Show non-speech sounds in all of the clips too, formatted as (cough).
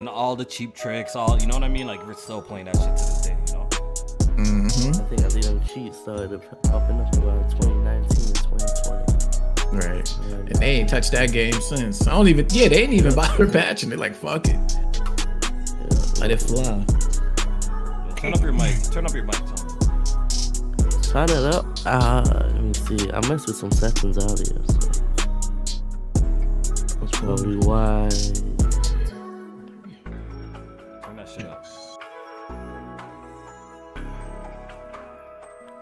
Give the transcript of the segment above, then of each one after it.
and all the cheap tricks, all you know what I mean. Like we're still playing that shit to this day, you know. Mm-hmm. I think I think them cheats started popping up around 2019, 2020. Right. Yeah, And they ain't touched that game since. I don't even. Yeah, they ain't even (laughs) bother patching it. Like fuck it, yeah. let it fly. Turn up your mic. Turn up your mic, Tony. Turn it up. Uh, let me see. I messed with some settings earlier, so that's probably why.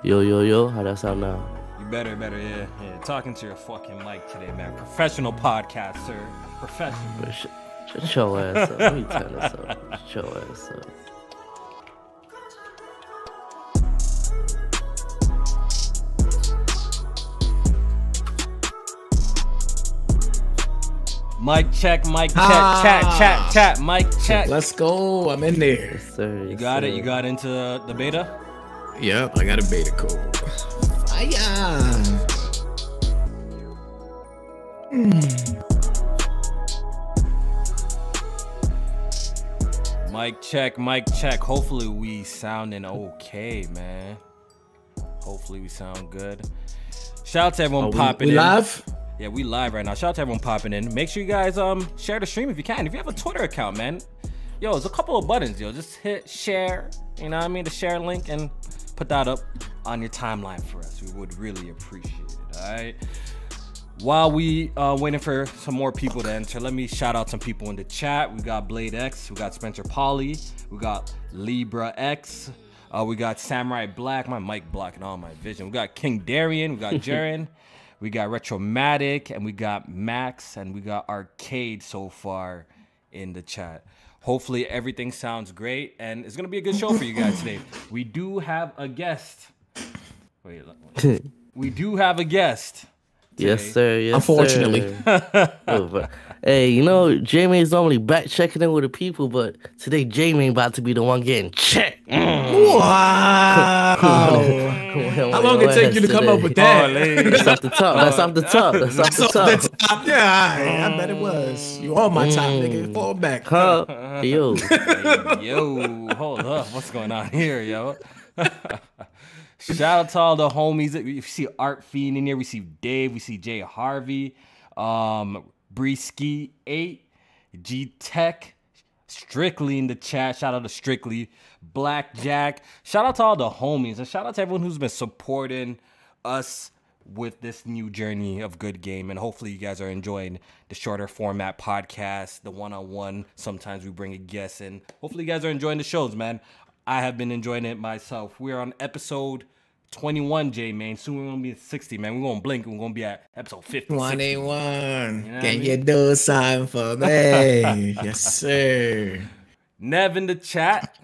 Yo, yo, yo. How that sound now? You better, better, yeah, yeah. Talking to your fucking mic today, man. Professional podcaster. Professional. Bro, sh- shut your ass up. Let me turn this up. Shut your ass up. Mic check, mic check, Ah. chat, chat, chat, mic check. Let's go. I'm in there. Sir, You got it. You got into the beta. Yep, I got a beta code. Fire. Mic check, mic check. Hopefully we sounding okay, man. Hopefully we sound good. Shout out to everyone we, popping we in. live? Yeah, we live right now. Shout out to everyone popping in. Make sure you guys um share the stream if you can. If you have a Twitter account, man, yo, there's a couple of buttons, yo. Just hit share. You know what I mean? The share link and put that up on your timeline for us. We would really appreciate it. All right. While we uh, waiting for some more people to enter, let me shout out some people in the chat. We got Blade X, we got Spencer Polly, we got Libra X, uh, we got Samurai Black, my mic blocking all my vision. We got King Darian, we got (laughs) Jaren, we got Retromatic, and we got Max, and we got Arcade so far in the chat. Hopefully everything sounds great, and it's gonna be a good show for you guys today. We do have a guest. Wait, let- (laughs) we do have a guest. Yes, sir. Yes, Unfortunately. sir. (laughs) Oh, but- hey, you know, Jamie is normally back checking in with the people, but today Jamie about to be the one getting checked. Mm. Wow. (laughs) How long it take you to come up with that? That's off the top. That's off the (laughs) top. That's off the So top. the top. Yeah, I, I bet it was. You on my top, nigga. Fall back. Huh? Yo, (laughs) Hey, yo, hold up. What's going on here, yo? (laughs) Shout out to all the homies. We see Art Fiend in here. We see Dave. We see Jay Harvey. Um, Breeski 8. G Tech. Strictly in the chat. Shout out to Strictly. Blackjack. Shout out to all the homies. And shout out to everyone who's been supporting us with this new journey of good game and hopefully you guys are enjoying the shorter format podcast the one-on-one sometimes we bring a guest in hopefully you guys are enjoying the shows man i have been enjoying it myself we're on episode 21 j man soon we're gonna be at 60 man we're gonna blink we're gonna be at episode 50 60. 21. know what Can I you do something for me? (laughs) yes, sir. nev in the chat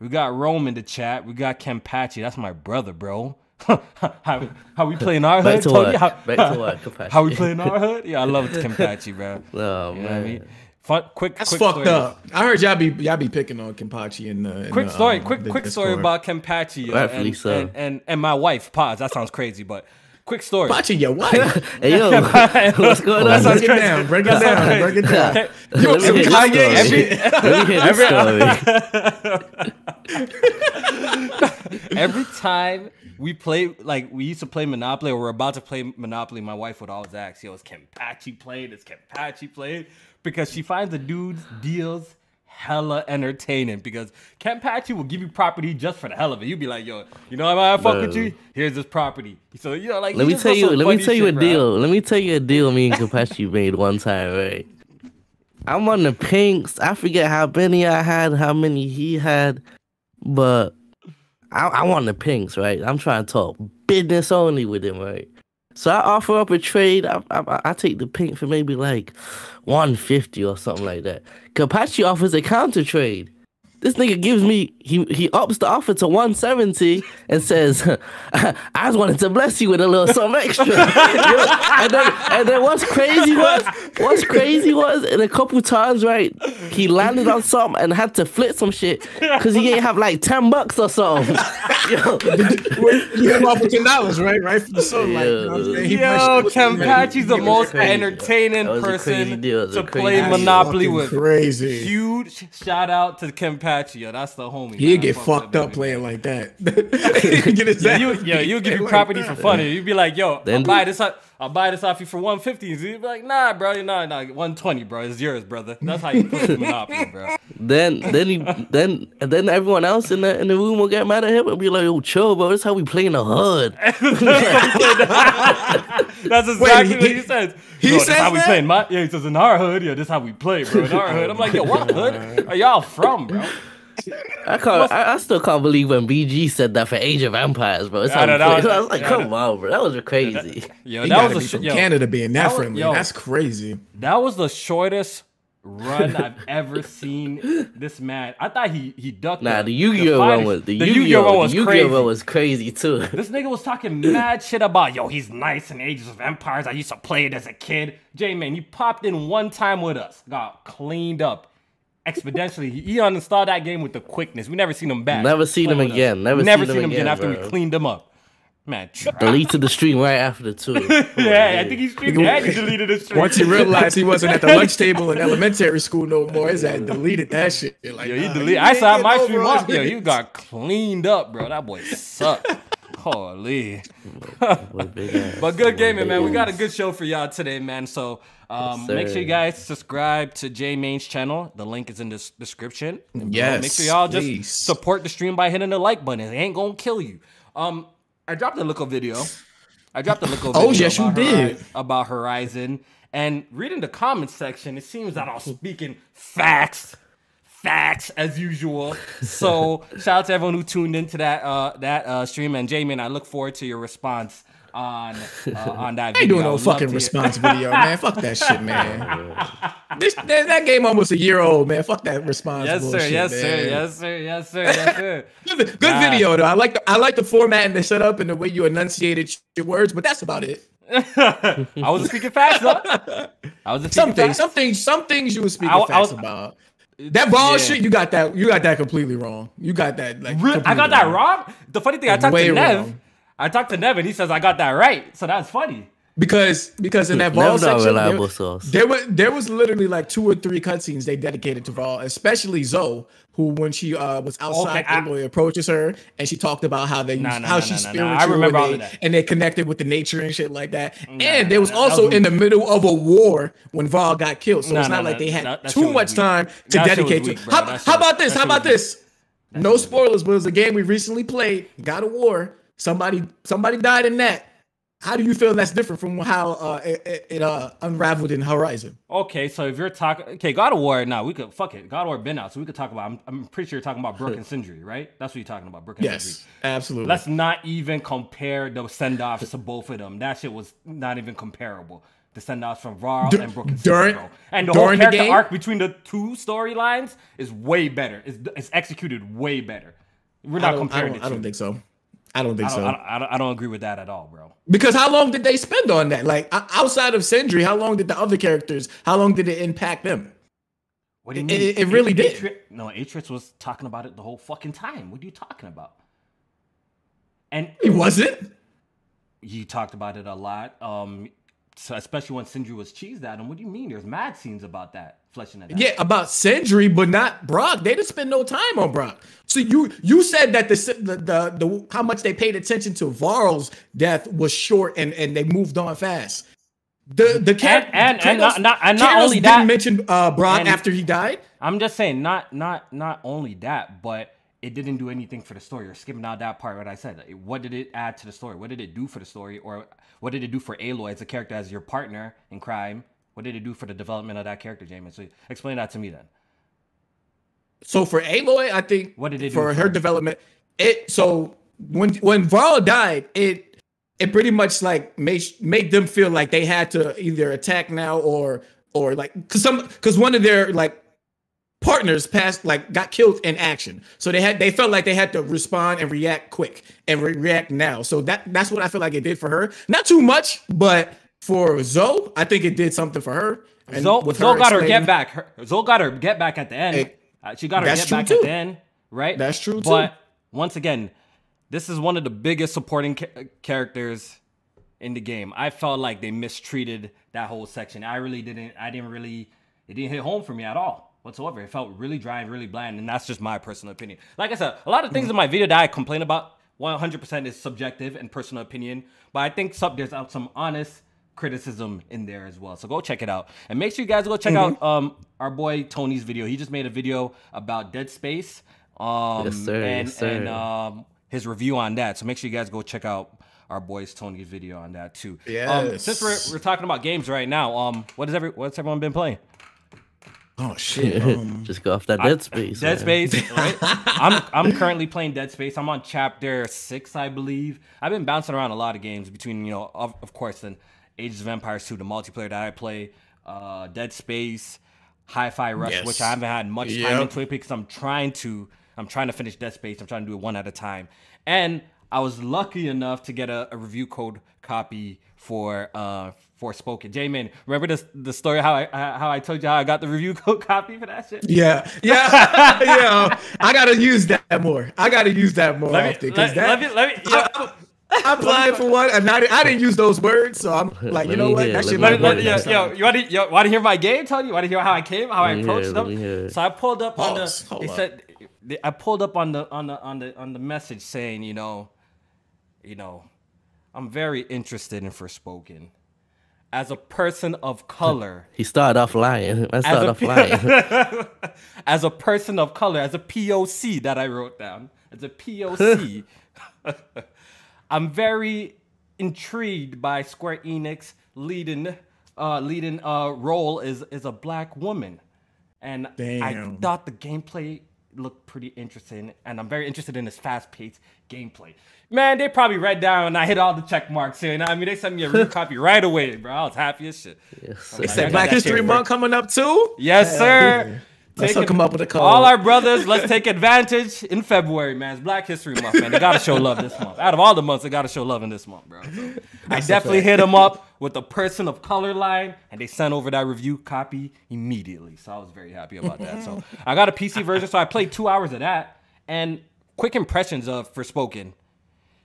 we got rome in the chat we got kempachi that's my brother bro (laughs) how, how we playing our hood? back to Tony? what? How, Back to what? (laughs) Compassion. how we playing our hood yeah i love (laughs) kempachi bro Oh You know what I mean? Fun, quick, That's quick fucked story. up. I heard y'all be y'all be picking on Kempachi and the in Quick story, um, quick, the quick story about Kempachi yo, and, so. and, and and my wife. Pause. That sounds crazy, but quick story. Kempachi, your (laughs) wife. Hey yo, (laughs) (laughs) what's going on? break it down. Break it down. Break it down. Okay. You Let me some hear this Kanye story. shit. Let me hear this story. Every time we play, like we used to play Monopoly, or we're about to play Monopoly, my wife would always ask, "Yo, is Kempachi played? Is Kempachi played?" Because she finds the dude's deals hella entertaining. Because Kempachi will give you property just for the hell of it. You'd be like, "Yo, you know I fuck with you? Here's this property." So you know, like Let me tell you. Let me tell you a shit, bro. deal. Let me tell you a deal. Me and Kempachi (laughs) made one time. Right. I'm on the pinks. I forget how many I had, how many he had, but I, I want the pinks. Right. I'm trying to talk business only with him. Right. So I offer up a trade. I, I, I take the pink for maybe like 150 or something like that. Kempachi offers a counter trade. This nigga gives me he he ups the offer to 170 and says, (laughs) "I just wanted to bless you with a little something extra." (laughs) And then and then what's crazy was what's crazy was in a couple times right he landed on something and had to flip some shit because he didn't have like 10 bucks or something. (laughs) Yo, You came off with ten dollars, right? Right from the sun. Like, you know what I'm saying? He Yo, punched it. Kempachi's the most crazy, entertaining That was a crazy person deal. That was to play. Monopoly with. Crazy. Huge shout out to Kempachi. Yo, that's the homie. He'd man. get fuck fucked with up playing like that. (laughs) Get his Yeah, you, beat yeah, you give you like property that. for fun. You'd be like, yo, I'll Then- buy this. off- I'll buy this off you for 150. You'd be like, nah, bro, nah, nah, 120, bro. It's yours, brother. That's how you play Monopoly, bro. then then he then and then everyone else in the in the room will get mad at him and be like, "Yo, chill, bro. This how we play in the hood." (laughs) That's exactly he- what he says. he Yo, this says how we that? play in my yeah. He says in our hood, yeah. This is how we play, bro. In our hood, I'm like, yo, what hood are y'all from, bro? I can't. I, I still can't believe when BG said that for Age of Empires, bro. It's Yeah, how no, that was- (laughs) I was like, yeah, come on, bro. That was crazy. Yo, He that gotta was a sh- from yo, Canada being that, that was- friendly. yo. That's crazy. That was the shortest run (laughs) I've ever seen this man. I thought he he ducked. Nah, the, the Yu-Gi-Oh one was the, the Yu-Gi-Oh one was the Yu-Gi-Oh crazy. one was crazy too. (laughs) This nigga was talking mad shit about yo, he's nice in Ages of Empires. I used to play it as a kid. J man, he popped in one time with us, got cleaned up exponentially. He, he uninstalled that game with the quickness. We never seen him back. Never seen him playing with us. again. Never never seen seen him him again again, after we cleaned him up. Man, trash. Deleted the stream right after too. (laughs) yeah, I think he streamed and he deleted his stream. Once he realized he wasn't at the lunch (laughs) table in elementary school no more, his ass deleted that shit. Like, Yo, he nah, deleted. I saw my stream off. Yo, it. you got cleaned up, bro. That boy sucked. (laughs) Holy. With big ass. But good gaming, man. We got a good show for y'all today, man. So um, Yes, make sure you guys subscribe to J Main's channel. The link is in the description. And, bro, Yes, Make sure y'all just please. support the stream by hitting the like button. It ain't gonna kill you. Um, I dropped a little video. I dropped a little (laughs) video. Oh, yes, you did. About Horizon. And reading the comments section, it seems that I'm speaking facts facts as usual. So (laughs) shout out to everyone who tuned into that uh that uh stream and Jamin, I look forward to your response on uh, on that (laughs) I ain't video. doing no fucking response video, man. (laughs) Fuck that shit, man. This, that, that game almost a year old, man. Fuck that response. Yes, sir. Yes, man. sir. Yes, sir. Yes, sir. Yes, sir. Good, good Nah. video though. I like the I like the format and the setup and the way you enunciated your words, but that's about it. I wasn't speaking fast, though. I was Some speaking things, fast. some things, some things you were speaking I- I was- about. That Varl yeah. shit, you got that. You got that completely wrong. You got that like. I got that wrong. The funny thing, I talked Way to Nev. wrong. I talked to Nev, and he says I got that right. So that's funny. Because because in that Never ball section, there, there was there was literally like two or three cutscenes they dedicated to Varl, especially Zoe, who when she uh was outside, Okay, I- Aloy approaches her and she talked about how they Nah, nah, how nah, she's nah, nah, spiritual nah. I remember all and, of they, that. and they connected with the nature and shit like that. Nah, and there was nah, also was in the middle of a war when Varl got killed, so Nah, it's nah, not like they had that- that too much weak. time to That dedicate weak, to. bro. How, how about this? How about this? No spoilers, but it was a game we recently played. God of War. Somebody somebody died in that. How do you feel that's different from how uh, it, it- uh, unraveled in Horizon? Okay, so if you're talking, okay, God of War, now we could fuck it. God of War been out, so we could talk about. I'm, I'm pretty sure you're talking about Brok and (laughs) Sindri, right? That's what you're talking about, Brok and Sindri. Yes, absolutely. Let's not even compare the send offs to both of them. That shit was not even comparable. The send offs from Varl Dur- and Brok and during- Sindri, bro. And the whole during the arc between the two storylines is way better. It's, it's executed way better. We're not don't, I comparing don't, I don't think so. I don't think I don't, so. I, don't, I, don't, I don't agree with that at all, bro. Because how long did they spend on that? Like outside of Sindri, how long did the other characters? How long did it impact them? What do you It- mean? it- it really did. Atri- no, Atreus was talking about it the whole fucking time. What are you talking about? And He wasn't. he talked about it a lot. Um, so especially when Sindri was cheesed at him. What do you mean? There's mad scenes about that, fleshing it out. Yeah, about Sindri, but not Brok. They didn't spend no time on Brok. So you you said that the the the, the how much they paid attention to Varl's death was short and and they moved on fast. The the cat and- and not- not- and not only didn't that- mention uh, Brok after he died. I'm just saying, not not not only that, but it didn't do anything for the story. You're skipping out that part. What I said. What did it add to the story? What did it do for the story? Or what did it do for Aloy as a character, as your partner in crime? What did it do for the development of that character, Jamin? So explain that to me then. So for Aloy, I think What did it do for for her her? development? It so when when Varl died, it it pretty much like made made them feel like they had to either attack now or or like because some because one of their like partners passed like got killed in action. So they had they felt like they had to respond and react quick and re- react now. So that that's what I feel like it did for her. Not too much, but for Zoe, I think it did something for her. And Zoe, with Zoe got her get back. Her, Zoe got her get back at the end. Hey, Uh, she got her get back too. at the end, right? That's true too. But once again, this is one of the biggest supporting ca- characters in the game. I felt like they mistreated that whole section. I really didn't. I didn't really. It didn't hit home for me at all whatsoever. It felt really dry and really bland, and that's just my personal opinion. Like I said, a lot of things in my video that I complain about, 100% is subjective and personal opinion. But I think some, there's out some honest criticism in there as well. So go check it out, and make sure you guys go check out um our boy Tony's video. He just made a video about Dead Space. Um, Yes, sir. And, Yes, sir. and um his review on that. So make sure you guys go check out our boys Tony's video on that too. Um, Yes. since we're, we're talking about games right now, um, what is every what's everyone been playing? Oh (laughs) shit. Um, Just go off that dead space. Dead man. Space, (laughs) right? I'm I'm currently playing Dead Space. I'm on chapter six, I believe. I've been bouncing around a lot of games between, you know, of, of course, then Ages of Empires 2, the multiplayer that I play, uh, Dead Space, Hi-Fi Rush, Yes. which I haven't had much time Yep. into it because I'm trying to I'm trying to finish Dead Space. I'm trying to do it one at a time. And I was lucky enough to get a, a review code copy for uh Forspoken. J-Man, remember this the story how I how I told you how I got the review (laughs) code copy for that shit? yeah, (laughs) yeah, (laughs) yeah. I gotta use that more. I gotta use that more Let often me, because let, that. let me, let me, yeah. I, I applied for one, and I, didn't- I didn't use those words, so I'm like, you know what? hear, That let shit me Let might me, hear. let, yo, yo, you want to you want to hear my game? Tell you want to hear how I came, how I Let me approached hear, them. let me hear. So I pulled up on Pause, the. hold They up. said they- I pulled up on the on the on the on the message saying, you know, you know, I'm very interested in Forspoken. As a person of color, He started off lying. I as started a, off lying. (laughs) as a person of color, as a POC that I wrote down, as a POC, (laughs) I'm very intrigued by Square Enix leading uh leading uh role is is a black woman. And I thought the gameplay looked pretty interesting, and I'm very interested in this fast-paced gameplay. Man, they probably read down and I hit all the check marks here. You know I mean, they sent me a review (laughs) copy right away, bro. I was happy as shit. Yes, sir. They I said Black History Month right. coming up too. Yes, sir. Let's Take hook 'em it- up with a code. All our brothers, let's take advantage in February, man. It's Black History Month, man. They gotta show love this month. Out of all the months, they gotta show love in this month, bro. So, I a definitely hit them up with the person of color line, and they sent over that review copy immediately. So I was very happy about that. So I got a PC version, so I played two hours of that. And quick impressions of Forspoken.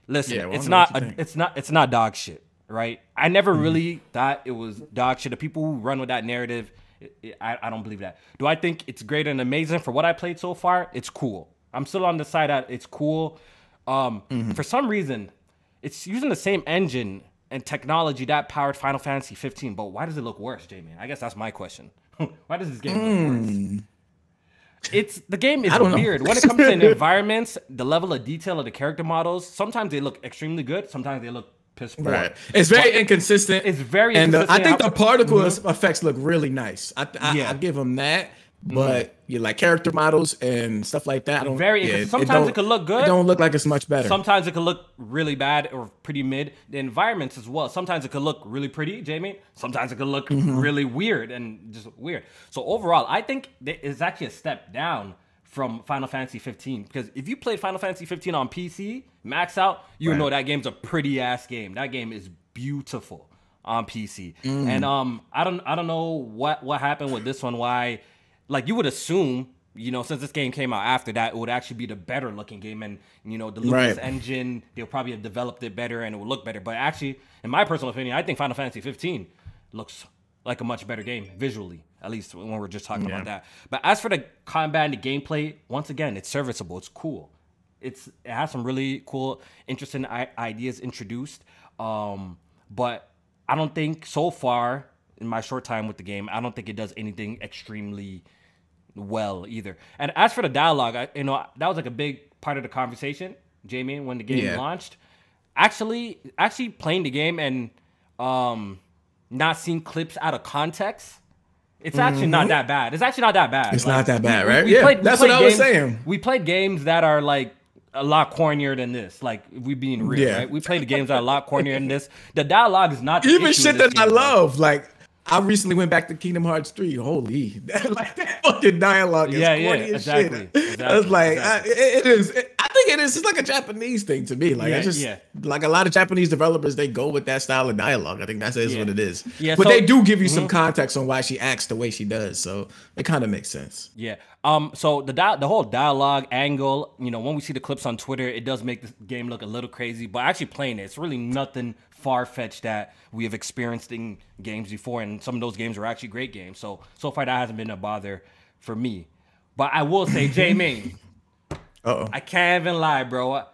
Listen, Yeah, well, it's I know what not a, it's not it's not dog shit, right? I never mm-hmm. really thought it was dog shit. The people who run with that narrative, it, it- I, I don't believe that. Do I think it's great and amazing for what I played so far? It's cool. I'm still on the side that it's cool. Um, mm-hmm. For some reason, it's using the same engine and technology that powered Final Fantasy 15. But why does it look worse, Jamie? I guess that's my question. (laughs) why does this game look worse? Hmm. It's the game is weird when it comes to (laughs) environments. The level of detail of the character models. Sometimes they look extremely good. Sometimes they look piss poor. Right. It's very inconsistent. It's very and uh, I think the how- Mm-hmm. particle effects look really nice. I I, Yeah. I give them that. But you like character models and stuff like that. I don't, Very yeah. Sometimes it don't- could look good. It don't look like it's much better. Sometimes it could look really bad or pretty mid. The environments as well. Sometimes it could look really pretty, Jamie. Sometimes it could look Mm-hmm. really weird and just weird. So overall, I think it's actually a step down from Final Fantasy 15 because if you played Final Fantasy 15 on PC, max out, you Right. know that game's a pretty ass game. That game is beautiful on PC. Mm. And um, I don't I don't know what what happened with this one. Why, like you would assume. You know, since this game came out after that, it would actually be the better looking game, and you know the Luminous Right. engine, they'll probably have developed it better and it would look better. But actually, in my personal opinion, I think Final Fantasy 15 looks like a much better game visually, at least when we're just talking about that. But as for the combat and the gameplay, once again, it's serviceable. It's cool. It's it has some really cool, interesting I- ideas introduced. Um, but I don't think so far in my short time with the game, I don't think it does anything extremely well either. And as for the dialogue, I, you know that was like a big part of the conversation, Jamie, when the game Yeah. launched. Actually, actually playing the game and um, not seeing clips out of context. It's actually not that bad. It's actually not that bad. Mm-hmm. It's not that bad, right? we Yeah, played- that's what I was saying. We played games that are like a lot cornier than this. Like we being real, Yeah. right? We played the games that are a lot cornier than this. The dialogue is not Even shit that I game, bro. love, like I recently went back to Kingdom Hearts 3. Holy, that, (laughs) like that fucking dialogue is Yeah, yeah, corny as exactly, shit. exactly, (laughs) I was like, exactly. I, it- it is. I think it is. It's like a Japanese thing to me. Like Yeah, I just yeah. like a lot of Japanese developers, they go with that style of dialogue. I think that's is Yeah. what it is. Yeah, but so- Mm-hmm. they do give you some context on why she acts the way she does, so it kind of makes sense. Yeah. Um. So the di- the whole dialogue angle, you know, when we see the clips on Twitter, it does make the game look a little crazy. But actually playing it, it's really nothing far fetched that we have experienced in games before, and some of those games are actually great games. So so far that hasn't been a bother for me. But I will say, (laughs) J Main, oh. I can't even lie, bro. Uh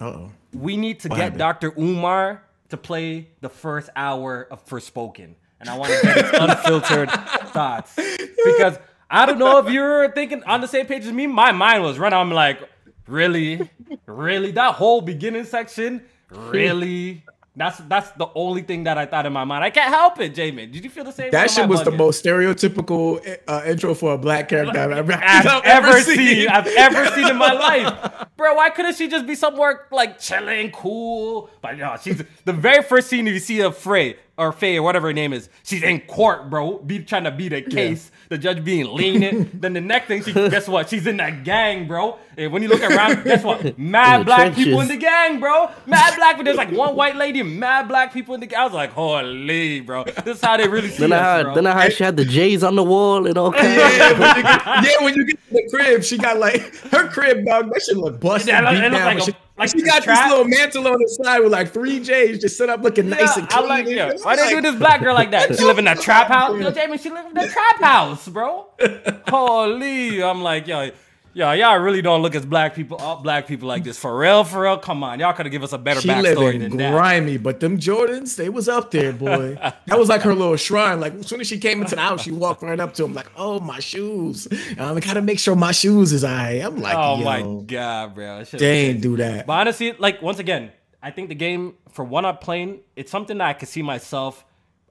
oh. We need to get happened? Dr. Umar to play the first hour of Forspoken. And I want to get his unfiltered (laughs) thoughts. Because I don't know if you're thinking on the same page as me. My mind was running. I'm like, really? Really? That whole beginning section? Really? That's that's the only thing that I thought in my mind. I can't help it, Jamin. Did you feel the same? That shit was the most stereotypical uh, intro for a black character I've ever, I've I've ever seen, I've ever seen in my life. Bro, why couldn't she just be somewhere like chilling, cool? But no, she's the very first scene you see of Frey or Faye or whatever her name is, she's in court, bro, be trying to beat a case. The judge being lenient. (laughs) then the next thing, she guess what? She's in that gang, bro. And when you look around, guess what? (laughs) Mad the black people in the gang, bro. Mad black people. There's like one white lady, and mad black people in the gang. I was like, holy, bro. This is how they really see Then us, I bro. then I how she had the J's on the wall and all kinds. Yeah, when you get, yeah, when you get to the crib, she got like her crib dog. That shit look busted, Yeah, it look- it look like a- she, like she got trap. this little mantle on the side with like three J's, just set up looking nice and I clean. like, and yeah. shit. Why they do this black girl like that? She live in that trap house. Yo, Jamie, she live in that trap house, bro. (laughs) Holy, I'm like, yo, yo, y'all really don't look as black people, all black people like this. For real, for real. Come on, y'all could have give us a better She backstory than that. grimy, but them Jordans, they was up there, boy. that was like her little shrine. Like as soon as she came into the house, she walked right up to him, like, "Oh, my shoes." And I'm gotta make sure my shoes is alright. I'm like, Oh my god, bro. That they ain't do that. But honestly, like once again, I think the game for one I'm playing, it's something that I could see myself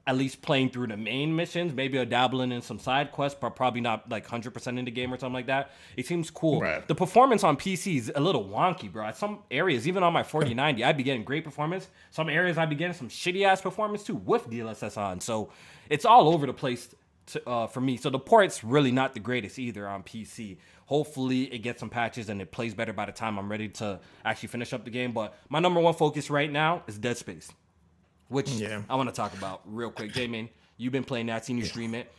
at least playing through the main missions, maybe a dabbling in some side quests, but probably not like 100% in the game or something like that. It seems cool. Right. The performance on PC is a little wonky, bro. At some areas, even on my 4090, I'd be getting great performance. Some areas I'd be getting some shitty ass performance too with DLSS on. So it's all over the place to, uh, for me. So the port's really not the greatest either on PC. Hopefully it gets some patches and it plays better by the time I'm ready to actually finish up the game. But my number one focus right now is Dead Space, which Yeah. I want to talk about real quick. J-Man, you've been playing that, seen you stream it.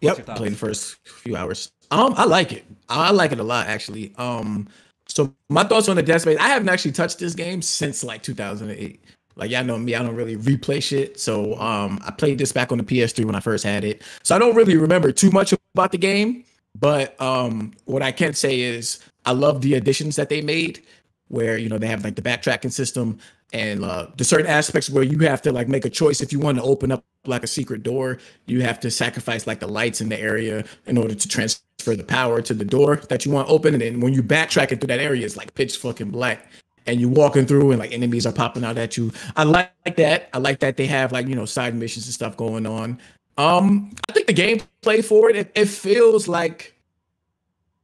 Yep, your thoughts? played the first few hours. Um, I like it. I like it a lot actually. Um, so my thoughts on the Dead Space. I haven't actually touched this game since like 2008. Like y'all know me, I don't really replay shit. So um, I played this back on the PS3 when I first had it. So I don't really remember too much about the game. But um, what I can say is I love the additions that they made, where you know they have like the backtracking system and uh, the certain aspects where you have to like make a choice if you want to open up like a secret door, you have to sacrifice like the lights in the area in order to transfer the power to the door that you want open. And then when you backtrack into that area, it's like pitch fucking black. And you're walking through and like enemies are popping out at you. I like that. I like that they have like, you know, side missions and stuff going on. Um, I think the gameplay for it, it, it feels like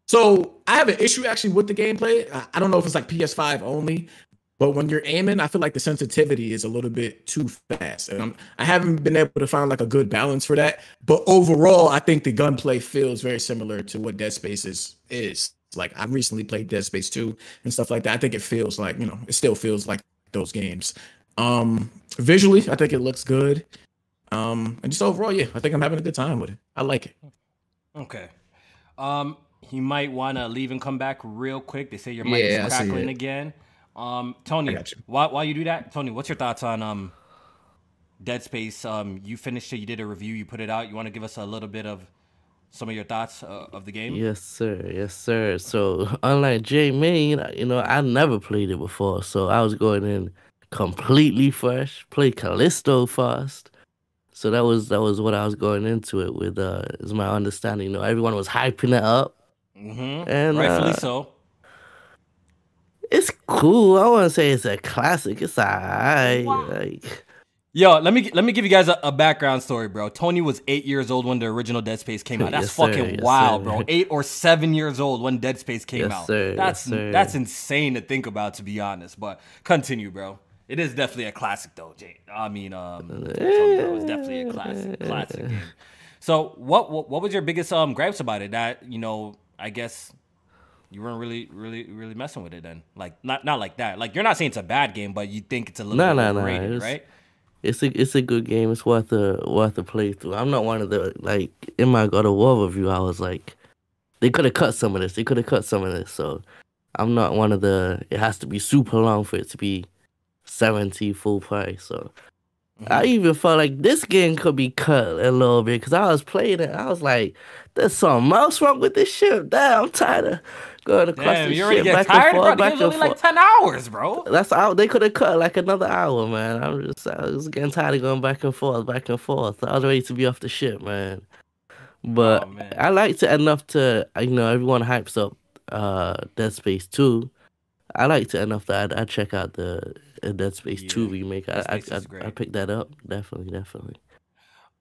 so I have an issue actually with the gameplay. I don't know if it's like PS5 only, but when you're aiming, I feel like the sensitivity is a little bit too fast, and I'm, I haven't been able to find like a good balance for that. But overall, I think the gunplay feels very similar to what Dead Space is. Is like I recently played Dead Space 2 and stuff like that. I think it feels like you know it still feels like those games. Um, visually, I think it looks good. Um, and just overall, yeah, I think I'm having a good time with it. I like it. Okay. Um, you might want to leave and come back real quick. They say your mic Yeah, is see crackling it. again. Um, Tony, I you. while, while you do that, Tony, what's your thoughts on um, Dead Space? Um, you finished it. You did a review. You put it out. You want to give us a little bit of some of your thoughts uh, of the game? Yes, sir. Yes, sir. So, unlike J Main, you know, I never played it before, so I was going in completely fresh. Play Callisto first, so that was that was what I was going into it with. Uh, is my understanding. You know, everyone was hyping it up. Mm-hmm. And, Rightfully uh, so. It's cool. I want to say it's a classic. It's alright. Like, Yo, let me let me give you guys a, a background story, bro. Tony was eight years old when the original Dead Space came out. (laughs) That's Yes, fucking Yes, wild, sir. bro. Eight or seven years old when Dead Space came Yes, out. sir. Yes, That's sir. that's insane to think about, to be honest. But continue, bro. It is definitely a classic though, Jay. I mean, um, it was definitely a classic, classic game. So, what, what what was your biggest um gripes about it? That you know, I guess you weren't really, really, really messing with it then. Like, not not like that. Like, you're not saying it's a bad game, but you think it's a little No, bit no, overrated, it's- right? It's a it's a good game. It's worth a worth a playthrough. I'm not one of the like in my God of War review. I was like, they could have cut some of this. They could have cut some of this. So I'm not one of the. It has to be super long for it to be seventy full price. So I Mm-hmm. even felt like this game could be cut a little bit because I was playing it. I was like, there's something else wrong with this shit. Damn, I'm tired of going across Damn, you already shit get back tired, bro. forth, back and only like ten hours, bro. That's out. They could have cut like another hour, man. I'm just, I was getting tired of going back and forth, back and forth. I was ready to be off the ship, man. But Oh, man. I liked it enough to, you know, everyone hypes up uh Dead Space Two. I liked it enough that I'd, I'd check out the uh, Dead Space Two remake. I I I, I picked that up. Definitely, definitely.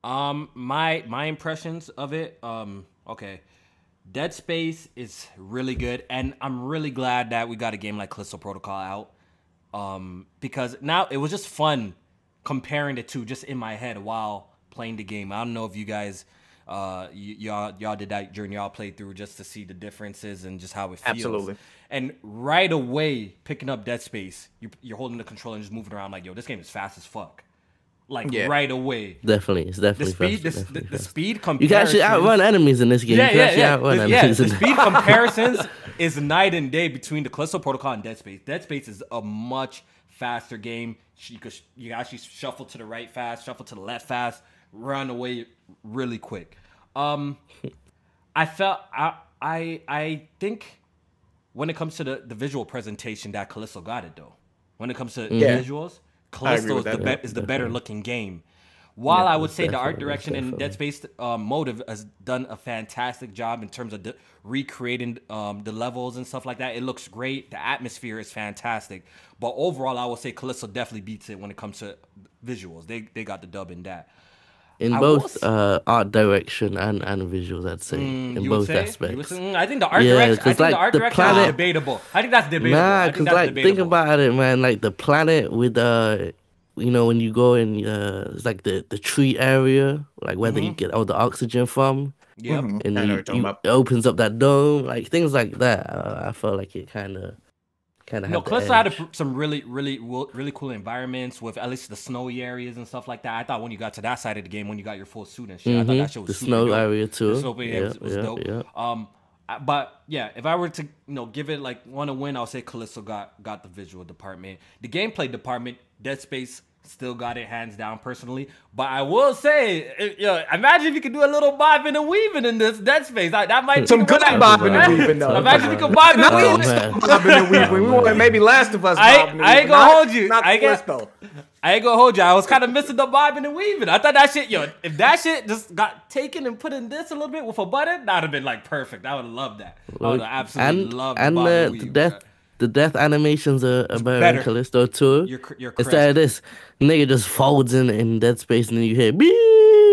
Um, my my impressions of it. Um, okay, Dead Space is really good, and I'm really glad that we got a game like Callisto Protocol out. Um, because now it was just fun comparing the two just in my head while playing the game. I don't know if you guys, uh, y- y'all y'all did that during y'all playthrough just to see the differences and just how it feels. Absolutely. And right away, picking up Dead Space, you, you're holding the controller and just moving around like, yo, this game is fast as fuck. Like Yeah. right away Definitely, it's the definitely speed, the, faster, the, definitely the faster. speed You can actually outrun enemies in this game. Yeah, you yeah, yeah. The, yeah, the speed (laughs) comparisons is night and day between the Callisto Protocol and Dead Space. Dead Space is a much faster game. You could you can actually shuffle to the right fast, shuffle to the left fast, run away really quick. Um, I felt I I I think when it comes to the, the visual presentation that Callisto got it though. When it comes to Yeah. visuals, Callisto is the, be- is the better looking game. While I would say the art definitely, direction in Dead. Space um, Motive has done a fantastic job in terms of the, recreating um, the levels and stuff like that. It looks great. The atmosphere is fantastic. But overall, I would say Callisto definitely beats it when it comes to visuals. They they got the dub in that. In I both uh, art direction and, and visuals, I'd say. in Mm, You would both say? Aspects. say- mm, I think the art Yeah, direction. I 'cause, think like, the art the direction is planet- debatable. I think that's debatable. Nah, think because that's like think about it, man. Like the planet with uh, you know, when you go in, uh, it's like the the tree area, like where Mm-hmm. you get all the oxygen from, Yep. Mhm. and I know you, you're talking you- about. it opens up that dome, like things like that. Uh, I felt like it kind of, kind of. No, Callisto had a, some really, really, really cool environments with at least the snowy areas and stuff like that. I thought when you got to that side of the game, when you got your full suit and shit, I thought that shit was the snow dope. area too. The snow area Yeah, was, was yeah, dope. yeah. Um, but yeah, if I were to you know give it like one to win, I'll say Callisto got got the visual department. The gameplay department, Dead Space still got it hands down personally. But I will say, it, yo, imagine if you could do a little bobbing and weaving in this Dead Space. That, that might Some good bobbing and weaving, though. Imagine if you could bob and Not weave. Oh, (laughs) bobbing and weaving. We want maybe Last of Us I- bobbing and I ain't gonna Not- hold you. Not I get- Callisto. I ain't gonna hold you. I was kind of missing the bobbing and weaving. I thought that shit, yo, if that shit just got taken and put in this a little bit with a button, that'd have been like perfect. I would have loved that. I would have absolutely and loved and the the, the and weave, death bro. The death animations are, are better, better. in Callisto too. You're you're Instead of this, nigga just folds in in Dead Space and then you hear beep.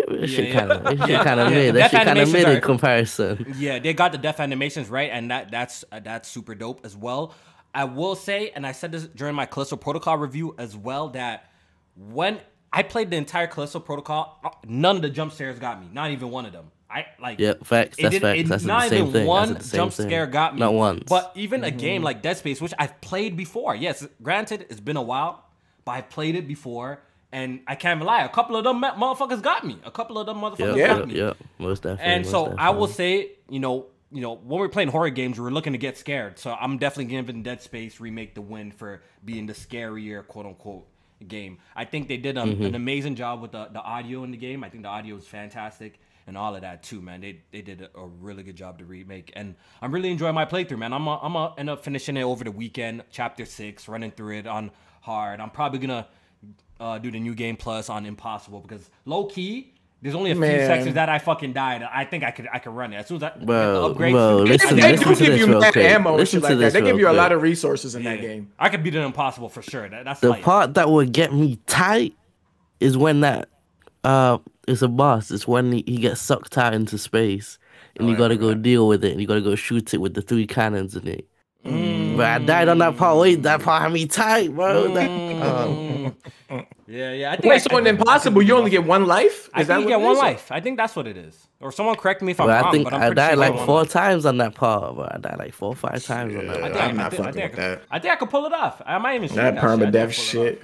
That shit yeah. kind of Yeah, kind of (laughs) yeah, made the that shit kind of are- in comparison. Yeah, they got the death animations right, and that that's uh, that's super dope as well. I will say, and I said this during my Callisto Protocol review as well, that when I played the entire Callisto Protocol, uh, none of the jump scares got me. Not even one of them. I like. Yeah, facts. That's didn't- facts. it- That's the not same even thing. That's one the same jump thing. scare got me. Not once. But even a game like Dead Space, which I've played before, yes, granted it's been a while, but I've played it before, and I can't even lie. A couple of them ma- motherfuckers got me. A couple of them motherfuckers Yeah, got yeah, me. yeah, most definitely. And most so I will say, you know, you know, when we're playing horror games, we're looking to get scared. So I'm definitely giving Dead Space remake the win for being the scarier quote unquote game. I think they did a, Mm-hmm. an amazing job with the, the audio in the game. I think the audio is fantastic and all of that too, man. They they did a, a really good job to remake, and I'm really enjoying my playthrough, man. I'm a, I'm gonna end up finishing it over the weekend, chapter six, running through it on hard. I'm probably gonna uh, do the new game plus on impossible because low key. There's only a few sections that I fucking died. I think I could I could run it as soon as I get the Bro, upgrade. bro, to- listen, They listen do to give you mad ammo and shit like that. They give you a quick. lot of resources in Yeah, that game. I could beat an impossible for sure. That, that's The like part that would get me tight is when that uh it's a boss. It's when he, he gets sucked out into space and Oh, you gotta go remember deal with it and you gotta go shoot it with the three cannons in it. But I died on that part. Wait, that part had me tight, bro. That, (laughs) um, Mm. yeah, yeah. I think I, Wait, so in Impossible, you only get one life? I Is that think you get one is? life. I think that's what it is. Or someone correct me if I'm but wrong. I think but I'm I died sure like four one. times on that part, bro. I died like four or five times on that. Yeah. part. I think, I'm I not I fucking think, with I that. could- I think I could pull it off. I might even That. I think permadeath could pull shit.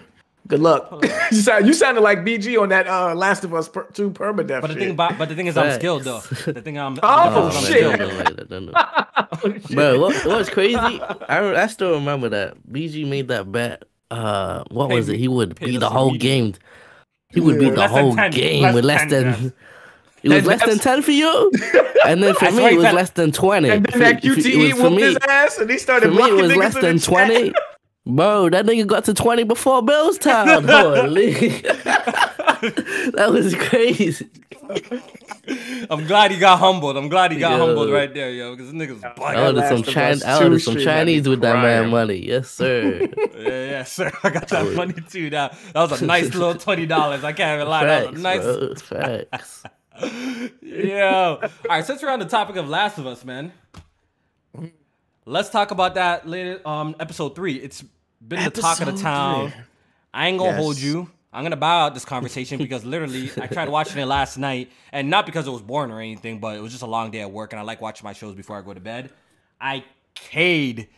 Off. Good luck. (laughs) you, sound, you sounded like BG on that uh, Last of Us per, 2 permadeath But the shit. thing about, but the thing is, I'm skilled though. The thing I'm, Oh, I'm, (laughs) Oh, I'm shit. don't know like that, don't know. Bro, what, what's crazy? I, I still remember that BG made that bet. Uh, what Pay was me- it? He would pay beat the whole immediately. game. He would beat the Less whole 10, game less with less 10 than. deaths. (laughs) It was less than ten for you, and then for me it was less than twenty. and then For- that QTE whooped his ass and he started for me blocking it was less than twenty. Bro, that nigga got to twenty before Bill's time. Holy, (laughs) (laughs) that was crazy. I'm glad he got humbled. I'm glad he got Yo. humbled right there, yo. Because this nigga's I bugging. ordered some Last of Chinese. Us I ordered 2 some stream had Chinese with that man money. Yes, sir. (laughs) Yeah, yeah, sir. I got that money too. That that was a nice little twenty dollars. I can't even lie. That was a nice. bro. Facts. Yo. All right, since we're on the topic of Last of Us, man, let's talk about that later. Um, episode three. It's been the talk of the town. three. I ain't gonna hold you. I'm gonna bow out this conversation because literally I tried watching it last night, and not because it was boring or anything, but it was just a long day at work, and I like watching my shows before I go to bed. I cade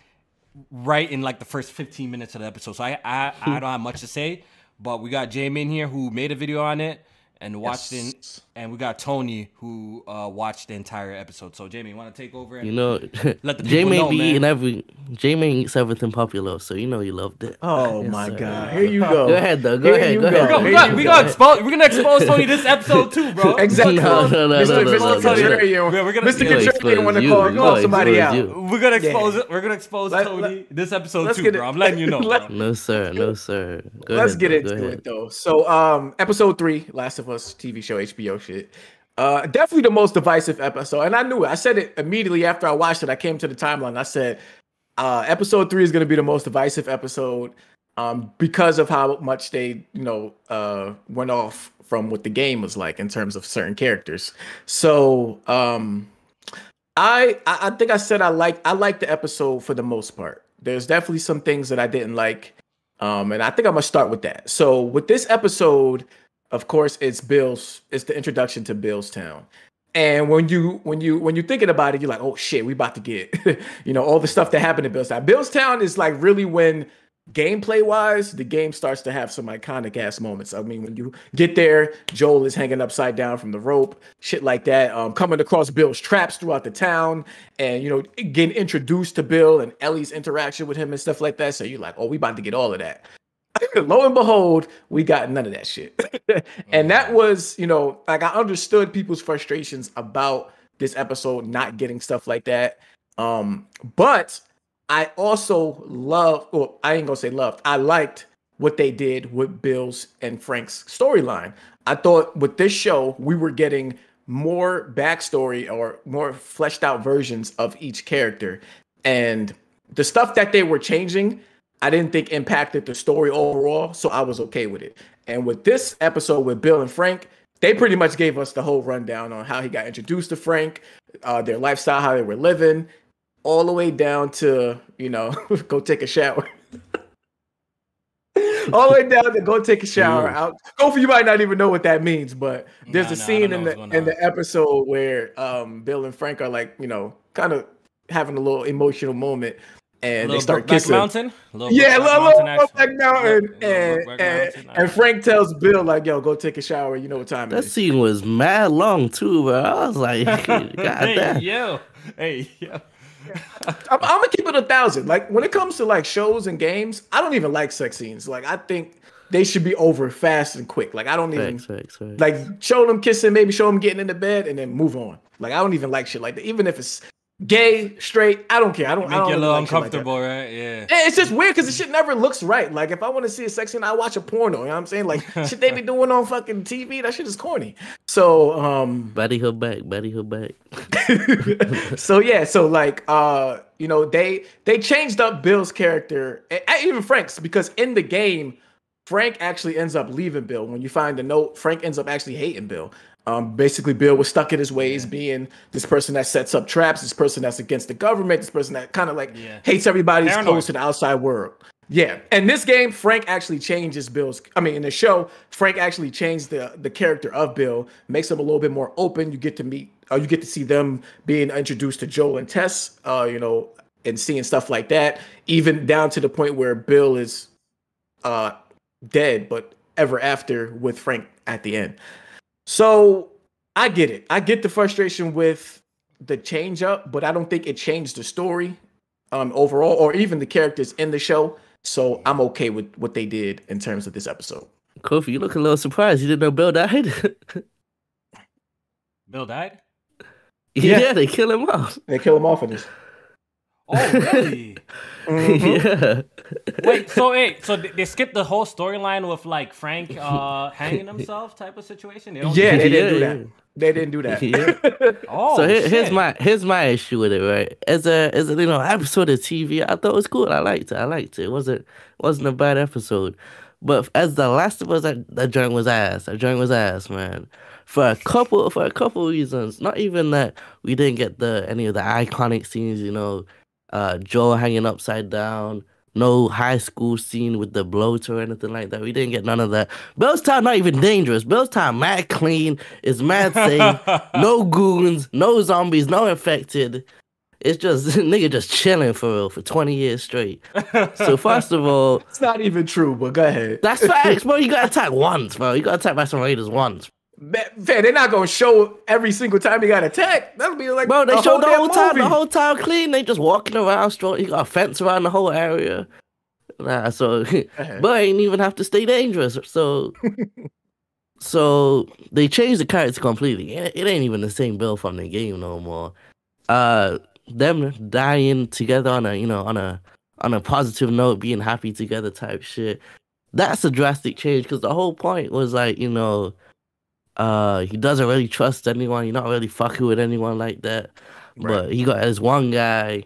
right in like the first 15 minutes of the episode, so I I, I don't have much to say. But we got Jamie in here who made a video on it and watched it, Yes. And we got Tony who uh, watched the entire episode. So Jamie, you want to take over? And You know, (laughs) Let the J people May know, be man. eating every J May eats everything popular, so you know you loved it. Oh Yes, my sir. god. Here you go. Go ahead, though. Go Here ahead, you go ahead. go. we Here got, you we go. gonna expose. We're gonna expose Tony this episode too, bro. (laughs) Exactly. No, no, no, Mr. no, no, Mr. no, no, Contrarian. We're gonna- Mr. we're Contrarian want to call, call somebody out. We're gonna expose Yeah. We're gonna expose Tony this episode too, bro. I'm letting you know. (laughs) No sir, no sir. Let's get into it though. So, um, episode three, Last of Us TV show, HBO shit. Uh, definitely the most divisive episode, and I knew it. I said it immediately after I watched it. I came to the timeline. I said, uh, episode three is going to be the most divisive episode, um, because of how much they, you know, uh, went off from what the game was like in terms of certain characters. So, um, I, I think I said I like I like the episode for the most part. There's definitely some things that I didn't like. Um, and I think I'm gonna start with that. So with this episode, of course, it's Bill's, it's the introduction to Billstown. And when you when you when you're thinking about it, you're like, oh shit, we about to get, (laughs) you know, all the stuff that happened in Billstown. Billstown is like really when gameplay wise, the game starts to have some iconic ass moments. I mean, when you get there, Joel is hanging upside down from the rope, shit like that. Um, coming across Bill's traps throughout the town, and you know, getting introduced to Bill and Ellie's interaction with him and stuff like that. So you're like, oh, we about to get all of that. (laughs) Lo and behold, we got none of that shit. (laughs) and that was, you know, like I understood people's frustrations about this episode not getting stuff like that. Um, but I also love, well, I ain't gonna say loved, I liked what they did with Bill's and Frank's storyline. I thought with this show, we were getting more backstory or more fleshed out versions of each character. And the stuff that they were changing, I didn't think impacted the story overall, so I was okay with it. And with this episode with Bill and Frank, they pretty much gave us the whole rundown on how he got introduced to Frank, uh, their lifestyle, how they were living, all the way down to you know (laughs) go take a shower. (laughs) all the way down to go take a (laughs) shower. Mm. Out. Go for you might not even know what that means, but there's Nah, a scene in the in the episode where um, Bill and Frank are like you know kind of having a little emotional moment, and they start Brokeback kissing. Mountain. Little Yeah, Brokeback little, Mountain little action. back mountain, Little and, Brokeback and, Mountain and Frank tells Bill like, "Yo, go take a shower. You know what time it That scene was mad long too, bro. I was like, (laughs) God (laughs) hey, damn. yo. Hey, yo. I'm, I'm gonna keep it a thousand. Like when it comes to like shows and games, I don't even like sex scenes. Like I think they should be over fast and quick. Like I don't even Facts, facts, facts. like show them kissing, maybe show them getting into bed, and then move on. Like I don't even like shit like that. Even if it's gay, straight, I don't care. I don't. I Make don't you a little like shit like uncomfortable, right? Yeah. Yeah, It's just weird because the shit never looks right. Like if I want to see a sex scene, I watch a porno. You know what I'm saying? Like (laughs) shit they be doing on fucking TV, that shit is corny. So um Betty her back, Betty her back. (laughs) so yeah, so like uh, you know, they they changed up Bill's character, and and even Frank's, because in the game, Frank actually ends up leaving Bill. When you find the note, Frank ends up actually hating Bill. Um, basically, Bill was stuck in his ways, being this person that sets up traps, this person that's against the government, this person that kind of like Yeah. hates everybody who's close to the outside world. Yeah, and this game, Frank actually changes Bill's. I mean, in the show, Frank actually changed the the character of Bill, makes him a little bit more open. You get to meet, uh, you get to see them being introduced to Joel and Tess. Uh, you know, and seeing stuff like that, even down to the point where Bill is uh dead, but ever after with Frank at the end. So I get it. I get the frustration with the change up, but I don't think it changed the story um overall or even the characters in the show. So I'm okay with what they did in terms of this episode. Kofi, you look a little surprised. You didn't know Bill died? (laughs) Bill died. yeah. Yeah. they kill him off. They kill him off in this. Oh really? (laughs) Mhm. (laughs) yeah. Wait, so wait, so they they skipped the whole storyline with like Frank uh hanging himself type of situation. They don't Yeah, they didn't do that. They didn't do that. Yeah. (laughs) Oh, so here, here's my here's my issue with it, right? As a as a you know episode of TV, I thought it was cool. I liked it. I liked it. It wasn't wasn't a bad episode. But as the Last of Us, that, that joint was ass. That joint was ass, man. For a couple for a couple reasons. Not even that we didn't get the any of the iconic scenes. You know, uh, Joel hanging upside down. No high school scene with the bloater or anything like that. We didn't get none of that. Bill's Town not even dangerous. Bill's Town mad clean. It's mad safe (laughs) no goons, no zombies, no infected. It's just (laughs) nigga just chilling for real for 20 years straight. So first of all, (laughs) It's not even true, but go ahead. that's facts, bro. You got attacked once, bro. You got attacked by some raiders once. Man, they're not gonna show every single time they got attacked. That'll be like Bro, they a showed the whole time, the whole time clean. They just walking around, strolling. You got a fence around the whole area. Nah, so (laughs) but ain't even have to stay dangerous. So (laughs) so they changed the character completely. It, it ain't even the same Bill from the game no more. Uh them dying together on a you know on a on a positive note, being happy together type shit. That's a drastic change because the whole point was like, you know, uh he doesn't really trust anyone, he's not really fucking with anyone like that. But he got this one guy,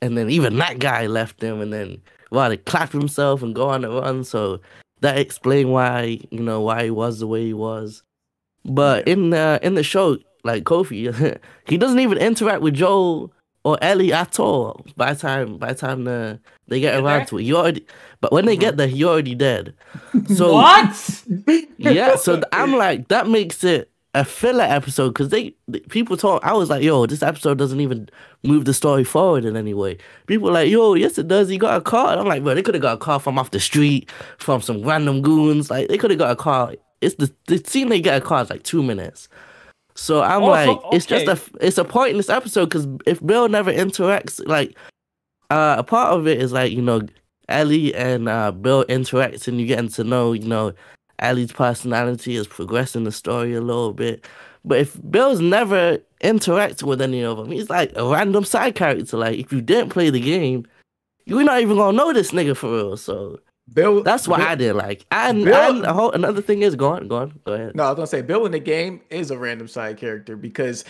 and then even that guy left him, and then well, he clapped himself and go on the run. So that explained why you know why he was the way he was. But in the in the show, like Kofi, (laughs) he doesn't even interact with Joel or Ellie at all. By the time by the time the, they get Get around to it, you already. But when they get there, he already dead. (laughs) So what? yeah, so I'm like, that makes it a filler episode because they, people talk. I was like, yo, this episode doesn't even move the story forward in any way. People like, yo, yes, it does. He got a car. And I'm like, bro, they could have got a car from off the street, from some random goons. Like, they could have got a car. It's the, the scene they get a car is like two minutes. So I'm Oh, like, it's just a okay. it's a pointless episode because if Bill never interacts, like, uh, a part of it is like you know, Ellie and uh, Bill interacts and you getting to know you know Ellie's personality is progressing the story a little bit. But if Bill's never interacting with any of them, he's like a random side character. Like if you didn't play the game, you're not even gonna know this nigga for real. So Bill. that's what Bill, I didn't Like and, Bill- and another thing is go on, go on, go ahead. No, I was gonna say Bill in the game is a random side character because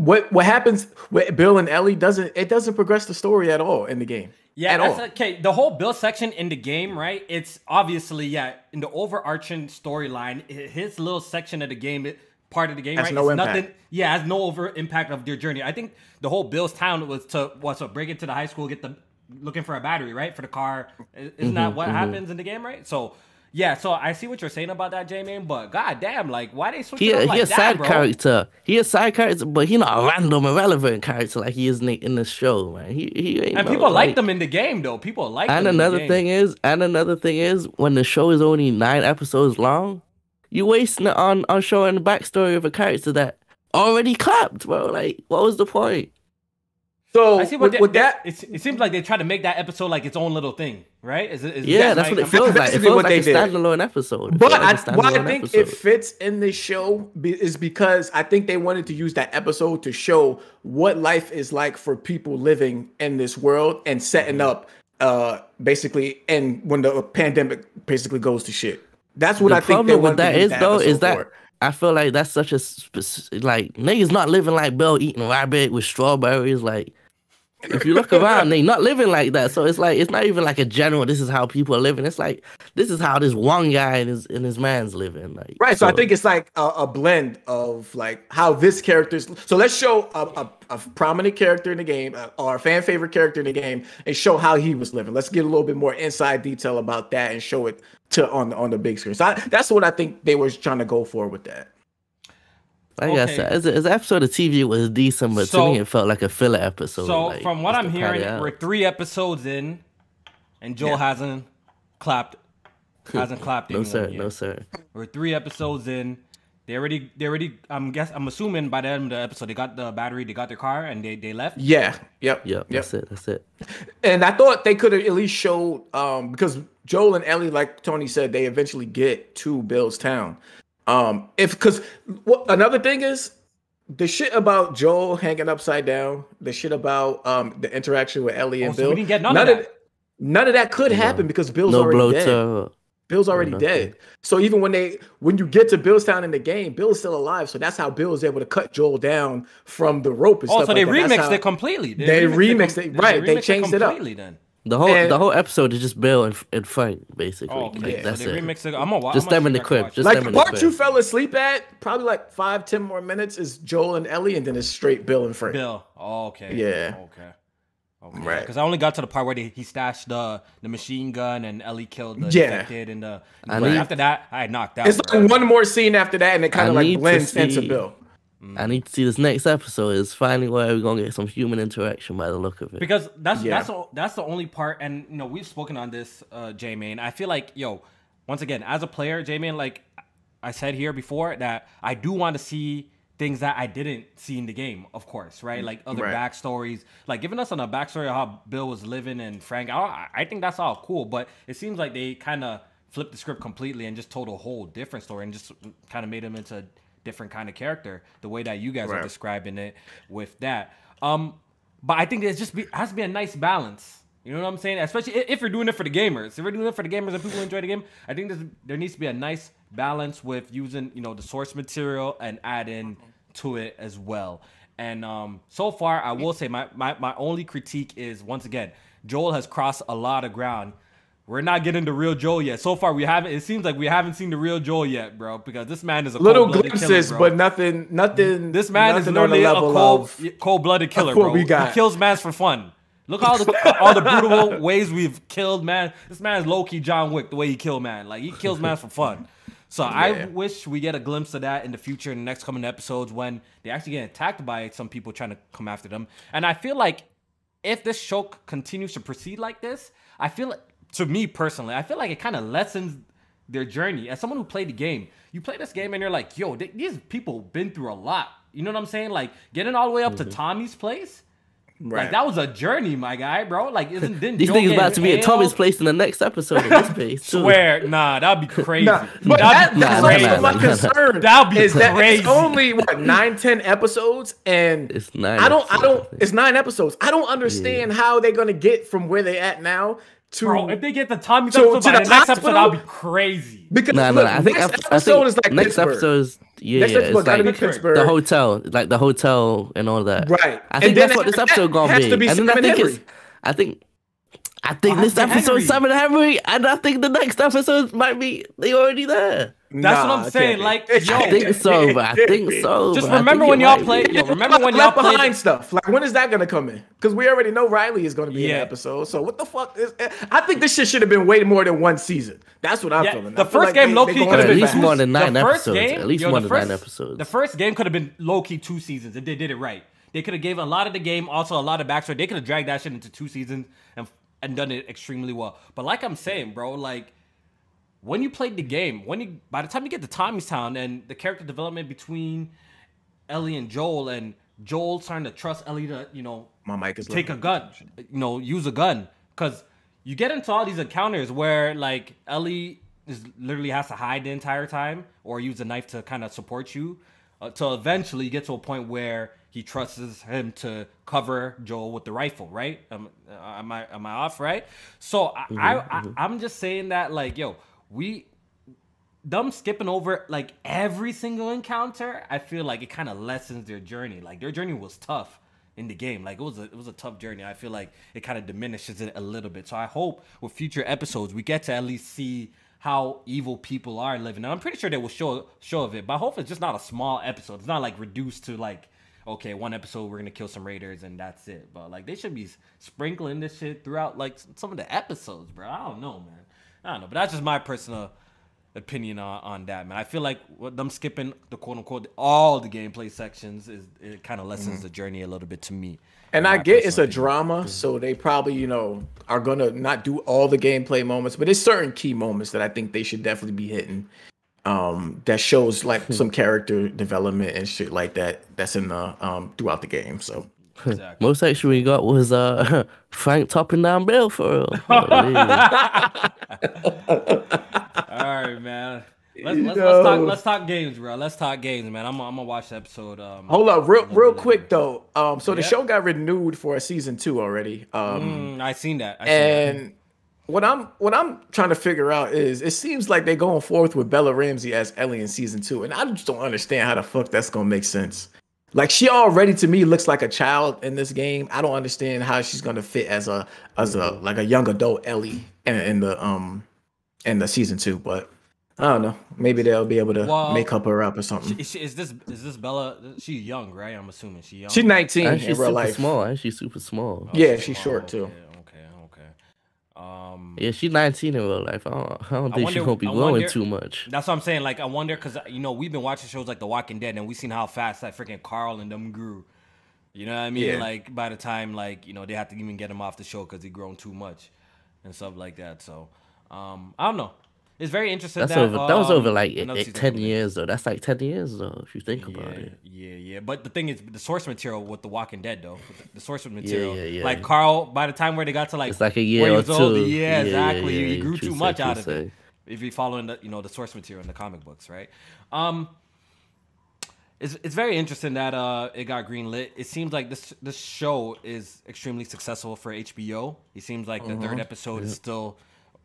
what what happens with Bill and Ellie doesn't it doesn't progress the story at all in the game. Yeah, at that's all. okay. The whole Bill section in the game, right? It's obviously yeah in the overarching storyline. His little section of the game, it, part of the game, Has right? no it's impact. nothing. Yeah, has no over impact of their journey. I think the whole Bill's town was to was to break into the high school, get the looking for a battery, right, for the car. Isn't that mm-hmm, what mm-hmm. happens in the game, right? So. Yeah, so I see what you're saying about that, J man, but goddamn, like, why they switch He, it up a- like he a that, side bro? character. He a side character, but he not a random irrelevant character like he is in, the, in the show, man. He he ain't And no, people like like- them in the game, though. People like. And them in the another game. thing is, and another thing is, when the show is only nine episodes long, you wasting it on on showing the backstory of a character that already clapped, bro. Like, what was the point? So I see what with, they, with that, It's, it seems like they try to make that episode like its own little thing, right? Is it? Is Yeah, that's what it feels (laughs) like. It feels what like they a did. standalone episode. It but I, like why I think episode. it fits in the show be, is because I think they wanted to use that episode to show what life is like for people living in this world and setting up uh basically and when the pandemic basically goes to shit. That's what the I think they problem with that is though is that for. I feel like that's such a like niggas not living like Bill eating rabbit with strawberries. Like if you look around, they're not living like that. So it's like it's not even like a general. This is how people are living. It's like this is how this one guy and his and his man's living. Like Right. So, I think it's like a, a blend of like how this character's. So let's show a, a, a prominent character in the game uh, or a fan favorite character in the game and show how he was living. Let's get a little bit more inside detail about that and show it to on the on the big screen. So I, that's what I think they were trying to go for with that. Like I okay. said, as, as an episode of TV was decent, but So- to me it felt like a filler episode. So like, from what I'm hearing, we're three episodes in, and Joel Yeah. hasn't clapped. Hasn't clapped no sir, yet. no sir. We're three episodes in. They already, they already. I'm guess, I'm assuming by the end of the episode, they got the battery, they got their car, and they they left. Yeah. Yep. Yep, Yep. that's it, that's it. And I thought they could have at least showed um because Joel and Ellie, like Tony said, they eventually get to Bill's town. Um, if because what another thing is the shit about Joel hanging upside down, the shit about um the interaction with Ellie and Oh, so Bill. we didn't get none of that. none of that could happen because Bill's No already dead. bloater. Bill's already nothing. dead. So even when they when you get to Billstown in the game, Bill's still alive. So that's how Bill is able to cut Joel down from the rope and Oh, stuff so they like that. Remixed how- it completely. They remixed it, right, they remixed changed it up. Then. The whole And- the whole episode is just Bill and, and Frank basically. Oh, Like, okay. that's so it. remixed it. I'm gonna watch. Just them in the crib, just like them the in the part you fell asleep at, probably like five, ten more minutes is Joel and Ellie, and then it's straight Bill and Frank. Bill. Oh, okay. Yeah. Okay. Okay. Right. Because I only got to the part where they, he stashed the the machine gun and Ellie killed the Yeah. infected and the. I need- after that, I knocked out. It's like one more scene after that, and it kind of like blends into see- Bill. I need to see this next episode. Is finally where we're gonna get some human interaction by the look of it. because that's Yeah. that's the, that's the only part and you know we've spoken on this uh j man i feel like yo once again as a player j man like i said here before that i do want to see things that i didn't see in the game of course right like other Right. backstories like giving us on a backstory of how bill was living and frank i, I think that's all cool but it seems like they kind of flipped the script completely and just told a whole different story and just kind of made him into a different kind of character the way that you guys are describing it with that um but I think it's just be, has to be a nice balance. You know what I'm saying? Especially if you're doing it for the gamers. If you're doing it for the gamers and people enjoy the game, I think there needs to be a nice balance with using you know the source material and adding to it as well. And um, so far, I will say my, my my only critique is once again, Joel has crossed a lot of ground. We're not getting the real Joel yet. So far, we haven't. It seems like we haven't seen the real Joel yet, bro. Because this man is a Little glimpses, killer, but nothing, nothing. This man is nothing the literally a cold, cold-blooded killer, bro. we got. He kills mans for fun. Look all the (laughs) all the brutal (laughs) ways we've killed man. This man's low key John Wick the way he killed man. Like he kills man for fun. So I wish we get a glimpse of that in the future in the next coming episodes when they actually get attacked by some people trying to come after them. And I feel like if this show continues to proceed like this, I feel like, to me personally, I feel like it kind of lessens their journey. As someone who played the game, you play this game and you're like, yo, th- these people been through a lot. You know what I'm saying? Like getting all the way up to mm-hmm. Tommy's place. Right. Like that was a journey, my guy, bro. Like (laughs) isn't didn't These Joe niggas about to be at Tommy's place in the next episode of this (laughs) space. Swear, nah, that'd be crazy. Nah, but that'd that, be that's crazy. nah, also my nah, nah. concern. (laughs) That'd be is that crazy. it's only what nine, ten episodes, and It's nine I don't, I don't. I. It's nine episodes. I don't understand how they're gonna get from where they at now to Bro, if they get the Tommy's So, episode to the the next episode, hospital? that'd be crazy. because Nah, nah, look, nah, I think next ep- I episode think is like next Pittsburgh. episode is yeah, Next yeah, episode it's gotta like be Pittsburgh. the hotel, like the hotel and all that. Right. I And think then that's what this that episode gonna has be. to be and then I think it's, I think, I think Oh, this Sam episode Henry. Simon Henry, and I think the next episode might be they already there. That's what I'm saying, can't like, (laughs) It yo. I think so, but I think (laughs) so. Just (laughs) remember when y'all might played. be. Yo, remember when y'all left played. behind stuff. Like when is that gonna come in? Because we already know Riley is gonna be in the episode. So what the fuck is? I think this shit should have been way more than one season. That's what I'm Yeah, feeling. the I feel first like game they- low-key could've going At least more than nine episodes. game, At least yo, more the than nine first- episodes. The first game could have been low key two seasons if they did it right. They could have gave a lot of the game, also a lot of backstory. They could have dragged that shit into two seasons and and done it extremely well. But like I'm saying, bro, like when you played the game, when you by the time you get to Tommy's Town and the character development between Ellie and Joel and Joel starting to trust Ellie to, you know, My mic is take a gun, you know, use a gun, because you get into all these encounters where like Ellie is literally has to hide the entire time or use a knife to kind of support you, uh, till eventually you get to a point where he trusts him to cover Joel with the rifle, right? Um, am I am I off right? So I, I, I I'm just saying that like yo, we them skipping over like every single encounter, I feel like it kind of lessens their journey. Like their journey was tough in the game. Like it was a it was a tough journey. I feel like it kind of diminishes it a little bit. So I hope with future episodes we get to at least see how evil people are living. And I'm pretty sure they will show show of it, but I hope it's just not a small episode. It's not like reduced to like okay, one episode we're gonna kill some raiders and that's it. But like they should be sprinkling this shit throughout like some of the episodes, bro. I don't know, man. I don't know, but that's just my personal opinion on, on that, man. I feel like what them skipping the quote unquote all the gameplay sections is it kind of lessens mm-hmm. the journey a little bit to me. And I get it's a opinion. drama, so they probably you know are gonna not do all the gameplay moments, but it's certain key moments that I think they should definitely be hitting. Um, that shows like hmm. some character development and shit like that. That's in the um throughout the game. So Exactly. Most action we got was uh (laughs) Frank topping down Bill for real. (laughs) All right, man. Let's, let's, let's, talk. Let's talk games, bro. Let's talk games, man. I'm, I'm gonna watch the episode. Um, Hold up, real real quick though. Um, so the show got renewed for a season two already. Um, mm, I seen that. I seen and that. What I'm what I'm trying to figure out is it seems like they're going forth with Bella Ramsey as Ellie in season two, and I just don't understand how the fuck that's gonna make sense. Like she already to me looks like a child in this game. I don't understand how she's gonna fit as a as a like a young adult Ellie in, in the um in the season two, but I don't know. Maybe they'll be able to well, make up her up or something. Is, is, this is this Bella? She's young, right? I'm assuming she young. She's 19 and she's super life. small. And she's super small. Oh, yeah, she's short too. Okay, okay. Um, yeah, she's 19 in real life. I don't, I don't think she's gonna be growing too much. That's what I'm saying. Like, I wonder because you know we've been watching shows like The Walking Dead, and we've seen how fast that freaking Carl and them grew. You know what I mean? Yeah. Like by the time like you know they have to even get him off the show because he grown too much and stuff like that. So um, I don't know. It's very interesting. That's that, over. Um, that was over like ten years though. That's like ten years though, if you think yeah, about it. Yeah, yeah. But the thing is, the source material with The Walking Dead though, the source material, yeah, yeah, yeah. like Carl. By the time where they got to like, it's like a year or two. Old, yeah, exactly. Yeah, he grew too much out of say. it. If you're following the, you know, the source material in the comic books, right? Um, it's it's very interesting that uh it got greenlit. It seems like this this show is extremely successful for HBO. It seems like the uh-huh. third episode is still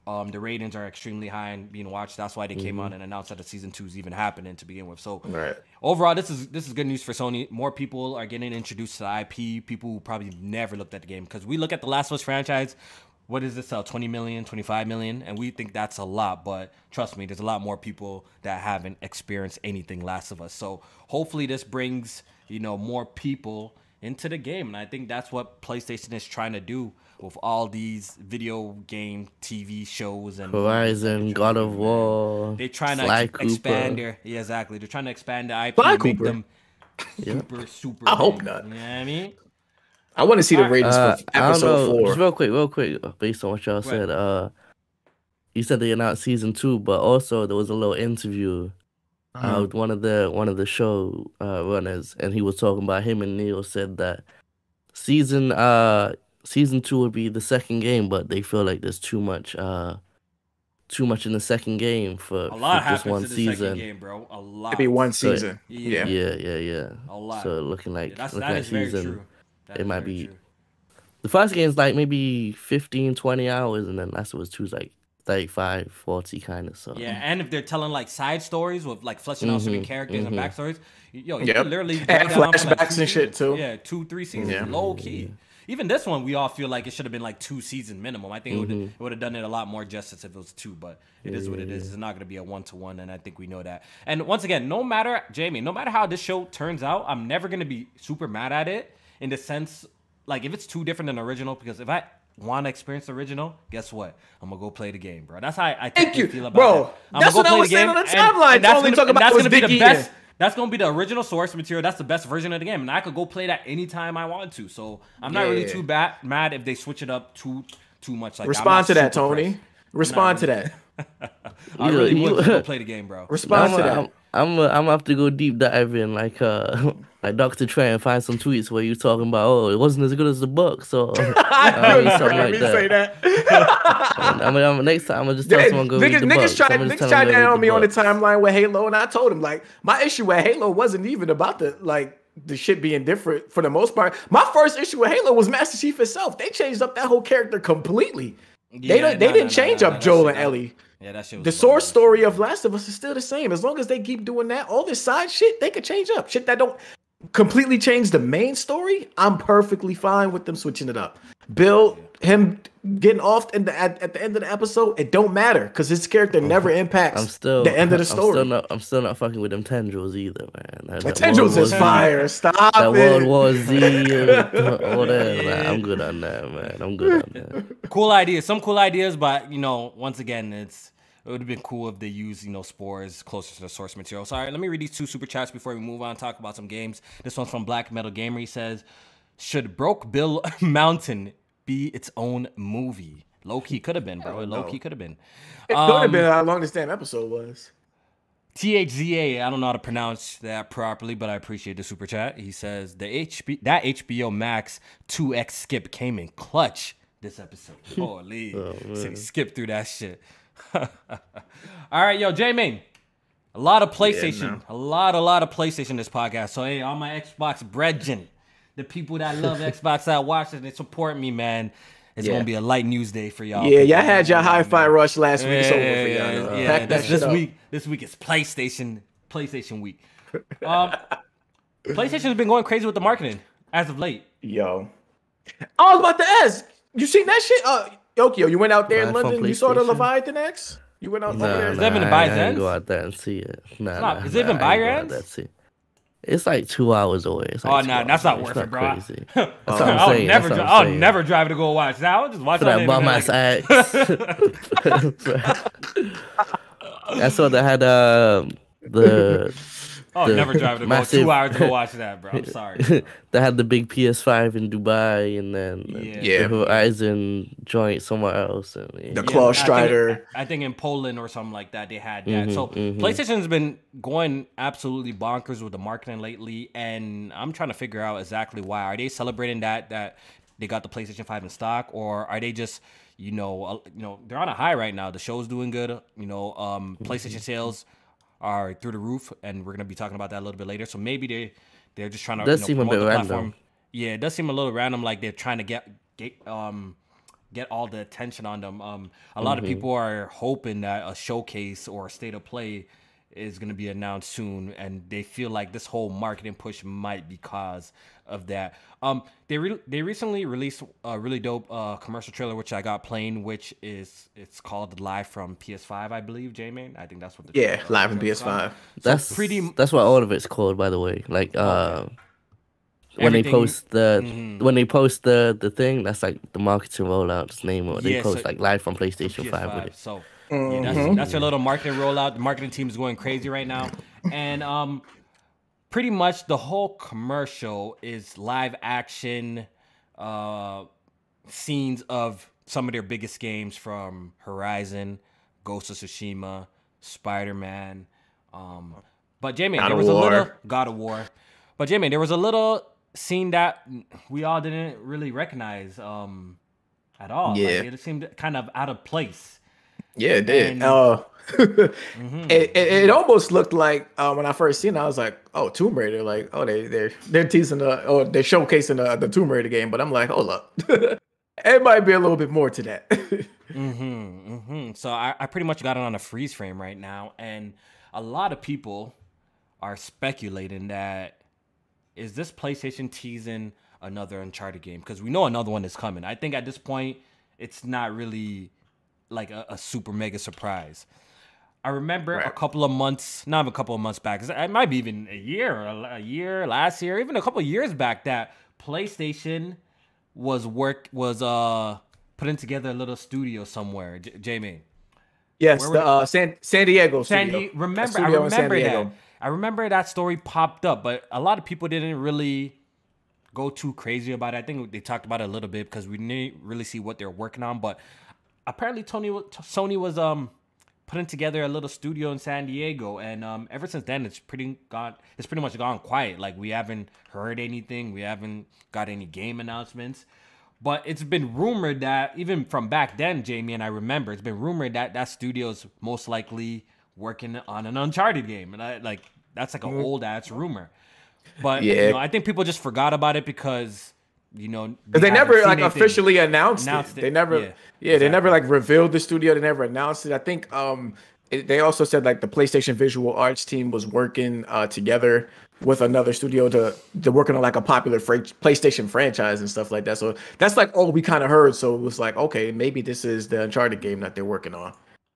um, the ratings are extremely high and being watched. That's why they came mm-hmm. on and announced that the season two is even happening to begin with. So right. overall, this is this is good news for Sony. More people are getting introduced to the IP. People who probably never looked at the game because we look at the Last of Us franchise. What does this sell? 20 million, 25 million? And we think that's a lot, but trust me, there's a lot more people that haven't experienced anything Last of Us. So hopefully this brings, you know, more people into the game. And I think that's what PlayStation is trying to do with all these video game TV shows and Horizon, God of War. They're trying to ex- expand their yeah, exactly. They're trying to expand the IP Sly and make Cooper. them super, super. I hope not. You know what I mean? I want to see the ratings uh, for episode four. Just real quick, real quick, based on what y'all right. said. Uh, you said they announced season two, but also there was a little interview uh, with one of the one of the show uh, runners, and he was talking about him and Neil said that season uh season two would be the second game, but they feel like there's too much uh too much in the second game for, a lot for just one season. game, bro. A lot. Maybe one season. So, yeah. yeah, yeah, yeah. A lot. So looking like yeah, that's, looking that like season, it might be. True. The first game is like maybe 15, 20 hours, and then last was two is like 35, 40 kind of. So yeah, and if they're telling like side stories with like fleshing out mm-hmm, certain characters mm-hmm. and backstories, yo, you yep. literally and flashbacks like and shit too. Yeah, two, three seasons, yeah. low key. Even this one, we all feel like it should have been like two season minimum. I think mm-hmm. it would have done it a lot more justice if it was two, but it is what it is. It's not going to be a one to one, and I think we know that. And once again, no matter Jamie, no matter how this show turns out, I'm never going to be super mad at it in the sense like if it's too different than original. Because if I want to experience original, guess what? I'm gonna go play the game, bro. That's how I, I Thank you, feel about bro. it. That's what I was saying on the timeline. And, and that's gonna, talk about that's gonna be the best. That's gonna be the original source material. That's the best version of the game, and I could go play that anytime I want to. So I'm not yeah. really too bad mad if they switch it up too too much. Like respond to that, Tony. Respond to that. (laughs) I really you, would play the game, bro. Respond I'm, to that. I'm, I'm, I'm gonna have to go deep dive in, like uh, (laughs) like Dr. Trey, and find some tweets where you're talking about, oh, it wasn't as good as the book, so (laughs) I mean, something like that. Say that. I mean, I'm, next time I'm gonna just tell yeah, someone go niggas, read the niggas book. Tried, niggas tried that on me on the timeline with Halo, and I told him like my issue with Halo wasn't even about the like the shit being different for the most part. My first issue with Halo was Master Chief itself. They changed up that whole character completely. Yeah, they don't, they didn't change up Joel and Ellie. Yeah, that shit. the source story of Last of Us is still the same. As long as they keep doing that, all this side shit they could change up. Shit that don't completely change the main story, I'm perfectly fine with them switching it up. Bill, him getting off in the at, at the end of the episode, it don't matter because his character never impacts I'm still the end of the (laughs) story. I'm story. still not. I'm still not fucking with them tendrils either, man. That, the that tendrils World is War Z- fire. Stop That World it. War Z, (laughs) all that. man, I'm good on that, man. I'm good on that. cool ideas, some cool ideas, but you know, once again, it's it would have been cool if they used you know spores closer to the source material. So, all right, let me read these two super chats before we move on. Talk about some games. This one's from Black Metal Gamer. He says, "Should Broke Bill (laughs) Mountain be its own movie?" Low key could have been, bro. Low key could have been. It could Um, have been how long this damn episode was. THZA, I don't know how to pronounce that properly, but I appreciate the super chat. He says the HB that HBO Max 2X skip came in clutch this episode. (laughs) Holy, so he skipped through that shit. (laughs) All right, yo, J Main. A lot of PlayStation, a lot, a lot of PlayStation this podcast. So hey, all my Xbox brethren, the people that love (laughs) Xbox that watch it, they support me, man. It's Yeah. gonna be a light news day for y'all. Yeah, y'all had your hi-fi rush last week. It's over for Yeah, y'all. yeah, this, week, this week is PlayStation, PlayStation week. Um, PlayStation has been going crazy with the marketing as of late. Yo, I was about to ask. You seen that shit? Uh, Yokio, you went out there in London. You saw the Leviathan Axe. You went out Nah, there. Is nah, that even I, by I go out there and see it. Nah, not- nah, is it even by I ain't your go out ends? there and see it. It's like two hours away. It's Oh no, two that's not hours worth away. it, bro. It's crazy. (laughs) That's what I'm I'll saying, never, that's dri- what I'm I'll saying. never drive to go watch that. I'll just watch For on that the bum internet. ass (laughs) act. (laughs) That's what they had. Um, the I'll the never drive to go massive- two hours to go watch that, bro. I'm (laughs) sorry. bro. they had the big PS5 in Dubai, and then Yeah. Yeah. the Horizon joint somewhere else. And, yeah. The Yeah, Claw I think- Strider. I think in Poland or something like that they had that. Mhm, so mhm. PlayStation's been going absolutely bonkers with the marketing lately, and I'm trying to figure out exactly why. Are they celebrating that that they got the PlayStation Five in stock, or are they just you know uh, you know they're on a high right now? The show's doing good. You know, um, PlayStation sales are through the roof, and we're gonna be talking about that a little bit later. So maybe they they're just trying to Does you know, seem a promote bit random. platform. Yeah, it does seem a little random. Like they're trying to get get um get all the attention on them. Um, a lot Mm-hmm. of people are hoping that a showcase or a state of play is going to be announced soon, and they feel like this whole marketing push might be cause of that. Um, they re- they recently released a really dope uh, commercial trailer, which I got playing, which is it's called Live from PS5, I believe. J Man, I think that's what the Yeah, live from. PS5. That's pretty- That's what all of it's called, by the way. Like uh, when they post the Mhm. when they post the the thing, that's like the marketing rollout's name. Or they Yeah, post so- like live from PlayStation Five with it. So yeah, that's, that's your little marketing rollout. The marketing team is going crazy right now, and um, pretty much the whole commercial is live action uh scenes of some of their biggest games from Horizon, Ghost of Tsushima, Spider Man. Um, but Jamie, God there was a little God of War. But Jamie, there was a little scene that we all didn't really recognize um at all. Yeah. Like, it seemed kind of out of place. Yeah, it did. And- Uh, Mhm. (laughs) it, it, it almost looked like uh, when I first seen it, I was like, "Oh, Tomb Raider!" Like, oh, they they're they're teasing the or they're showcasing the, the Tomb Raider game. But I'm like, hold up, (laughs) it might be a little bit more to that. (laughs) Mm-hmm. Mm-hmm. So I, I pretty much got it on a freeze frame right now, and a lot of people are speculating that is this PlayStation teasing another Uncharted game because we know another one is coming. I think at this point it's not really like a, a super mega surprise. I remember a couple of months, not a couple of months back, it might be even a year, a, a year, last year, even a couple of years back, that PlayStation was work was uh putting together a little studio somewhere. J- Jamie, yes, the uh, San San Diego. San studio. Di- remember, I studio San remember that. I remember that story popped up, but a lot of people didn't really go too crazy about it. I think they talked about it a little bit because we didn't really see what they're working on. But apparently, Tony Sony was um putting together a little studio in San Diego, and um ever since then, it's pretty gone. It's pretty much gone quiet. Like we haven't heard anything. We haven't got any game announcements. But it's been rumored that even from back then, Jamie and I remember, it's been rumored that that studio's most likely working on an Uncharted game, and I like that's like an old ass rumor. But Mm-hmm. Yeah. you know, I think people just forgot about it because you know Because they never like officially announced, Announced it. it. They never, Yeah, yeah, they never like revealed the studio. They never announced it. I think um, it, they also said like the PlayStation Visual Arts team was working uh together with another studio to to working on like a popular fr- PlayStation franchise and stuff like that. So that's like all we kind of heard. So it was like, okay, maybe this is the Uncharted game that they're working on.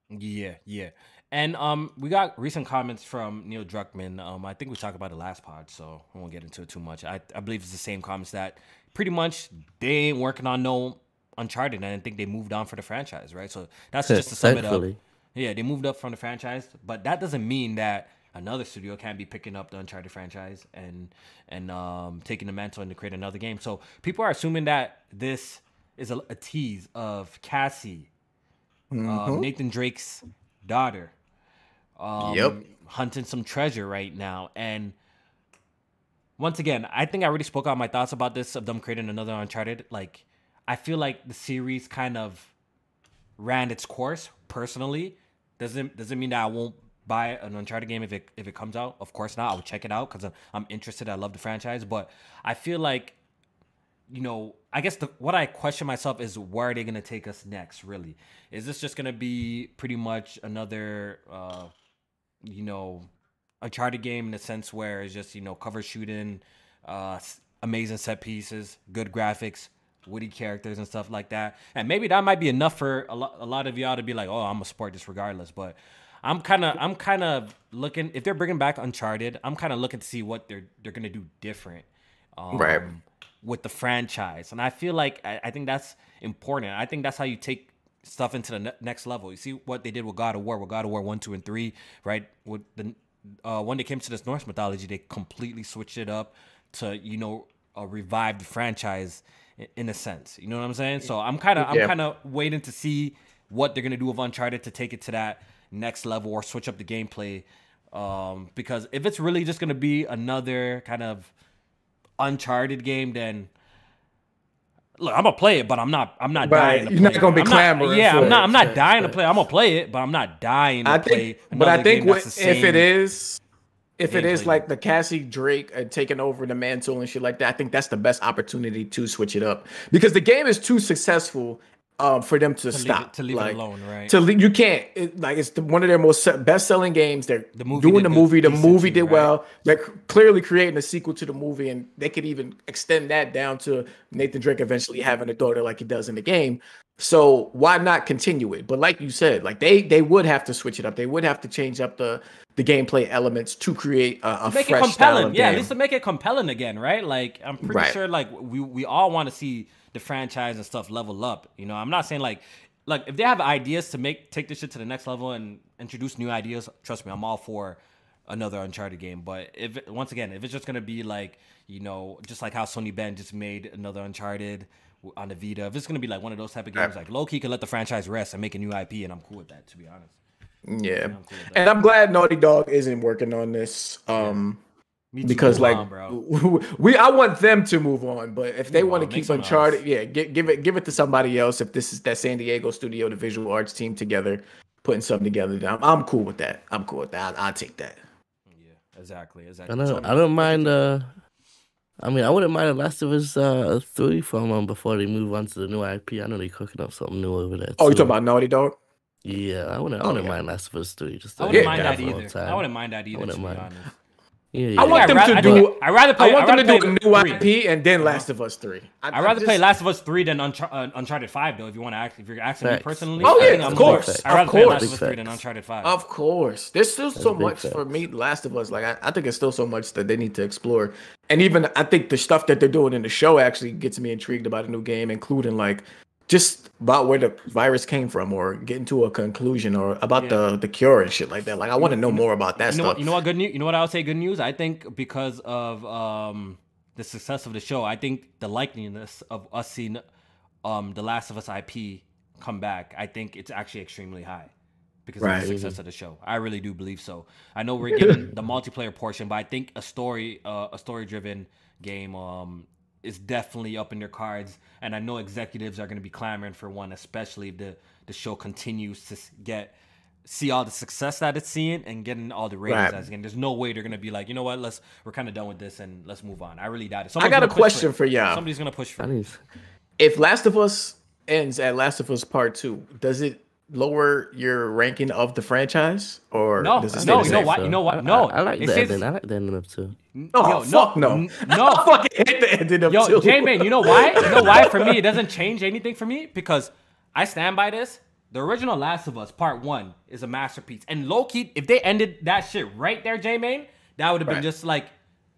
Yeah, yeah. And um, we got recent comments from Neil Druckmann. Um, I think we talked about the last pod, so I won't get into it too much. I, I believe it's the same comments that pretty much they ain't working on no Uncharted, and I think they moved on for the franchise, right? So that's just to sum it up. Thankfully. Yeah, they moved up from the franchise, but that doesn't mean that another studio can't be picking up the Uncharted franchise and and um, taking the mantle and to create another game. So people are assuming that this is a, a tease of Cassie, um, Nathan Drake's daughter, um, Yep. hunting some treasure right now. And once again, I think I already spoke out my thoughts about this of them creating another Uncharted. Like, I feel like the series kind of ran its course personally. Doesn't doesn't mean that I won't buy an Uncharted game if it if it comes out. Of course not. I'll check it out because I'm, I'm interested. I love the franchise, but I feel like you know, I guess the what I question myself is where are they gonna take us next? Really, is this just gonna be pretty much another, uh, you know, Uncharted game in the sense where it's just you know cover shooting, uh, amazing set pieces, good graphics, witty characters and stuff like that, and maybe that might be enough for a lot a lot of y'all to be like, oh, I'm gonna support this regardless, but. I'm kind of I'm kind of looking if they're bringing back Uncharted. I'm kind of looking to see what they're they're gonna do different, um, Right. With the franchise, and I feel like I, I think that's important. I think that's how you take stuff into the ne- next level. You see what they did with God of War, with God of War one, two, and three, right? With the uh, when they came to this Norse mythology, they completely switched it up to you know uh, revive the franchise in, in a sense. You know what I'm saying? So I'm kind of I'm Yeah. kind of waiting to see what they're gonna do with Uncharted to take it to that next level or switch up the gameplay. Um, because if it's really just gonna be another kind of Uncharted game, then look, I'm gonna play it, but I'm not. I'm not Right. dying. To You're play not gonna be it. I'm clamoring yeah, for I'm not. I'm not dying to play. I'm gonna play it, but I'm not dying to I play. think, but I think what, if it is, if it is like the Cassie Drake uh, taking over the mantle and shit like that, I think that's the best opportunity to switch it up because the game is too successful um, for them to, leave it- stop. to leave it alone, right? To le- you can't it, like it's the, one of their most best selling games. They're The movie doing the movie. The movie did right? well. They're c- clearly creating a sequel to the movie, and they could even extend that down to Nathan Drake eventually having a daughter like he does in the game. So why not continue it? But like you said, like they they would have to switch it up. They would have to change up the the gameplay elements to create a, a make it fresh style compelling. Yeah, at least to make it compelling again, right? Like I'm pretty Right. sure like we we all want to see the franchise and stuff level up. You know, I'm not saying like like if they have ideas to make take this shit to the next level and introduce new ideas, trust me, I'm all for another Uncharted game. But if once again, if it's just gonna be like you know, just like how Sony Bend just made another Uncharted on the Vita, if it's gonna be like one of those type of games, like low key can let the franchise rest and make a new IP, and I'm cool with that, to be honest. yeah, cool with that. and I'm glad Naughty Dog isn't working on this. Um, Me because move like on, (laughs) we I want them to move on, but if they Move want to on, make keep someone Uncharted, yeah, give, give it give it to somebody else. If this is that San Diego studio, the visual arts team together, putting something together, then I'm, I'm cool with that. I'm cool with that. I'll, I'll take that. Yeah, exactly, I exactly. don't, I don't mind. Uh, I mean, I wouldn't mind The Last of Us uh, three from them before they move on to the new IP. I know they're cooking up something new over there. Oh, you talking about Naughty Dog? Yeah, I wouldn't. I Oh, wouldn't yeah. mind Last of Us three. Just I wouldn't mind that either. I wouldn't mind that either. To wouldn't be mind. honest. Yeah, yeah. I want I'd them ra- to do. I'd rather play- I want I'd them to do a new three. IP and then Last of Us three. I, I'd rather play Last of Us three than Unchar- uh, Uncharted five, though. If you want to ask, if you're asking me personally, Oh, I yeah, think of I'm course, I'd rather play Last of Us three than Uncharted five. Of course, there's still so big much for me. Last of Us, like I, I think it's still so much that they need to explore, and even I think the stuff that they're doing in the show actually gets me intrigued about a new game, including like just about where the virus came from, or getting to a conclusion, or about the the cure and shit like that. Like I want to know more about that you know stuff. what? You know what? Good news. You know what I would say? Good news. I think because of um, the success of the show, I think the likeliness of us seeing um, the Last of Us IP come back, I think it's actually extremely high because Right. of the success of the show. I really do believe so. I know we're getting the multiplayer portion, but I think a story, uh, a story-driven game, um, is definitely up in their cards. And I know executives are going to be clamoring for one, especially if the the show continues to get see all the success that it's seeing and getting all the ratings Right. as again. There's no way they're gonna be like, you know what, let's we're kind of done with this and let's move on. I really doubt it. I got a question it. for y'all. Somebody's gonna push for I it. if Last of Us ends at Last of Us Part Two, does it lower your ranking of the franchise, or No, does it stay no, the you know same? what? You know what? No, I, I like it the says- ending. I like the ending of two. Oh Yo, fuck no, n- (laughs) I no. fucking hate the ending of Yo, two. J Man, you know why? You know why? For me, it doesn't (laughs) change anything for me because I stand by this. The original Last of Us Part One is a masterpiece, and low key, if they ended that shit right there, J Man, that would have been Right. just like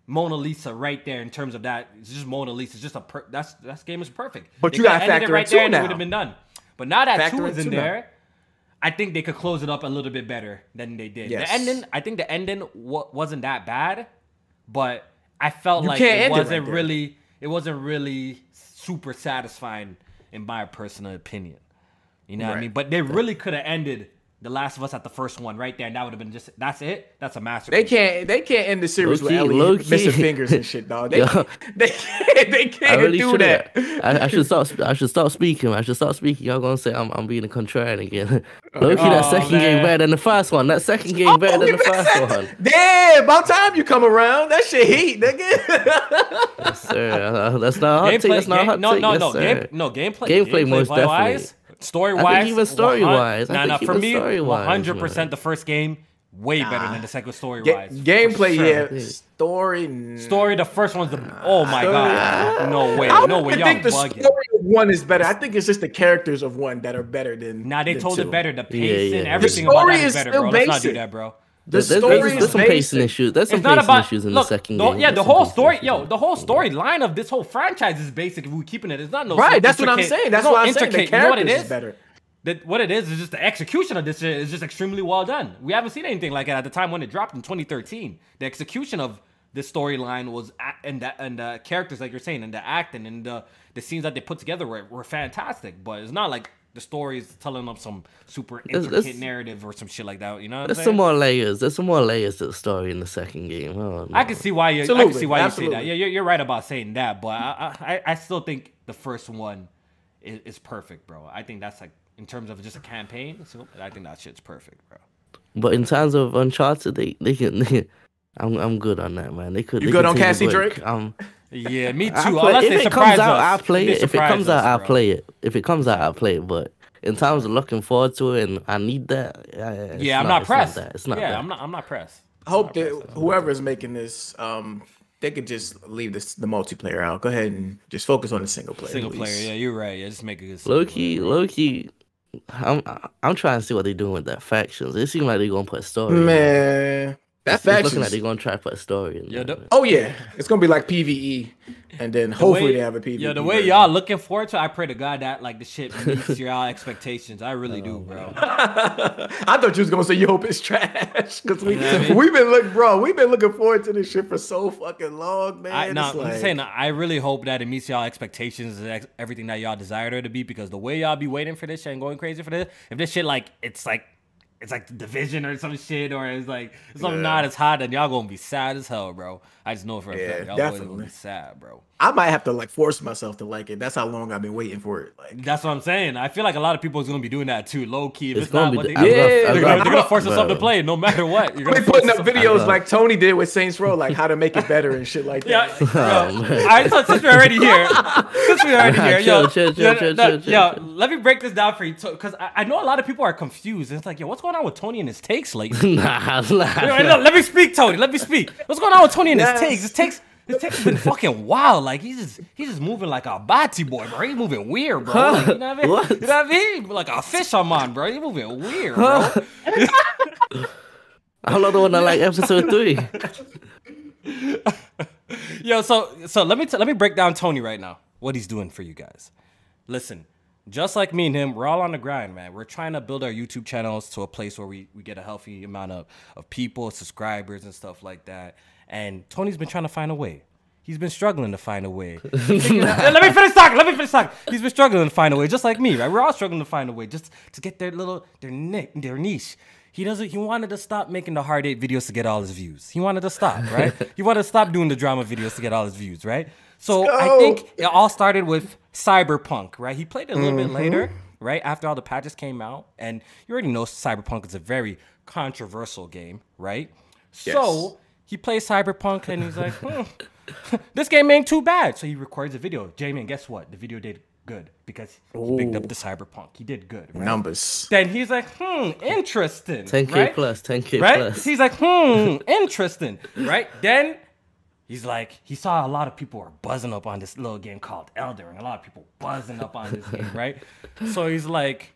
Mona Lisa right there in terms of that. It's just Mona Lisa. It's just a per- that's that game is perfect. But They you gotta ended factor it in right two there, and it would have been done. But now that Factor two is in two now. there. I think they could close it up a little bit better than they did. Yes. The ending, I think the ending wa- wasn't that bad, but I felt You like can't it right wasn't there. really, it wasn't really super satisfying in my personal opinion. You know what I mean? But they really could have ended The Last of Us at the first one right there, and that would have been just that's it. That's a masterpiece. They can't. They can't end the series with Low-key, Ellie missing fingers and shit, dog. They, Yo. they can't. They (laughs) can't really do that. I, I should stop. I should stop speaking. I should stop speaking. Y'all gonna say I'm I'm being a contrarian again. (laughs) Look that Oh, second man. game better than the first one. That second game better than the first missed one. Damn, about time you come around. That shit heat, nigga. Yes, sir. Uh, that's not a hot take. That's not game- hot no, take. no, yes, no, sir. game, no gameplay. Gameplay most wise, story I think wise, even story-wise, I Nah, nah. For me, story-wise, one hundred percent the first game way better than the second story Ga- wise. gameplay, sure. yeah. Story, Story, the first one's the. Oh my Story- god! No way! I No way! even Y'all think the bugging. story of one is better. I think it's just the characters of one that are better than. Nah, they than told two. it better. The Yeah, pacing, yeah. everything The about story that is is better, still bro. Let's not do that, bro. The story there's, some pacing issues. There's some It's pacing about issues in look. the second the- game. yeah, the whole story, yo, the whole storyline of this whole franchise is basic. If we keeping it, it's not no Right, that's what I'm saying. That's no what I'm saying. The intricate- you know what it characters is is? better. that what it is is just the execution of this shit is just extremely well done. We haven't seen anything like it at the time when it dropped in 2013. The execution of this storyline was and that and the characters like you're saying and the acting and the the scenes that they put together were, were fantastic. But it's not like the story is telling up some super intricate it's- narrative or some shit like that. You know what I'm There's some more layers. There's some more layers to the story in the second game. Oh, I can see why you. I can see why you say that. Yeah, you're you're right about saying that, but I, I I still think the first one is, is perfect, bro. I think that's like in terms of just a campaign. So I think that shit's perfect, bro. But in terms of Uncharted, they they can. They, (laughs) I'm I'm good on that, man. They could. You they good on take Cassie. Drake? Um, Yeah, me too. I play, Unless if it comes out, us. I'll play it. If it surprise comes out, us, I'll bro. play it. If it comes out, I'll play it. But in terms of looking forward to it, and I need that. Yeah, it's Yeah, I'm not, it's pressed. that. It's not yeah, that. I'm not. I'm not pressed. I hope that whoever is making this, um, they could just leave this the multiplayer out. Go ahead and just focus on the single player. Single please. player. Yeah, you're right. Yeah, just make a good. Low single key, player. low key. I'm I'm trying to see what they're doing with that factions. It seems like they're gonna put a story. Man, that It's looking faction. like they're gonna try to put a story in Yeah, there. the- oh yeah, it's gonna be like PVE, and then The hopefully way- they have a PVE. Yeah, the way version. y'all looking forward to, it, I pray to God that like the shit meets your expectations. I really oh, do, bro. (laughs) I thought you was gonna say you hope it's trash because we, you know I mean? we've been look, bro. We've been looking forward to this shit for so fucking long, man. I, no, It's I'm saying. I really hope that it meets y'all expectations and ex- everything that y'all desired it to be. Because the way y'all be waiting for this shit and going crazy for this, if this shit like it's like it's like the division or some shit, or it's like something Yeah. not as hot, then y'all gonna be sad as hell, bro. I just know for a Yeah, fact y'all boys are gonna be sad, bro. I might have to like force myself to like it. That's how long I've been waiting for it. Like, That's what I'm saying. I feel like a lot of people is gonna be doing that too, low key. If It's it's, gonna not be what they, I'm Yeah, rough- I'm they're, I'm gonna, they're gonna force themselves to bro. play no matter what. (laughs) You're gonna be putting up videos like Tony did with Saints Row, like how to make it better and shit like (laughs) Yeah, that. yo, (laughs) Oh, man. all right. So since we're already here, since we're already here, yo, Chill, chill, yo, chill, yo, let me break this down for you, because I, I know a lot of people are confused. It's like, yo, what's going on with Tony and his takes lately? (laughs) nah, nah, Yo, nah. let me speak, Tony. Let me speak. What's going on with Tony and his takes? His takes. His takes has been (laughs) fucking wild. Like he's just he's just moving like a bati boy, bro. He's moving weird, bro. Like, you know what I mean? What? You know what I mean? Like a fish on mine, bro. He's moving weird, bro. I'm not the one that like episode three. (laughs) Yo, so so let me t- let me break down Tony right now. What he's doing for you guys. Listen, just like me and him, we're all on the grind, man. We're trying to build our YouTube channels to a place where we, we get a healthy amount of, of people, subscribers, and stuff like that. And Tony's been trying to find a way. He's been struggling to find a way. (laughs) Let me finish talking. Let me finish talking. He's been struggling to find a way, just like me, right? We're all struggling to find a way, just to get their little their nick, their niche. He doesn't. He wanted to stop making the hard eight videos to get all his views. He wanted to stop, right? (laughs) he wanted to stop doing the drama videos to get all his views, right? So I think it all started with Cyberpunk, right? He played it a little Mm-hmm. bit later, right after all the patches came out, and you already know Cyberpunk is a very controversial game, right? Yes. So he plays Cyberpunk, and he's like, hmm, (laughs) "This game ain't too bad." So he records a video. J-Man, guess what? The video did good because he picked up the cyberpunk. He did good. Right? Numbers. Then he's like, hmm, interesting. 10k right? plus, 10k right? plus. He's like, hmm, interesting, right? Then he's like, he saw a lot of people were buzzing up on this little game called Elden Ring. A lot of people buzzing up on this game, right? So he's like,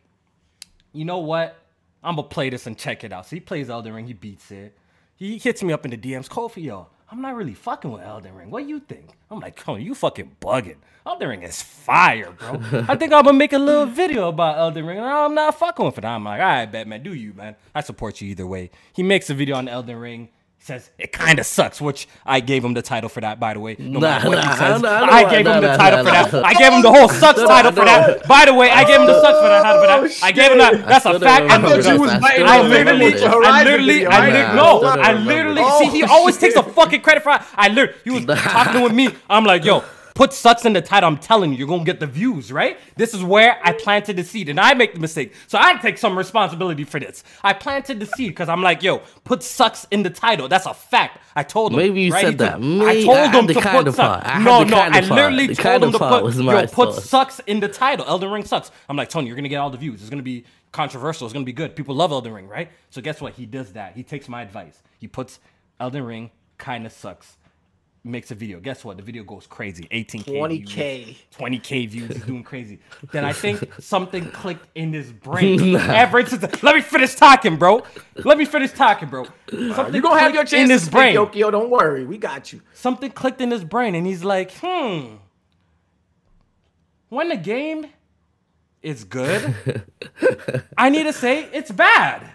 you know what? I'm gonna play this and check it out. So he plays Elden Ring, he beats it. He hits me up in the DMs, Kofi, yo, I'm not really fucking with Elden Ring. What you think? I'm like, oh, you fucking bugging. Elden Ring is fire, bro. I think I'm gonna make a little video about Elden Ring. I'm not fucking with it. I'm like, all right, bet, man, do you, man. I support you either way. He makes a video on Elden Ring. Says it kind of sucks, which I gave him the title for that, by the way. No Nah, matter what nah, he I says, don't- I I gave him the nah, title nah, for that. nah. I gave him the whole sucks Nah, title for nah. that. By the way, I gave him the sucks for that for that. I gave him that. That's a fact. remember thought you was I biting still I don't off remember literally, With that. your I literally, I literally, Nah, no, I I literally, see, he always Oh, takes the fucking credit for. I literally, he was talking with me. I'm like, yo, put sucks in the title. I'm telling you, you're gonna get the views, right? This is where I planted the seed, and I make the mistake. So I take some responsibility for this. I planted the seed because I'm like, yo, put sucks in the title. That's a fact. I told him. Maybe you right? said that. I told I him to put sucks. part. I had No, no, I literally The told him to put, yo, put sucks in the title. Elden Ring sucks. I'm like, Tony, you're gonna get all the views. It's gonna be controversial. It's gonna be good. People love Elden Ring, right? So guess what? He does that. He takes my advice. He puts Elden Ring kind of sucks. Makes a video. Guess what? The video goes crazy. 18k, 20K. views, 20k views. He's doing crazy. Then I think (laughs) something clicked in his brain. Ever since, let me finish talking, bro. Let me finish talking, bro. Something You gonna have your chance in his brain Yokio. Don't worry, we got you. something clicked in his brain and he's like, hmm, when the game is good, (laughs) I need to say it's bad.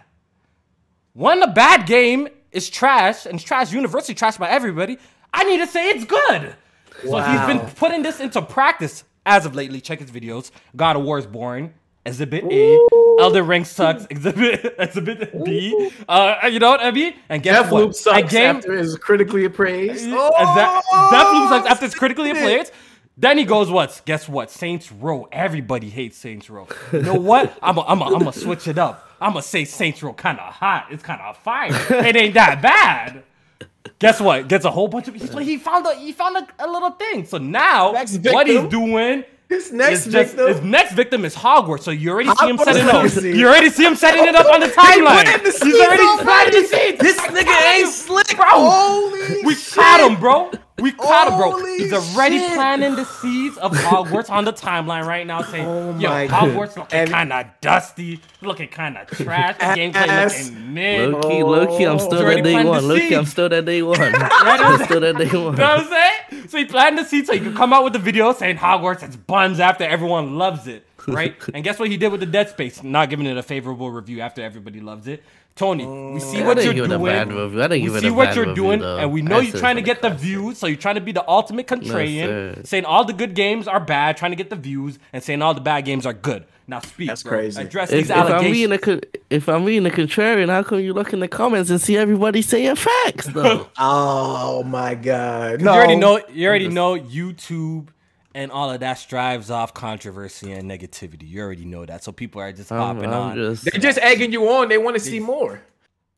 When a bad game is trash and it's trash universally trash by everybody, I need to say it's good. So he's been putting this into practice as of lately. Check his videos. God of War is boring. Exhibit A. Elden Ring sucks. Exhibit (laughs) Exhibit B. Uh, you know what I mean? And guess what? Deathloop sucks I game, after is critically appraised. Oh, that, Deathloop sucks after it's critically appraised. Then he goes, what? Guess what? Saints Row. Everybody hates Saints Row. You know what? I'm going I'm I'm to switch it up. I'm going to say Saints Row kind of hot. It's kind of fire. (laughs) It ain't that bad. Guess what? Gets a whole bunch of. He, found a he found a, a little thing. So now what he's doing His next just victim. his next victim is Hogwarts. So you already see him setting it up. You already see him setting it up on the timeline. He's already planted the seeds. This nigga ain't slick. bro. Holy We shit. caught him, bro. We caught him, bro. Holy He's already shit. planting the seeds of Hogwarts on the timeline right now, saying, Oh "Yo, my Hogwarts God. looking kind of dusty, looking kind of trash, the gameplay Ass. looking mid." Low key, low key, I'm still already at day one. Low key, (laughs) I'm still at day one. I'm I'm still at day one. You know what I'm saying? So he planted the seed so he could come out with the video saying Hogwarts it's buns after everyone loves it, right? (laughs) and guess what he did with the Dead Space? Not giving it a favorable review after everybody loves it. Tony, we mm. see what you're give it a doing. bad review. I we see what you're review, doing, and we know I you're trying to get the the views. So you're trying to be the ultimate contrarian, sir. saying all the good games are bad, trying to get the views, and saying all the bad games are good. Now speak. That's bro. crazy. Address If, these if I'm allegations. reading a if I'm reading the contrarian, how come you look in the comments and see everybody saying facts though? (laughs) Oh my god. You already know. You already know YouTube and all of that strives off controversy and negativity. You already know that. So people are just I'm, hopping I'm on. just They're just egging you on. They want to see more.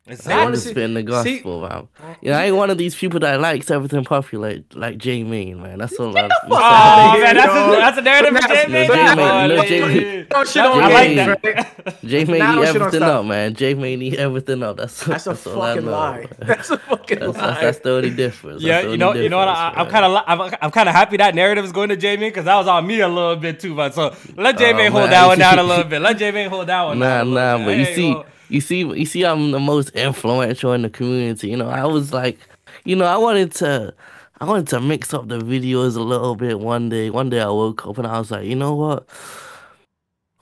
I'm wanna just see- spitting the see- gospel, man. Yeah, I ain't one of these people that likes everything popular like like J Main, man. That's all I'm saying. Oh man, that's a, that's a narrative for oh, oh, Now- J May. No, J-May, no, boy. J-May. Don't shit on I like games, that. J May eat everything up, man. J May eat everything up. That's That's a that's all I fucking know, lie. man. (laughs) That's a fucking That's, lie. that's, that's the only difference. Yeah, the you know, you know what? I, I'm kind of, I'm, I'm kind of happy that narrative is going to J May because that was on me a little bit too, man. So let J May Oh, hold that one down a (laughs) little bit. Let J May hold that one. Nah, down a nah, but you see, well, you see, you see, I'm the most influential in the community. You know, I was like, you know, I wanted to, I wanted to mix up the videos a little bit. One day, one day I woke up and I was like, you know what?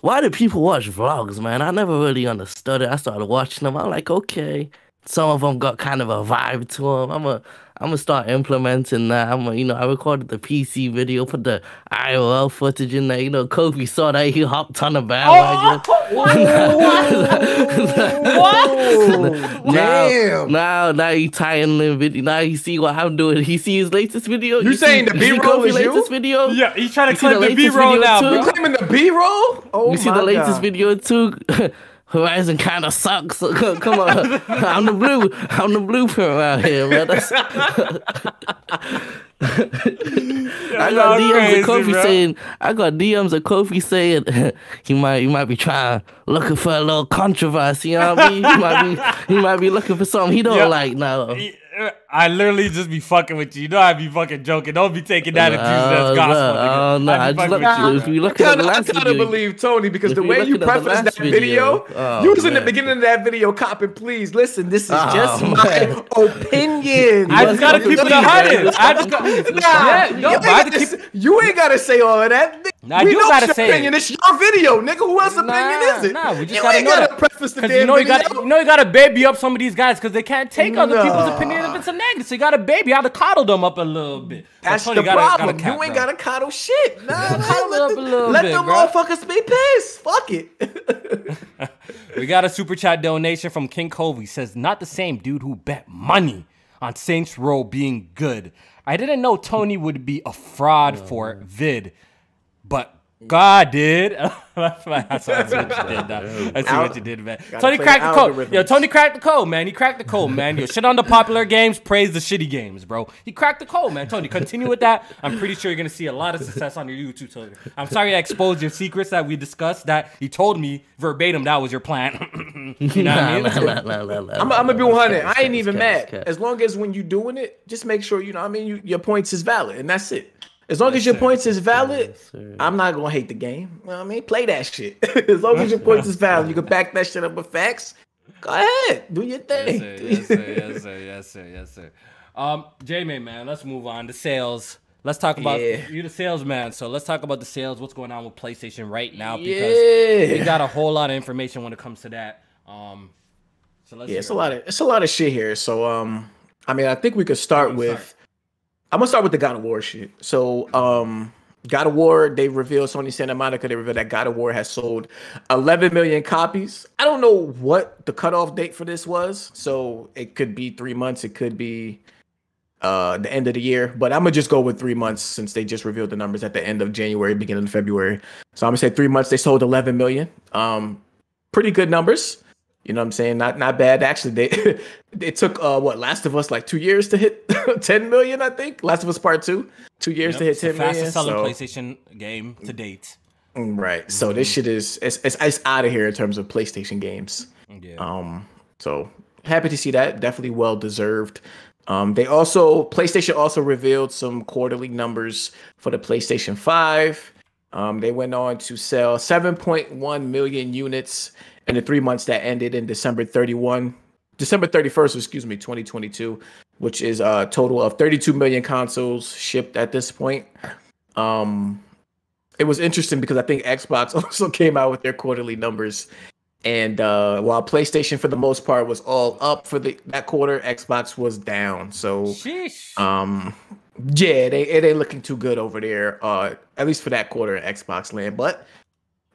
Why do people watch vlogs, man? I never really understood it. I started watching them. I'm like, okay, some of them got kind of a vibe to them. I'm a, I'm gonna start implementing that. I'm, a, you know, I recorded the PC video, put the IOL footage in there. You know, Kofi saw that he hopped on the bandwagon. Oh, (laughs) Now, damn. now, now he tying the video. Now he see what I'm doing. He see his latest video. You see- saying the B-roll Kofi's is you? latest video? Yeah, he's trying to You see the the B-roll now, too? You claiming the B roll? Oh You see oh the latest God. video too? (laughs) Horizon kind of sucks. (laughs) Come on, I'm the blue. I'm the blueprint around here, man. That's... (laughs) I got DMs crazy, of Kofi bro. saying, I got DMs of Kofi saying (laughs) he might he might be trying looking for a little controversy. You know what I mean? He might be he might be looking for something he don't Yeah. like now. I literally just be fucking with you. You know I be fucking joking. Don't be taking that and using it as Oh, gospel. no, nigga. oh, no, I I just look you, if bro. look I at kinda, I last kinda video. believe Tony because the way you at prefaced that video, video, oh, you was in the beginning of that video, copping. Please listen. This is Oh, just man. my opinion. I just gotta Please, keep it a hundred. I just got, Nah, yeah, you, no, ain't but I had gotta keep. say- you ain't gotta say all of that. nigga. Nah, I we do know gotta your say it. It's your video, nigga. Who else's opinion is it? nah, we just you gotta ain't know gotta that. preface the Cause damn you know you video. got you know you gotta baby up some of these guys because they can't take other people's opinion if it's a negative. So you got a baby, I gotta coddle them up a little bit. That's Tony the gotta- problem. gotta cap, you ain't gotta coddle shit. (laughs) Nah, nah, coddle let up the- a little let bit, them bro. motherfuckers be pissed. Fuck it. (laughs) We got a super chat donation from King Covey. Says not the same dude who bet money on Saints Row being good. I didn't know Tony would be a fraud for vid, but God did. (laughs) that's what what you did. Dog. That's (laughs) what you did, man. Tony play cracked the code. Yo, Tony cracked the code, man. He cracked the code, man. Yo, shit on the popular games, praise the shitty games, bro. He cracked the code, man. Tony, continue with that. I'm pretty sure you're gonna see a lot of success on your YouTube. Tony. I'm sorry I exposed your secrets that we discussed. That he told me verbatim that was your plan. (laughs) you know what I mean? I'm, I'm gonna be 100. I ain't even mad. nah, nah. As long as when you doing it, just make sure you know. I mean, you, your points is valid, and that's it. As long as your points is valid, I'm not gonna hate the game. You know I mean, play that shit. (laughs) as long as your points is valid, you can back that shit up with facts. Go ahead, do your thing. Yes, sir. Yes, sir. Yes, sir. Yes, sir. Um, J-May, man, let's move on to sales. Let's talk about Yeah. you, the salesman. So let's talk about the sales. What's going on with PlayStation right now? Because Yeah. we got a whole lot of information when it comes to that. Um, so let's Yeah, it's a lot of it's a lot of shit here. So um, I mean, I think we could start with. I'm gonna start with the God of War shit. So um, God of War, they revealed Sony Santa Monica. They revealed that God of War has sold 11 million copies. I don't know what the cutoff date for this was. So it could be three months. It could be uh the end of the year. But I'm gonna just go with three months since they just revealed the numbers at the end of January, beginning of February. So I'm gonna say three months. They sold 11 million. Um, pretty good numbers. You know what I'm saying? Not not bad. Actually, they (laughs) it took uh what Last of Us like two years to hit (laughs) 10 million, I think. Last of Us Part Two, two years Yep, to hit it's the 10 million. fastest selling so- PlayStation game to date. Mm, right. So this Mm-hmm. shit is it's, it's it's out of here in terms of PlayStation games. Yeah. Um, so happy to see that. Definitely well deserved. Um, they also PlayStation also revealed some quarterly numbers for the PlayStation 5. Um, they went on to sell 7.1 million units in the three months that ended in December 31, December 31st, excuse me, 2022, which is a total of 32 million consoles shipped at this point. Um, it was interesting because I think Xbox (laughs) also came out with their quarterly numbers. And uh, while PlayStation for the most part was all up for the that quarter, Xbox was down. So Sheesh. um yeah, they it ain't looking too good over there, uh, at least for that quarter in Xbox land. But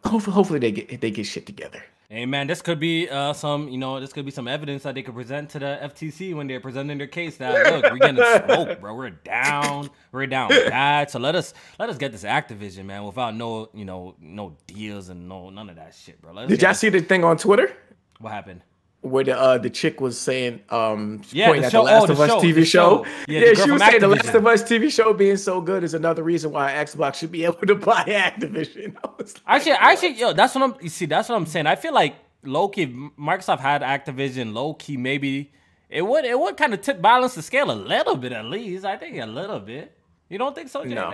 hopefully, hopefully they get they get shit together. Hey man, this could be uh, some, you know, this could be some evidence that they could present to the FTC when they're presenting their case. That look, we're getting (laughs) smoked, bro. We're down, we're down bad. So let us let us get this Activision, man, without no, you know, no deals and no none of that shit, bro. Let's Did y'all see the thing on Twitter what happened? Where the uh the chick was saying um Yeah, pointing the at show- the Last oh, the of Us show, TV show? show. Yeah, Yeah, she was saying the Last of Us TV show being so good is another reason why Xbox should be (laughs) able to buy Activision. (laughs) I like, Actually, actually, yo, that's what I'm. You see, that's what I'm saying. I feel like low key, Microsoft had Activision. Low key, maybe it would it would kind of tip balance the scale a little bit at least. I think a little bit. You don't think so, Jay? No.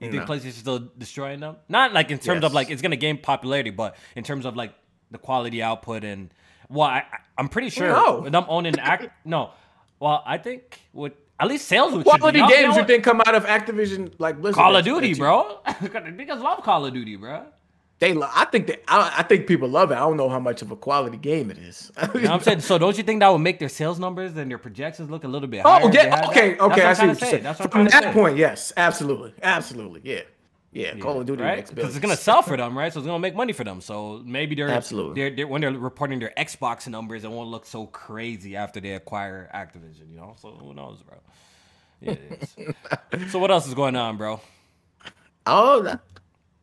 You think No. PlayStation's still destroying them? Not like in terms of like it's gonna gain popularity, but in terms of like the quality output and well, I, I'm pretty oh, sure No. with them owning act. No, well, I think with at least sales would quality should be, games you know think come out of Activision like Blizzard Call of Duty, bro. (laughs) Because love Call of Duty, bro. They, lo- I think that I, I think people love it. I don't know how much of a quality game it is. You know what I'm saying? So don't you think that would make their sales numbers and their projections look a little bit oh, higher? Oh yeah, okay, okay. I see what I'm what you're say. saying. That's what I'm From that point, yes, absolutely, absolutely, yeah, yeah. Call of Duty right? Because it's gonna sell for (laughs) them, right? So it's gonna make money for them. So maybe they're Absolutely. They're, they're when they're reporting their Xbox numbers, it won't look so crazy after they acquire Activision. You know? So who knows, bro? Yeah, it is. (laughs) so what else is going on, bro? Oh, that,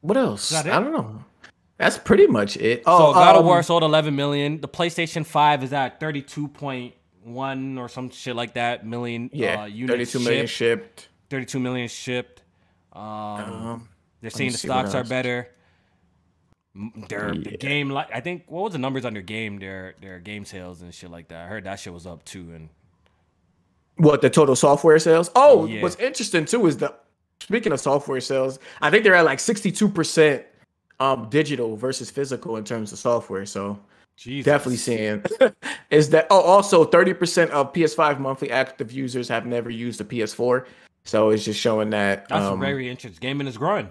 what else? I don't know. That's pretty much it. So Oh, God of um, War sold 11 million. The PlayStation 5 is at 32.1 or some shit like that million Yeah, uh, units 32 million shipped. shipped. 32 million shipped. Um, Um, they're saying the stocks are better. Their the Yeah. game like I think what was the numbers on their game their their game sales and shit like that. I heard that shit was up too and What the total software sales? Oh, Yeah. what's interesting too is the speaking of software sales, I think they're at like 62% um digital versus physical in terms of software. So Jesus. definitely seeing (laughs) is that oh also 30% of PS5 monthly active users have never used a PS4. So it's just showing that That's um, very interesting. Gaming is growing.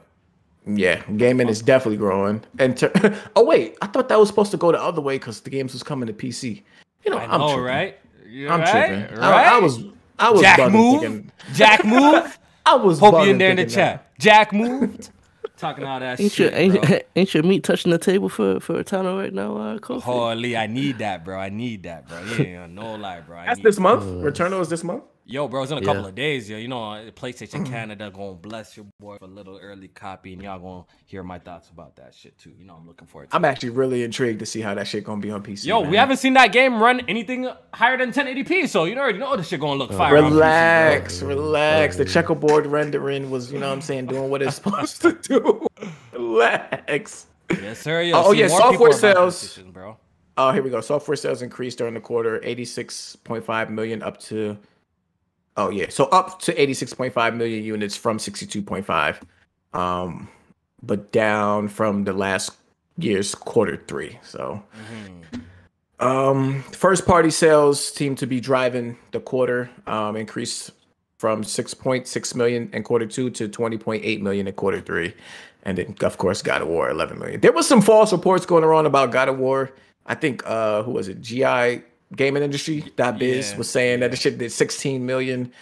Yeah, gaming is definitely growing. And ter- (laughs) oh wait, I thought that was supposed to go the other way because the games was coming to PC. You know, I am know, tripping. right? You're I'm right? tripping. Right? I, I was I was Jack move. thinking- Jack (laughs) move. I was Hope you bugging in there in the thinking that. chat. Jack moved. (laughs) Talking all that Ain't your, shit, bro. ain't, ain't your meat touching the table for for Returnal right now, uh, Kofi? Holy, I need that, bro. I need that, bro. Yeah, no lie, bro. I That's need this month. Returnal is this month. Yo, bro, it's in a couple Yeah. of days, yo. You know, uh, PlayStation Mm. Canada gonna bless your boy for a little early copy, and y'all gonna hear my thoughts about that shit too. You know, I'm looking forward to. I'm actually really intrigued to see how that shit gonna be on PC. Yo, man. we haven't seen that game run anything higher than 1080p, so you already know this shit gonna look fire. on PC. Relax, relax. The checkerboard rendering was, you know what I'm saying, doing what it's (laughs) supposed to do. Relax. Yes, sir. Yo, Oh, yeah, software sales. Bro. Oh, here we go. Software sales increased during the quarter, 86.5 million up to Oh yeah, so up to 86.5 million units from 62.5. Um but down from the last year's quarter 3. So um first party sales seem to be driving the quarter um increase from 6.6 million in quarter 2 to 20.8 million in quarter 3 and then of course God of War 11 million. There was some false reports going around about God of War. I think uh who was it? GI Gaming Industry that biz Yeah, was saying that the shit did 16 million.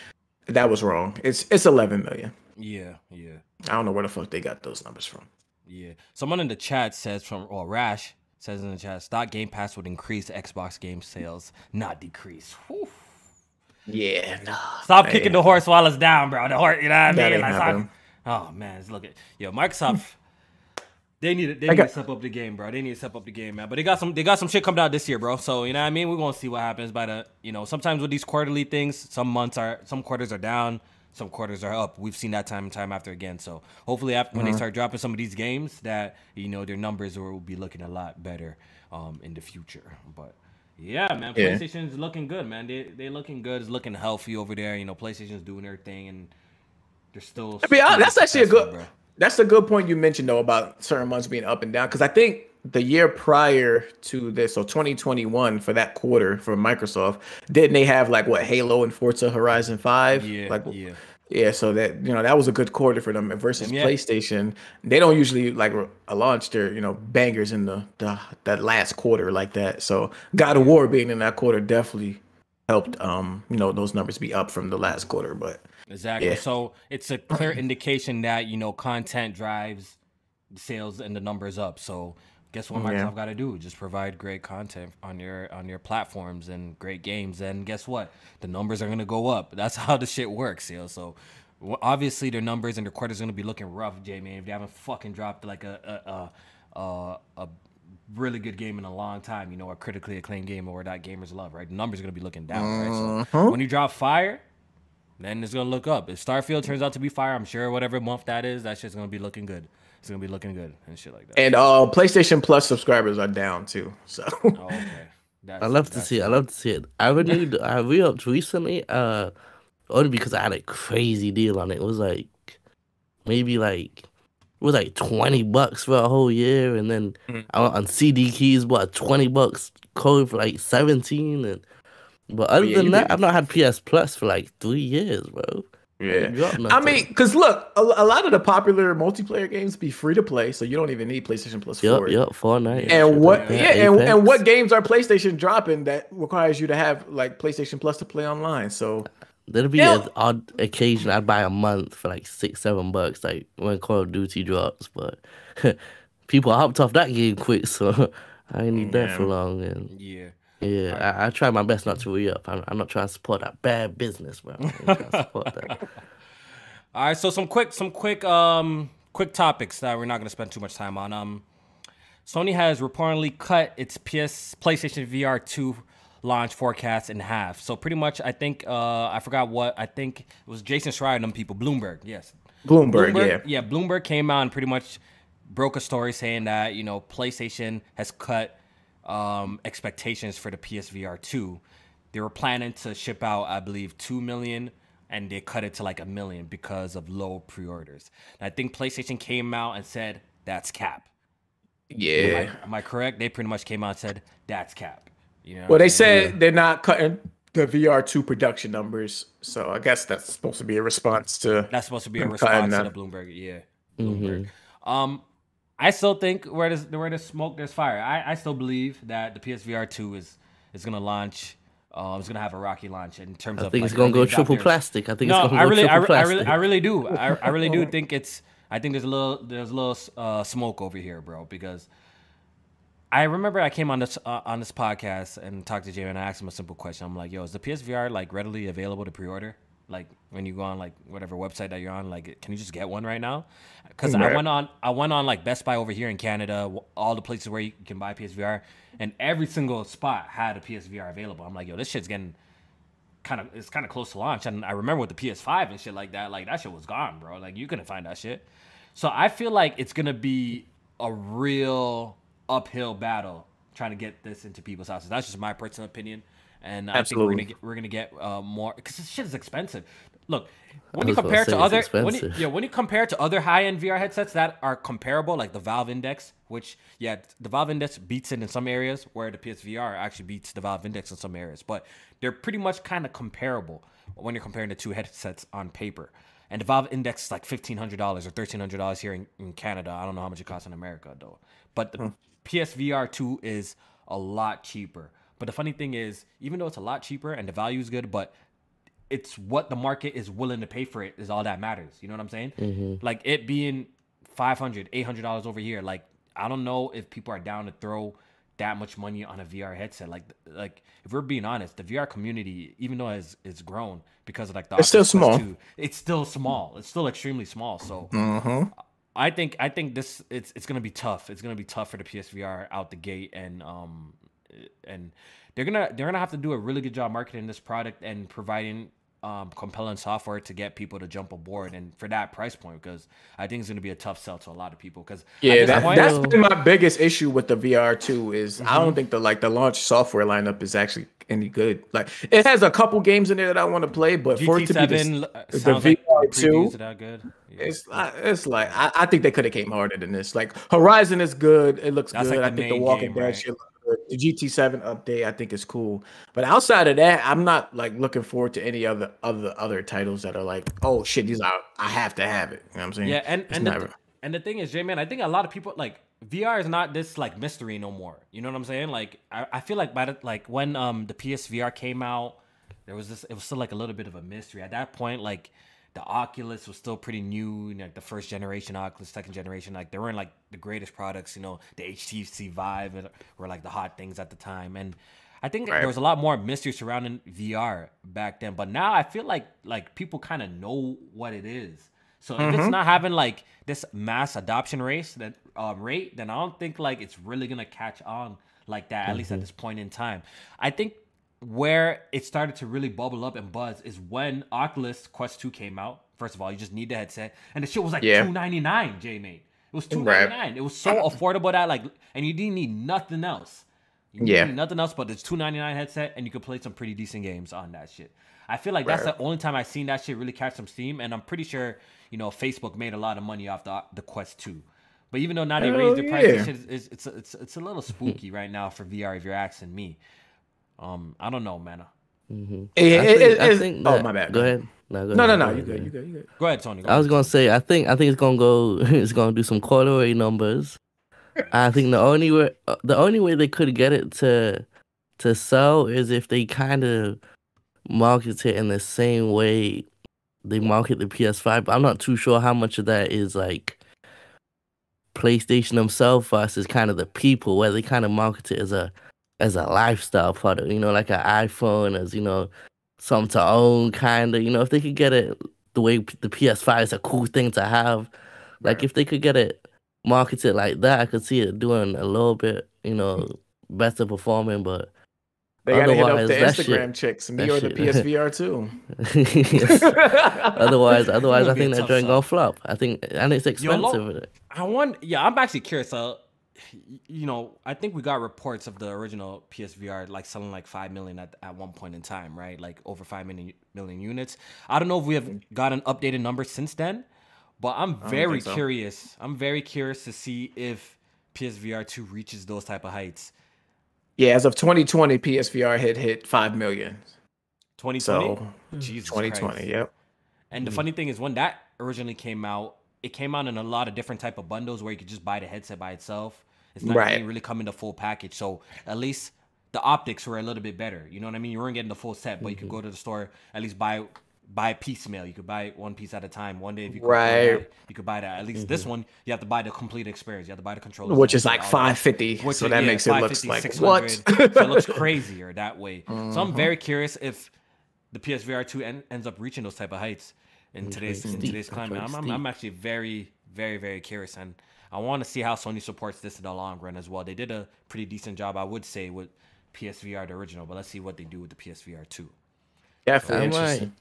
That was wrong. It's it's 11 million. Yeah, yeah. I don't know where the fuck they got those numbers from. Yeah. Someone in the chat says from or Rash says in the chat, stock Game Pass would increase Xbox game sales, not decrease. Whew. Yeah, nah. Stop man. kicking the horse while it's down, bro. The horse, you know what I mean? Like, stop- oh man, look at Yo, Microsoft. They need to, they I need got- to step up the game, bro. They need to step up the game, man. But they got some they got some shit coming out this year, bro. So you know what I mean? We're gonna see what happens by the you know, sometimes with these quarterly things, some months are some quarters are down, some quarters are up. We've seen that time and time after again. So hopefully after, Uh-huh. when they start dropping some of these games that you know their numbers will be looking a lot better um in the future. But yeah, man, Yeah. PlayStation's looking good, man. They they looking good. It's looking healthy over there. You know, PlayStation's doing their thing and they're still. Honest, still that's actually a good. bro. That's a good point you mentioned though about certain months being up and down because I think the year prior to this, so 2021 for that quarter for Microsoft, didn't they have like what Halo and Forza Horizon Five? Yeah, like yeah. yeah. So that you know that was a good quarter for them. Versus Yeah. PlayStation, they don't usually like launch their you know bangers in the, the that last quarter like that. So God of War being in that quarter definitely helped um you know those numbers be up from the last quarter, but. Exactly. Yeah. So it's a clear indication that you know content drives sales and the numbers up. So guess what Yeah. Microsoft got to do? Just provide great content on your on your platforms and great games. And guess what? The numbers are gonna go up. That's (laughs) how the shit works, yo. So obviously their numbers and their quarters are gonna be looking rough, J man. If they haven't fucking dropped like a a a, a, a really good game in a long time, you know, a critically acclaimed game or that gamers love, right? The numbers are gonna be looking down, right? So mm-hmm. when you drop fire, then it's gonna look up. If Starfield turns out to be fire, I'm sure whatever month that is, that shit's gonna be looking good. It's gonna be looking good and shit like that. And uh, PlayStation Plus subscribers are down too. So (laughs) oh, okay. That's, I love to see it. I love to see it. I renewed. I re-upped recently. Uh, only because I had a crazy deal on it. It was like maybe like it was like twenty bucks for a whole year, and then Mhm. I went on CD keys bought twenty bucks code for like seventeen, and but other yeah, than that, I've not had PS Plus for like three years, bro. yeah. I mean, because look, a, a lot of the popular multiplayer games be free to play, so you don't even need PlayStation Plus Yup, for it. yup, Fortnite. And what? like Yeah, that, and, and what games are PlayStation dropping that requires you to have like PlayStation Plus to play online? So There'll be an odd occasion I'd buy a month for like six, seven bucks, like when Call of Duty drops. But (laughs) people hopped off that game quick, so (laughs) I ain't need that for long. And Yeah. Yeah, I, I try my best not to re up. I'm, I'm not trying to support that bad business, bro. I ain't trying to support that. (laughs) All right, so some quick, some quick, um, quick topics that we're not gonna spend too much time on. Um, Sony has reportedly cut its PS PlayStation VR 2 launch forecast in half. So pretty much, I think uh, I forgot what I think it was Jason Schreier and them people. Bloomberg, yes. Bloomberg, yeah. yeah. Bloomberg came out and pretty much broke a story saying that you know PlayStation has cut um, expectations for the PSVR 2. They were planning to ship out, I believe, two million, and they cut it to like a million because of low pre-orders. And I think PlayStation came out and said that's cap. Am Yeah. I, am I correct? They pretty much came out and said that's cap. You know. Well, they I'm saying? said they're not cutting the VR2 production numbers, so I guess that's supposed to be a response to. That's supposed to be a I'm response to the. Bloomberg. Yeah. Mm-hmm. Bloomberg. Um, I still think where there's where there's smoke, there's fire. I, I still believe that the PSVR two is is gonna launch. Um, it's gonna have a rocky launch in terms I of. I think like, it's gonna go triple plastic. I think No, it's gonna I go really, I, triple I plastic. really, I really do. I, I really do (laughs) think it's. I think there's a little, there's a little uh, smoke over here, bro. Because I remember I came on this uh, on this podcast and talked to Jay and I asked him a simple question. I'm like, "Yo, is the PSVR like readily available to pre-order? Like when you go on like whatever website that you're on, like can you just get one right now?" Because mm, I went on, I went on like Best Buy over here in Canada, all the places where you can buy PSVR, and every single spot had a PSVR available. I'm like, "Yo, this shit's getting." kind of it's kind of close to launch and i remember with the ps5 and shit like that like that shit was gone bro like you couldn't find that shit so i feel like it's gonna be a real uphill battle trying to get this into people's houses that's just my personal opinion and i think we're gonna get we're gonna get uh, more because this shit is expensive. Look when you compare to other when you, yeah when you compare to other high-end vr headsets that are comparable like the valve index which yeah the valve index beats it in some areas where the psvr actually beats the valve index in some areas but they're pretty much kind of comparable when you're comparing the two headsets on paper. And the valve index is like $1500 or $1300 here in, in canada. I don't know how much it costs in america though. But the psvr 2 is a lot cheaper but the funny thing is even though it's a lot cheaper and the value is good but it's what the market is willing to pay for it is all that matters. You know what I'm saying? Like it being 500 $800 over here. Like, I don't know if people are down to throw that much money on a VR headset. Like, like if we're being honest, the VR community, even though it's, it's grown because of like the It's still small. 2, it's still small. It's still extremely small. So Mm-hmm. I think I think this it's it's gonna be tough. It's gonna be tough for the PSVR out the gate, and um, and they're gonna they're gonna have to do a really good job marketing this product and providing um compelling software to get people to jump aboard and for that price point because I think it's gonna be a tough sell to a lot of people because Yeah, that, point, that's been my biggest issue with the VR too. Is I Mm-hmm. don't think the like the launch software lineup is actually any good. Like it has a couple games in there that I want to play, but for it to be GT7 this, uh, the sounds like VR2 previews are good. Yeah. it's uh, it's like I, I think they could have came harder than this. Like Horizon is good, it looks That's good. like I think the Walking game, Dead right? shit. The GT7 update I think is cool, but outside of that, I'm not like looking forward to any other other other titles that are like, oh shit, these are I have to have it. You know what I'm saying? Yeah, and It's and the, never- and the thing is, J man, I think a lot of people like VR is not this like mystery no more. You know what I'm saying? Like I, I feel like by the like when um the PSVR came out, there was this it was still like a little bit of a mystery. At that point, like the Oculus was still pretty new, you know, like the first generation Oculus, second generation, like they weren't like the greatest products, you know, the HTC Vive and- were like the hot things at the time. And I think Right. there was a lot more mystery surrounding VR back then. But now I feel like like people kind of know what it is. So if Mm-hmm. it's not having like this mass adoption race that uh, rate, then I don't think like it's really gonna catch on like that. At least Mm-hmm. at this point in time, I think where it started to really bubble up and buzz is when Oculus Quest Two came out. First of all, you just need the headset, and the shit was like Yeah. two ninety nine. J mate, it was two ninety nine. It was so (clears throat) affordable that like, and you didn't need nothing else. You didn't Yeah. need nothing else but this two ninety nine headset, and you could play some pretty decent games on that shit. I feel like that's Right. the only time I've seen that shit really catch some steam, and I'm pretty sure you know Facebook made a lot of money off the the Quest Two. But even though now they Hell raised the price, yeah. is, is, it's it's it's a little spooky right now for VR if you're asking me. Um, I don't know, man. Mhm. It- I it- think, it- I it's- think oh my bad. Go ahead. No, go No, no, ahead, no. go You ahead, good? You good? You good? Go ahead, Tony. Go I was gonna say I think I think it's gonna go (laughs) it's gonna do some quarterly numbers. I think the only way uh, the only way they could get it to to sell is if they kind of market it in the same way they market the PS5. But I'm not too sure how much of that is like PlayStation themselves versus kind of the people where they kind of market it as a as a lifestyle product, you know, like an iPhone, as you know, something to own, kind of. You know, if they could get it the way the PS5 is a cool thing to have, like Right. if they could get it marketed like that, I could see it doing a little bit, you know, better performing. But They gotta hit up the Instagram shit- chicks, me that or the shit- (laughs) PSVR too. otherwise, otherwise, (laughs) I think that tough joint sell. gonna flop. I think, and it's Yo, lo- expensive. I want. Yeah, I'm actually curious. Uh, you know, I think we got reports of the original PSVR like selling like five million at, at one point in time, right? Like over five million million units. I don't know if we have got an updated number since then, but I'm very so. curious. I'm very curious to see if PSVR two reaches those type of heights. Yeah, as of 2020, PSVR hit hit five million. 2020. So Jesus 2020, Christ. yep. And the hmm. funny thing is, when that originally came out, it came out in a lot of different type of bundles where you could just buy the headset by itself. It's not Right. really, in the full package. So at least the optics were a little bit better. You know what I mean? You weren't getting the full set, but you could mm-hmm. go to the store at least buy buy piecemeal. You could buy one piece at a time. One day if you could Right. that, you could buy that. At least this mm-hmm. one, you have to buy the complete experience. You have to buy the controller, Which is like 550. which so that yeah, makes it looks 550, like 600. what? so it looks crazier that way. So Uh-huh. I'm mm-hmm. very curious if the PSVR 2 en- ends up reaching those type of heights in today's in today's climate. I'm, I'm. I'm actually very very very curious and I want to see how Sony supports this in the long run as well. They did a pretty decent job, I would say, with PSVR the original, but let's see what they do with the PSVR 2. Definitely I interesting.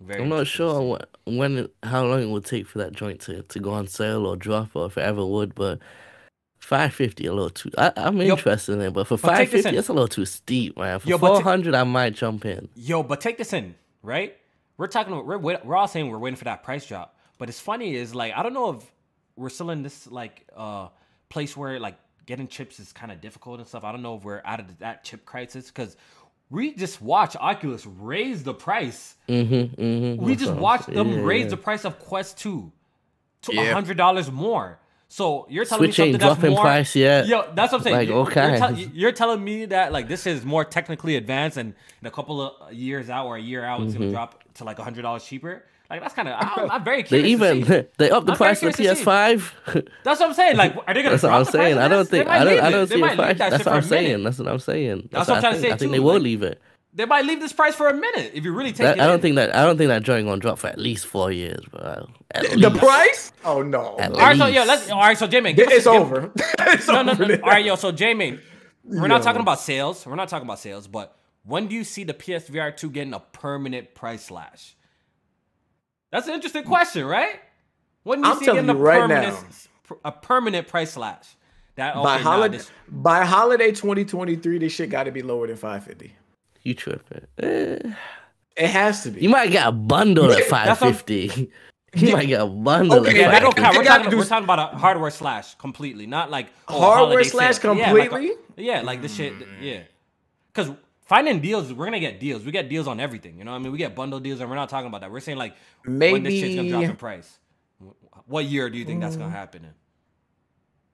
Very I'm not sure when, how long it would take for that joint to, to go on sale or drop, or if it ever would. But 550 a little too. I, I'm Yo, interested in it, but for but take this 550, in. that's a little too steep, man. For ta- 400, I might jump in. Yo, but take this in, right? We're talking. We're we're all saying we're waiting for that price drop. But it's funny is like I don't know if we're still in this like uh place where like getting chips is kind of difficult and stuff. I don't know if we're out of that chip crisis because we just watched Oculus raise the price. Mm-hmm, mm-hmm. We just watched them raise the price of Quest Two to a hundred dollars more. So you're telling Switch me ain't something that's dropping more, price yet. Yo, that's what I'm saying. Like, You- okay. you're, tell- you're telling me that like this is more technically advanced, and in a couple of years out or a year out, it's Mm-hmm. gonna drop to like a hundred dollars cheaper. Like that's kind of I'm, (laughs) I'm very They curious. to even see. (laughs) they up the I'm price very of the curious to see. PS5. That's what I'm saying. Like, are they gonna That's what I'm saying. I don't think I don't leave I it. don't They see a price. that That's what I'm for a minute. saying. That's what I'm saying. That's what what I'm trying I to think. say I think they will leave it. They might leave this price for a minute if you really take That, it. I don't in. think that I don't think that joint gonna drop for at least four years, bro. At The least. price? Oh no. At All right, so yeah, least. let's. All right, so J-Man, give us- It's over. (laughs) it's No, no, over. no. All right, yo. So J-Man, we're not talking about sales. We're not talking about sales, but when do you see the PSVR 2 getting a permanent price slash? That's an interesting question, right? When do you I'm see it telling getting a right permanent, now. a permanent price slash? That okay, by nah, holiday this- by holiday 2023, this shit got to be lower than 550. You tripping? Eh. It has to be. You might get a bundle at Yeah, five that's. (laughs) You might get a bundle. Okay, at Yeah, that don't 550. count. We're talking, do- we're talking about a hardware slash completely, not like oh, Hardware slash sale. Yeah, like a- completely? Yeah, like this shit. Yeah, because finding deals, we're gonna get deals. We get deals on everything. You know, what I mean, we get bundle deals, and we're not talking about that. We're saying like when this shit's gonna drop in price. What year do you think that's gonna mm. happen in?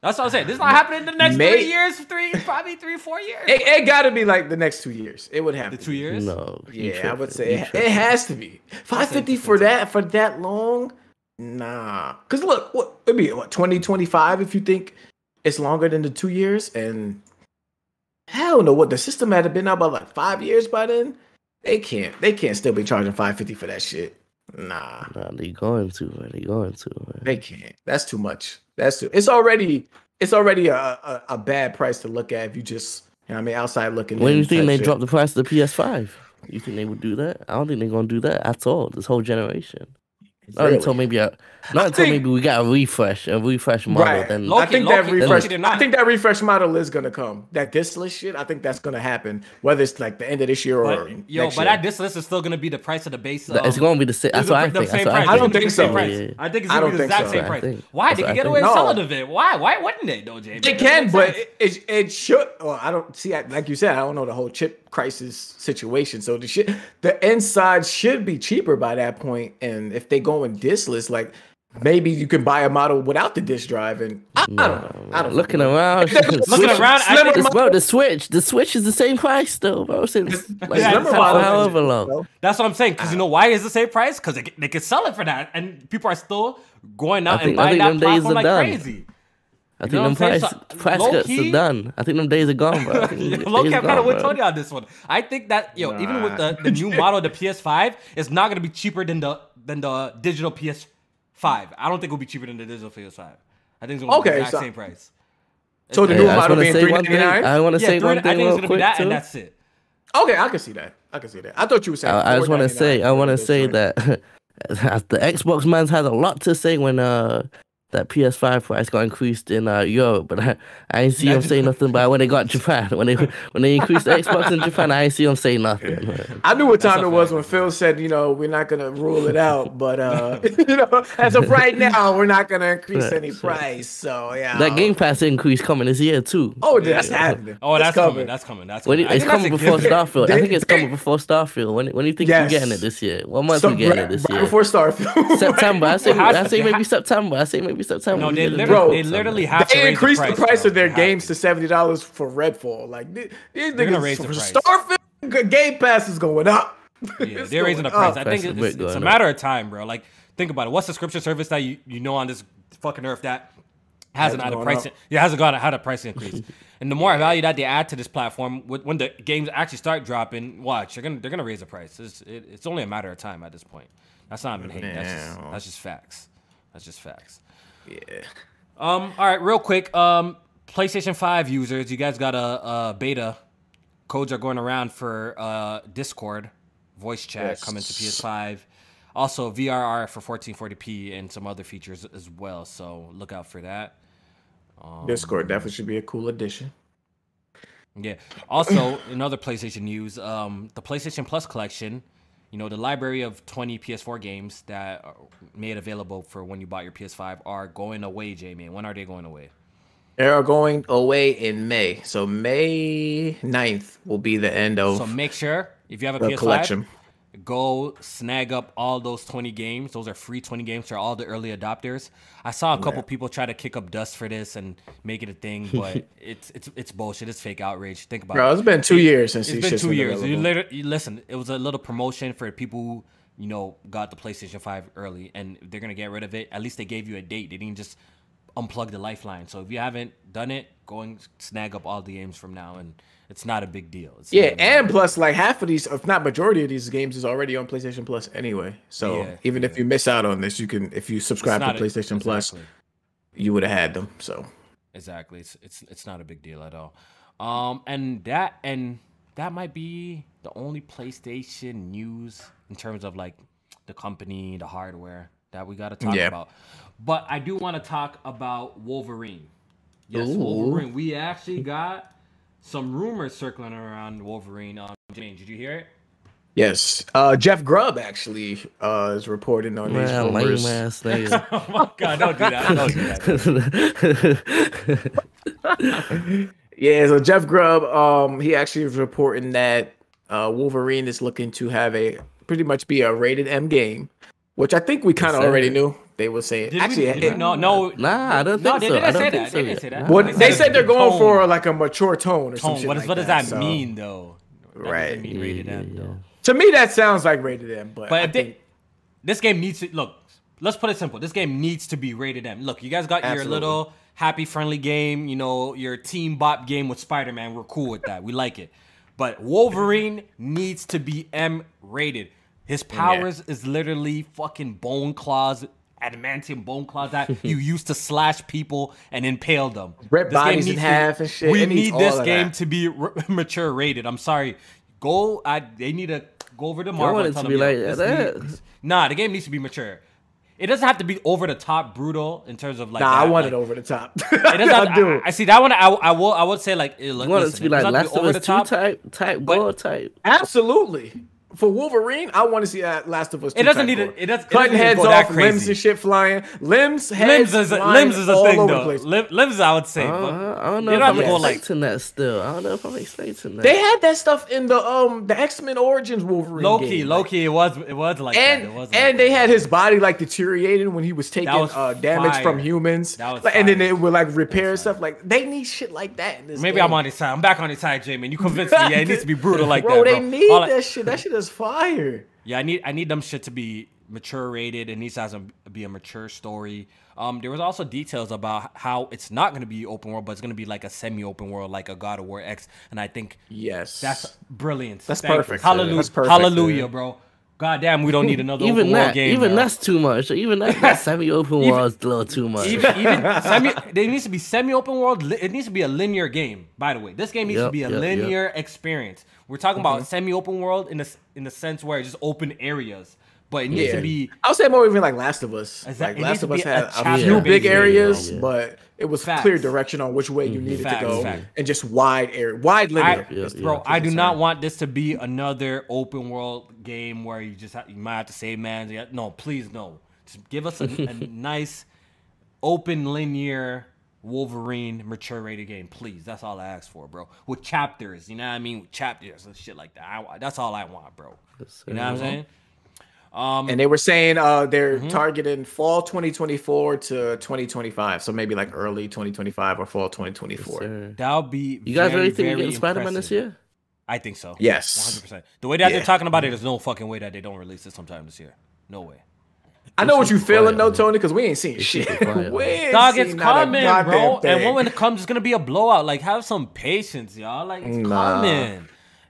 That's what I'm saying. This is not happening in the next May- three years, three probably three, four years. It, it got to be like the next two years. It would have the to two years. No. Yeah, I would say it, it has to be 550 for that for that long. Nah, because look, what it'd be what 2025 if you think it's longer than the two years, and hell no, what the system had been out by like five years by then. They can't. They can't still be charging 550 for that shit. Nah, Nah, they going to, man. They going to, man. they can't. That's too much. That's too. It's already. It's already a, a, a bad price to look at if you just. You know what I mean, outside looking. When do you think they shit. drop the price of the PS5? You think they would do that? I don't think they're gonna do that at all. This whole generation. Not until maybe a, not until think- maybe we got a refresh, a refresh model. Right. Then Low I think key- that refresh. low I think that refresh model is gonna come. That diskless shit. I think that's gonna happen. Whether it's like the end of this year or But, yo, next but year. at this list is still gonna be the price of the base. Th- it's um, gonna be the same. That's It's what I think. same That's what price. I I don't think. think It's the same so. price. Yeah, yeah. I think it's gonna be the exact so. same price. Why? did They what can I get away with selling of it. Why? Why wouldn't they, though, James? They can, but it, it, it should. Well, I don't see. Like you said, I don't know the whole chip crisis situation. So the shit, the inside should be cheaper by that point. And if they go in diskless, like maybe you can buy a model without the disk drive. And I, I don't know. I don't know. Looking around, Looking Switch- around, I think, bro, the switch, the switch is the same price still, bro. Since like Yeah, for it's about- however long. That's what I'm saying. Because you ah. know why is the same price? Because they, can- they can sell it for that, and people are still going out I think- and I buying that platform like done. crazy. I You think know them what price So, price cuts key- are done. I think them days are gone, bro. I think (laughs) them Low days cap are kind of gone, with. Tony on this one. I think that yo, even with the, the new model, the PS5 it's not gonna be cheaper than the than the digital PS5. I don't think it'll be cheaper than the digital PS5. I think it's gonna be the exact so- same price. So the new I model wanna being say three one ninety thing. nine. I want to Yeah, say three- one I thing think it's real gonna be quick that, too. and that's it. Okay, I can see that. I can see that. I thought you were saying. I, I just want to say, I want to say that (laughs) the Xbox man's had a lot to say when uh that PS5 price got increased in uh Europe, but I, I ain't see him say nothing about when they got Japan. When they when they increased the Xbox in Japan, I ain't see him say nothing. I knew what time it was when Phil said, you know, we're not gonna rule it out, (laughs) but uh, (laughs) (laughs) you know, as of right now, we're not gonna increase Right, any right. price. So yeah, That Game Pass increase coming this year too. Oh, that's happening. Oh, that's coming. coming. That's coming. That's coming. it, it's coming before given. Starfield. I think it's coming before Starfield. When when do you think Yes. you're getting it this year? What month So, we getting right, it this right year? before Starfield. September. I say I say maybe September. I say maybe September. No, We they literally, Bro, they literally have to They raise increased the price, of their They games to. to seventy dollars for Redfall. Like these these They're gonna niggas raise for the price. Starfield Game Pass is going up. (laughs) Yeah, they're raising the price. up. I think Price it's, it's, a matter of time, bro. Like, think about it. What subscription service that you, you know on this fucking earth that hasn't Hasn't had a price? up. Yeah, hasn't got had a price increase. (laughs) and the more value that they add to this platform, when the games actually start dropping, watch they're gonna they're gonna raise the price. It's it, it's only a matter of time at this point. That's not even hating. That's just, that's just facts. That's just facts. Yeah. Um. All right, real quick. Um, PlayStation Five users, you guys got a, a beta. Codes are going around for uh Discord, voice chat Yes. coming to PS5. Also VRR for 1440p and some other features as well. So look out for that. Discord definitely should be a cool addition. Yeah. Also, in other PlayStation news, um, the PlayStation Plus collection, you know, the library of 20 PS4 games that are made available for when you bought your PS5 are going away, Jamie. When are they going away? They are going away in May. So May 9th will be the end of So make sure if you have a the PS5, collection. Go snag up all those 20 games. Those are free 20 games for all the early adopters. I saw a couple people try to kick up dust for this and make it a thing, (laughs) but it's it's it's bullshit. It's fake outrage. Think about Bro, it. Bro, it's been two years since It's been two years. You, literally, listen. It was a little promotion for people who you know got the PlayStation Five early, and they're gonna get rid of it. At least they gave you a date. They didn't just unplug the lifeline. So if you haven't done it, go and snag up all the games from now, and it's not a big deal. It's Yeah, not a big and plus, like half of these, if not majority of these games, is already on PlayStation Plus anyway. So Yeah, even if you miss out on this, you can if you subscribe to not a- PlayStation Plus, exactly. you would have had them. So Exactly. It's it's it's not a big deal at all. Um, and that and that might be the only PlayStation news in terms of like the company, the hardware that we got to talk Yeah. about. But I do want to talk about Wolverine. Yes, Ooh. Wolverine. We actually got some rumors circling around Wolverine. Um, Jane, did you hear it? yes, uh, Jeff Grubb actually uh, is reporting on these Man, lame rumors. ass (laughs) nigga. Oh my god! Don't do that! Don't do that. (laughs) Yeah, so Jeff Grubb, um, he actually is reporting that uh, Wolverine is looking to have a pretty much be a rated M game, which I think we kind of already it. knew. They were saying Did actually, we, did it- we- no, no, Nah, I don't no, think they so. didn't I say think that. so They didn't say that. what they it said they're going tone. for like a mature tone or tone. something. What, like what does that, that so- mean though? That Right. mean rated Yeah, M, yeah, though. To me, that sounds like rated M, but, But I if they, think this game needs to look. Let's put it simple. This game needs to be rated M. Look, you guys got your little happy, friendly game. You know, your team bop game with Spider Man. We're cool with that. We like it. But Wolverine needs to be M rated. His powers is literally fucking bone claws, adamantium bone claws that (laughs) you used to slash people and impale them. Rip This bodies in to- half and shit. We It need this game that. to be r- mature rated. I'm sorry. Go. I. They need to go over to I Marvel. want and it tell to them, be like this that. needs- Nah, the game needs to be mature. It doesn't have to be over the top brutal in terms of like. nah, I want like- it over the top. (laughs) It doesn't (laughs) have, I do. I, I see that one. I, I will. I would say like. eh, look, You want it listen, to be like doesn't have Last of Us 2 type, type, but- type. Absolutely. For Wolverine, I want to see that Last of Us. It doesn't need gore. it- it does- it Cutting doesn't need heads go that off, limbs and shit flying. Limbs, heads, Limbs is a, limbs is a thing over though. place. Lim, limbs, I would say. I but don't, I don't know you if don't I'm have to go like. expecting that still. I don't know if I'm expecting that. They had that stuff in the um the X Men Origins Wolverine. Low game. key, low key, it was it was like And that. It was and they had his body like deteriorating when he was taking was uh, damage fire. from humans. That was Like, and then fire. they would like repair stuff. Like they need shit like that in this. Maybe game. I'm on his side. I'm back on his side, Jamie. You convinced me. (laughs) Yeah, it needs to be brutal like bro, that, bro. they need that shit. That shit is fire. Yeah, I need I need them shit to be mature rated. It needs to some, be a mature story. Um, there was also details about how it's not going to be open world, but it's going to be like a semi-open world, like a God of War X. And I think Yes, that's brilliant. That's Thank you. perfect. Hallelujah, That's perfect, hallelujah, dude. bro. Goddamn, we don't need (laughs) another even open that, world game. even bro. that's too much. Even that, that semi-open world is a little too much. even even (laughs) semi, there needs to be semi-open world. It needs to be a linear game. By the way, this game needs to be a yep, yep. linear experience. We're talking about semi-open world in the in the sense where it's just open areas, but it needs Yeah. to be I would say more even like Last of Us. Is that- like Last of Us be a had a few big areas, yeah. but it was Facts. clear direction on which way you mm-hmm. needed Facts, to go, facts. and just wide area, wide linear. I, Yeah, is bro, I do not want this to be another open world game where you just have, you might have to save man. No, please no. Just give us a, a (laughs) nice open linear Wolverine mature rated game, please. That's all I ask for, bro. With chapters, you know what I mean? With chapters and shit like that. I, that's all I want, bro. You know what I'm saying? Um, And they were saying uh, they're Mm-hmm. targeting fall 2024 to 2025, so maybe like early 2025 or fall 2024. Sir. that'll be. You guys very, really think we're getting Spider-Man this year? I think so. Yes. 100%. The way that Yeah. they're talking about it, there's no fucking way that they don't release it sometime this year. No way. I know what you super feeling though. Tony, because we ain't seen shit. super (laughs) quiet on we ain't Dog, it's seen not coming, bro. And thing. when, when it comes, it's gonna be a blowout. Like, have some patience, y'all. Like, it's Nah. coming.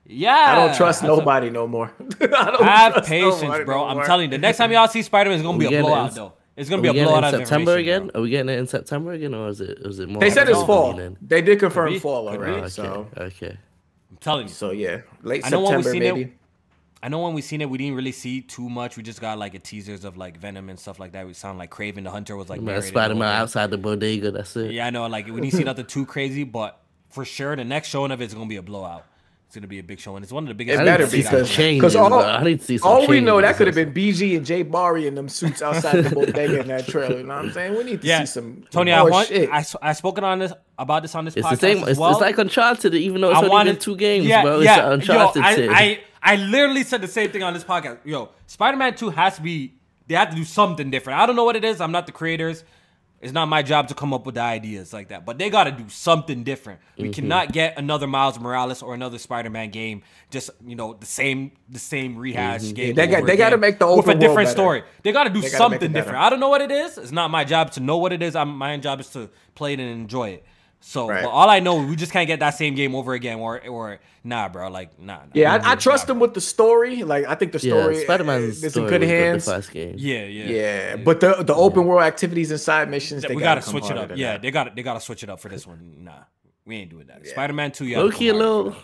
Yeah. I don't trust That's a- nobody no more. (laughs) I don't Have trust patience, bro. no I'm telling you, the next time y'all see Spider Man, it's gonna be a blowout, though. It's gonna be a blowout in September information, again? bro. Are we getting it in September again, or is it is it more? They said it's fall. Then? They did confirm be. fall Could already. Okay. So, okay. I'm telling you. so yeah, late I know when we September seen maybe. it. I know when we seen it, we didn't really see too much. We just got like a teasers of like Venom and stuff like that. We sound like Kraven the Hunter was like Man, Spider Man outside the bodega. That's it. Yeah, I know. Like we didn't see nothing too crazy, but for sure, the next showing of it is gonna be a blowout. It's gonna be a big show, and it's one of the biggest. It better be because all. Uh, I need to see some all we know that could have been BG and Jay Barry in them suits outside the (laughs) bodega in that trailer. You know what I'm saying? We need to Yeah, see some Tony, more I want. shit. I I spoken on this about this on this It's podcast the same. as It's, well. it's like Uncharted, even though it's I only wanted been two games, yeah, bro. Yeah, It's an Uncharted yo, I, thing. I I literally said the same thing on this podcast. Yo, Spider Man Two has to be. They have to do something different. I don't know what it is. I'm not the creators. It's not my job to come up with the ideas like that. But they got to do something different. We Mm-hmm. cannot get another Miles Morales or another Spider Man game. Just you know the same the same rehash Mm-hmm. game. they got- they gotta make the with a different better. story. They got to do They gotta make it something different. I don't know what it is. It's not my job to know what it is. I'm, my job is to play it and enjoy it. So, Right. but all I know, we just can't get that same game over again, or or nah, bro. Like, nah. nah. yeah, I, I trust them with the story. Like I think the story yeah, Spider Man's is in good was hands. The first game. Yeah, yeah, Yeah, but the the open world activities and side missions, Yeah, they we gotta, gotta switch it up. Yeah, that. they got to they got to switch it up for this one. Nah, we ain't doing that. Spider Man Two, yeah. Low a little,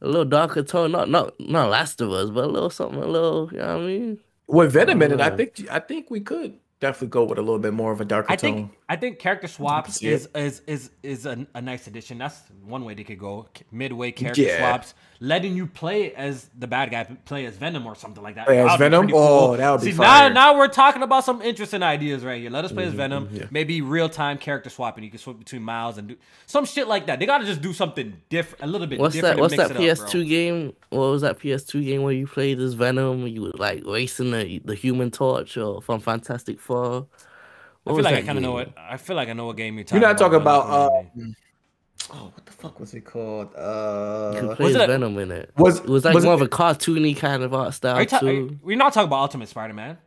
a little darker tone. Not not not Last of Us, but a little something, a little. You know what I mean? With Venom in it, I Uh, think I think we could definitely go with a little bit more of a darker I tone. think I think character swaps is, is is is a, a nice addition. That's one way they could go. Midway character Yeah. swaps, letting you play as the bad guy, play as Venom or something like that. Play as That would be Venom? pretty Oh, that would be See fire. now now we're talking about some interesting ideas right here. Let us play Mm-hmm, as Venom. Maybe real time character swapping. You can swap between Miles and do some shit like that. They got to just do something different, a little bit What's different. that? What's that mix it up, PS2 bro. game? What was that PS2 game where you played as Venom? You were like racing the the Human Torch or from Fantastic Four. I feel like I kind of know game? it. I feel like I know what game you're talking. You're talking not talking but about uh, gonna name oh, what the fuck was it called? You Uh, could Was play as it Venom in it. was- it was like was more it- of a cartoony kind of art style Are you ta- are too. you- we're not talking about Ultimate Spider-Man.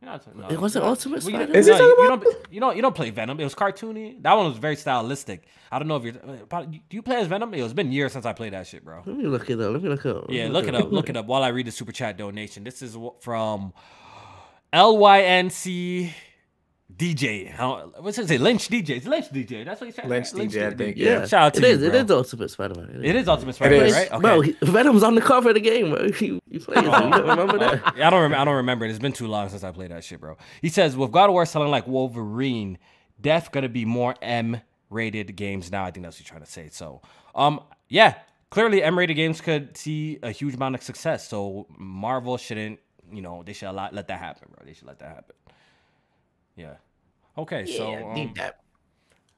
You're not talking- no, It wasn't you're Ultimate well, you- Spider-Man? Is he no, talking you, you about- don't. You don't. You don't play Venom. It was cartoony. That one was very stylistic. I don't know if you're. Do you play as Venom? It's been years since I played that shit, bro. Let me look it up. Let me look it up. Yeah, look it up. Look it up while I read the super chat donation. This is from LYNC DJ. How, what's it say? Lynch DJ. It's Lynch DJ. That's what he said. Lynch DJ, I think, Yeah, Shout out to it you, is. It bro. is Ultimate Spider-Man. It is Ultimate Spider-Man, right? Okay. Bro, he, Venom's on the cover of the game, bro. He, he plays it. You don't (laughs) remember that? Yeah, I don't remember. I don't remember it. It's been too long since I played that shit, bro. He says with God of War selling like Wolverine, Death gonna be more M-rated games now. I think that's what he's trying to say. So, um, yeah, clearly M-rated games could see a huge amount of success. So Marvel shouldn't, you know, they should allow, let that happen, bro. They should let that happen. Yeah. Okay, so um, that.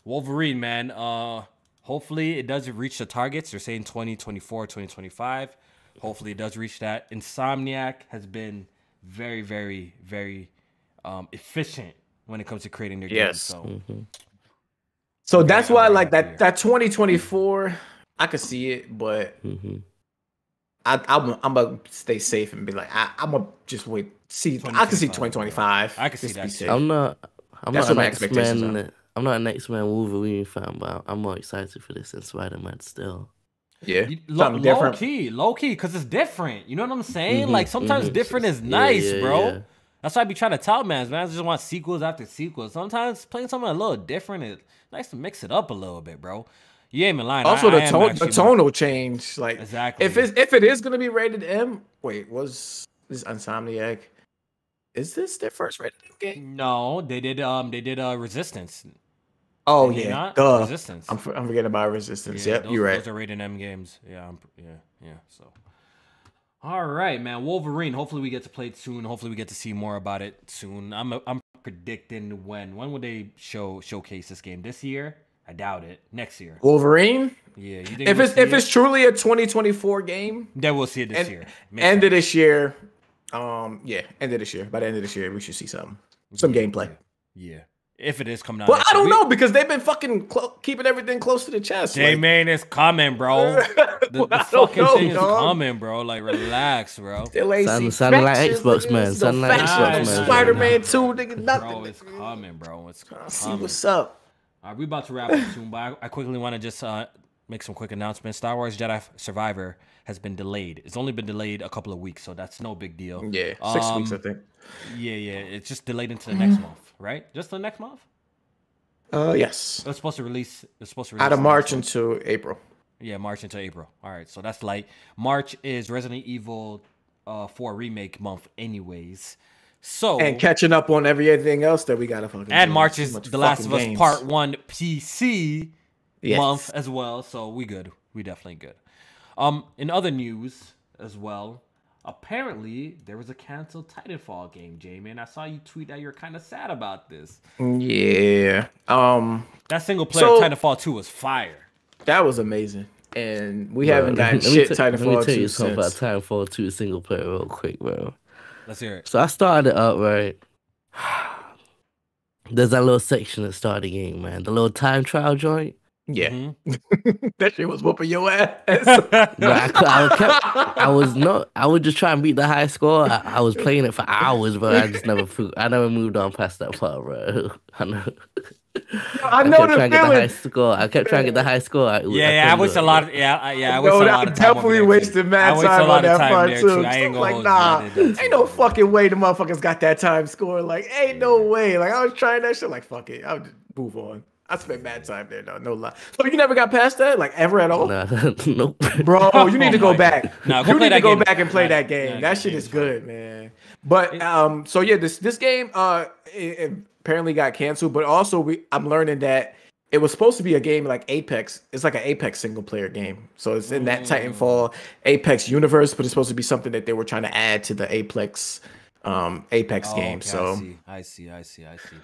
Wolverine, man. Uh, hopefully it does reach the targets. They're saying 2024, 2025. Hopefully it does reach that. Insomniac has been very, very, very um, efficient when it comes to creating their games. Yes. So So that's why, very like happy that that 2024, I could see it, but hmm I, I'm I'm gonna stay safe and be like, I, I'm gonna just wait. See, I can see 2025. I can see just to that be too. safe. I'm not. I'm That's not an what my X expectations Men. I'm not an X Men Wolverine fan, but I'm more excited for this than Spider Man still. Yeah, You- Low, something different. key, low key, because it's different. You know what I'm saying? Mhm, like sometimes mhm. different is nice, yeah, bro. yeah. That's why I be trying to tell man, man. I just want sequels after sequels. Sometimes playing something a little different is nice to mix it up a little bit, bro. You ain't even lying. Also, I, the I tone, the actually- tonal change, like Exactly. if it's if it is gonna be rated M, wait, was this Insomniac? Is this their first rated M game? No, they did. Um, they did uh Resistance. Oh Did yeah, duh. Resistance. I'm, I'm forgetting about Resistance. Yeah, yep, those, you're right. Those are rated M games. Yeah, I'm, yeah, yeah. So, all right, man. Wolverine. Hopefully, we get to play it soon. Hopefully, we get to see more about it soon. I'm I'm predicting when. When will they show showcase this game? This year? I doubt it. Next year. Wolverine. Yeah. You think If we'll it's if it? it's truly a 2024 game, then we'll see it this and, year. Makes end of this year, um, yeah, end of this year. By the end of this year, we should see something, some Yeah, gameplay. Yeah. If it is coming out. Well, I don't year. know because they've been fucking clo- keeping everything close to the chest. J like- Man is coming, bro. (laughs) The, the fucking know, thing is coming, bro. Like, relax, bro. (laughs) Still ain't Sound- sounding like Xbox, man. Still Sounding like Xbox, man. Spider-Man 2, nigga, nothing. Bro, it's coming, bro. It's I see what's up. All right, we about to wrap up soon, but I, I quickly want to just uh, make some quick announcements. Star Wars Jedi Survivor has been delayed. It's only been delayed a couple of weeks, so that's no big deal. Yeah, six weeks, I Um, think. Yeah, yeah. It's just delayed into the next month, right? Just the next month. Uh, yes. It was supposed to release. It's supposed to release Out of March month. into April. Yeah, March into April. All right, so that's like March is Resident Evil uh 4 remake month, anyways. So And catching up on everything else that we gotta fucking. and do. March is The Last of fucking Us games. Part One PC Yes. month as well. So we good. We definitely good. Um, in other news as well, apparently there was a canceled Titanfall game, J man. I saw you tweet that you're kind of sad about this. Yeah. Um, That single player So- Titanfall 2 was fire. that was amazing, and we Bro, haven't gotten let me shit ta- Let me Titanfall tell 2 you something about. Titanfall 2 single player real quick, bro. Let's hear it. So I started it up, right? (sighs) There's that little section at the start the game, man. The little time trial joint. Yeah, Mhm. (laughs) that shit was whooping your ass. I, (laughs) I, was kept, I was not. I would just try and beat the high score. I, I was playing it for hours, but I just never. (laughs) I never moved on past that part, bro. I know. I know kept the trying to get the high feeling. score. I kept trying to get the high score. I, Yeah, yeah, I couldn't wish do a lot of yeah, I, yeah, I No, a lot I of time definitely there, too. wasted mad time a on that time part too. too. I ain't like, hold you. I nah, ain't too, no fucking way the motherfuckers got that time score. Like, ain't no way. Like, I was trying that shit. Like, fuck it, I'll just move on. I spent mad time there, though. No lie. So you never got past that, like ever at all, Nah, (laughs) nope. bro. (laughs) You need to Oh go back. God. Nah, you need to go game. back and play Nah, that game. nah, that that shit is good, man. But um, so yeah, this this game uh it, it apparently got canceled. But also, we I'm learning that it was supposed to be a game like Apex. It's like an Apex single player game. So it's in that Titanfall Apex universe, but it's supposed to be something that they were trying to add to the Apex um Apex Oh, game. okay, so I see, I see, I see, I see.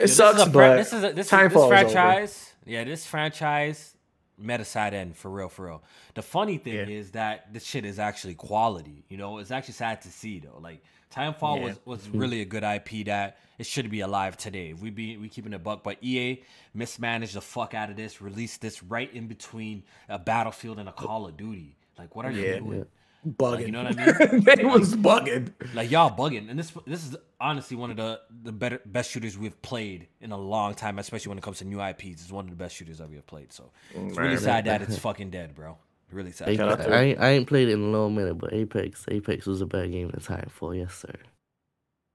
It sucks, this is a, but this is a, this, is, this is over. franchise. Yeah, this franchise meta side end for real, for real. The funny thing Yeah. is that this shit is actually quality. You know, it's actually sad to see though. Like Titanfall Yeah. was was really a good IP that it should be alive today. We be we keeping a buck, but EA mismanaged the fuck out of this. Released this right in between a Battlefield and a Call of Duty. Like, what are Yeah. you doing? Bugging. you know what I mean? (laughs) they was bugging. Like y'all bugging, and this this is honestly one of the the better best shooters we've played in a long time, especially when it comes to new IPs. It's one of the best shooters that we have played. So it's really man. sad that it's (laughs) fucking dead, bro. Really sad. Apex, I, ain't, I ain't played it in a long minute, but Apex, Apex was a better game than Titanfall, yes sir.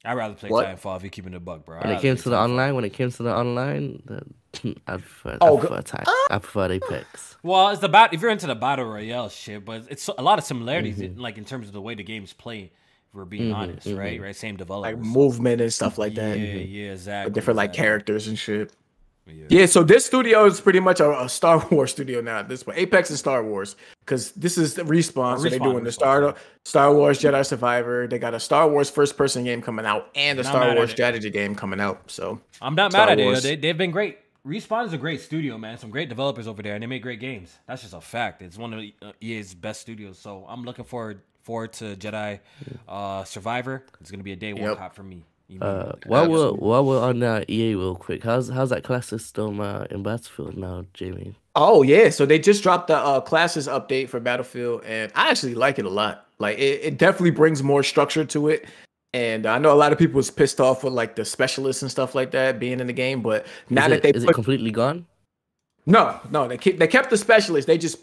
I'd rather play What? Titanfall if you're keeping the buck, bro. When it came to the Titanfall. online, when it came to the online, the, (laughs) I prefer, Oh, I go- prefer Titan, I prefer Apex. Well, it's the bat. If you're into the battle royale shit, but it's a lot of similarities, Mm-hmm. in, like in terms of the way the games play. If we're being honest, right? Right, same developers. Like movement and stuff like yeah, that. yeah, exactly. With different like characters and shit. Yeah. Yeah, so this studio is pretty much a, a Star (laughs) Wars studio now. At this point, Apex and Star Wars, because this is the respawn. Oh, so they're Respawn, doing the Star yeah. Star Wars Jedi Survivor. They got a Star Wars first person game coming out and a Not Star Wars strategy game coming out. So I'm not Star mad at it. Wars. They, they've been great. Respawn is a great studio, man. Some great developers over there, and they make great games. That's just a fact. It's one of uh, EA's best studios. So I'm looking forward forward to Jedi uh, Survivor. It's gonna be a day one Yep. cop for me. Uh, immediately. while we're while we're on uh, EA real quick, how's how's that class system uh, in Battlefield now, Jamie? Oh yeah, so they just dropped the uh, classes update for Battlefield, and I actually like it a lot. Like it, it definitely brings more structure to it. And I know a lot of people was pissed off with like the specialists and stuff like that being in the game, but now is that they is put it completely gone? no, no, they keep they kept the specialists. They just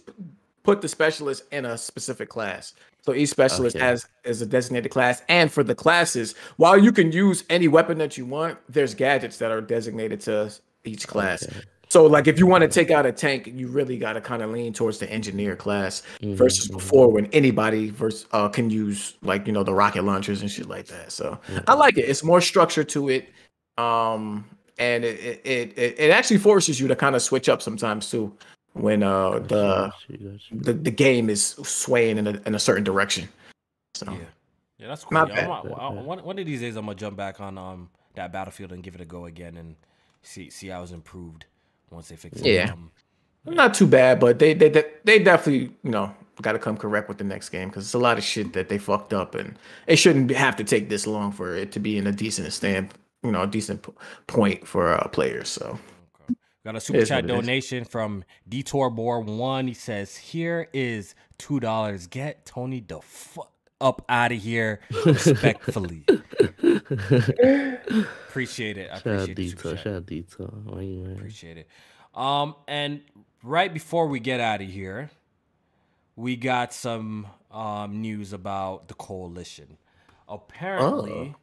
put the specialist in a specific class. So each specialist Okay. has is a designated class, and for the classes, while you can use any weapon that you want, there's gadgets that are designated to each class. Okay. So like if you want to take out a tank, you really got to kind of lean towards the engineer class versus Mhm. before when anybody versus uh, can use like you know the rocket launchers and shit like that. So I like it. It's more structure to it, um, and it it, it it it actually forces you to kind of switch up sometimes too when uh the Got you, got you. the, the game is swaying in a in a certain direction. So Yeah, yeah, that's cool. Not Yeah, I bad. want- Not I- bad. one, one of these days, I'm gonna jump back on um that battlefield and give it a go again and see see how it's improved once they fix it. Yeah. Um, not too bad, but they they they, they definitely you know got to come correct with the next game because it's a lot of shit that they fucked up and it shouldn't have to take this long for it to be in a decent stand you know a decent p- point for uh, players. So Got a super chat what it is. donation from Detour Bor One. He says, "Here is two dollars. Get Tony the fuck up out of here, respectfully." (laughs) appreciate it. I appreciate the super Detour. chat. Shout out Detour. Why you man? Appreciate it. Um, and right before we get out of here, we got some um news about the coalition. Apparently, Oh.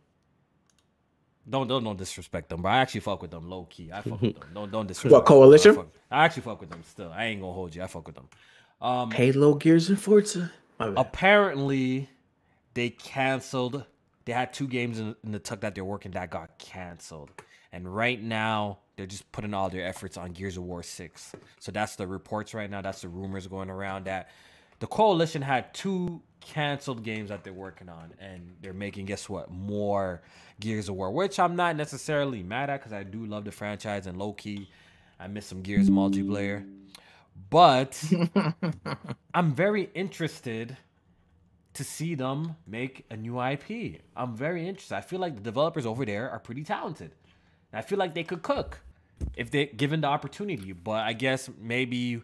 don't don't don't disrespect them, but I actually fuck with them low key. I fuck with them. Don't don't (laughs) disrespect. What, them, I Coalition? I, actually fuck with them still. I ain't gonna hold you. I fuck with them. Um, Halo, Gears, and Forza. Apparently they canceled they had two games in, in the tuck that they're working that got canceled. And right now they're just putting all their efforts on gears of war 6 so that's the reports right now that's the rumors going around that the coalition had two canceled games that they're working on and they're making guess what more gears of war which i'm not necessarily mad at because i do love the franchise and low-key i miss some gears multiplayer. But (laughs) I'm very interested to see them make a new IP. I'm very interested. I feel like the developers over there are pretty talented. And I feel like they could cook if they given the opportunity. But I guess maybe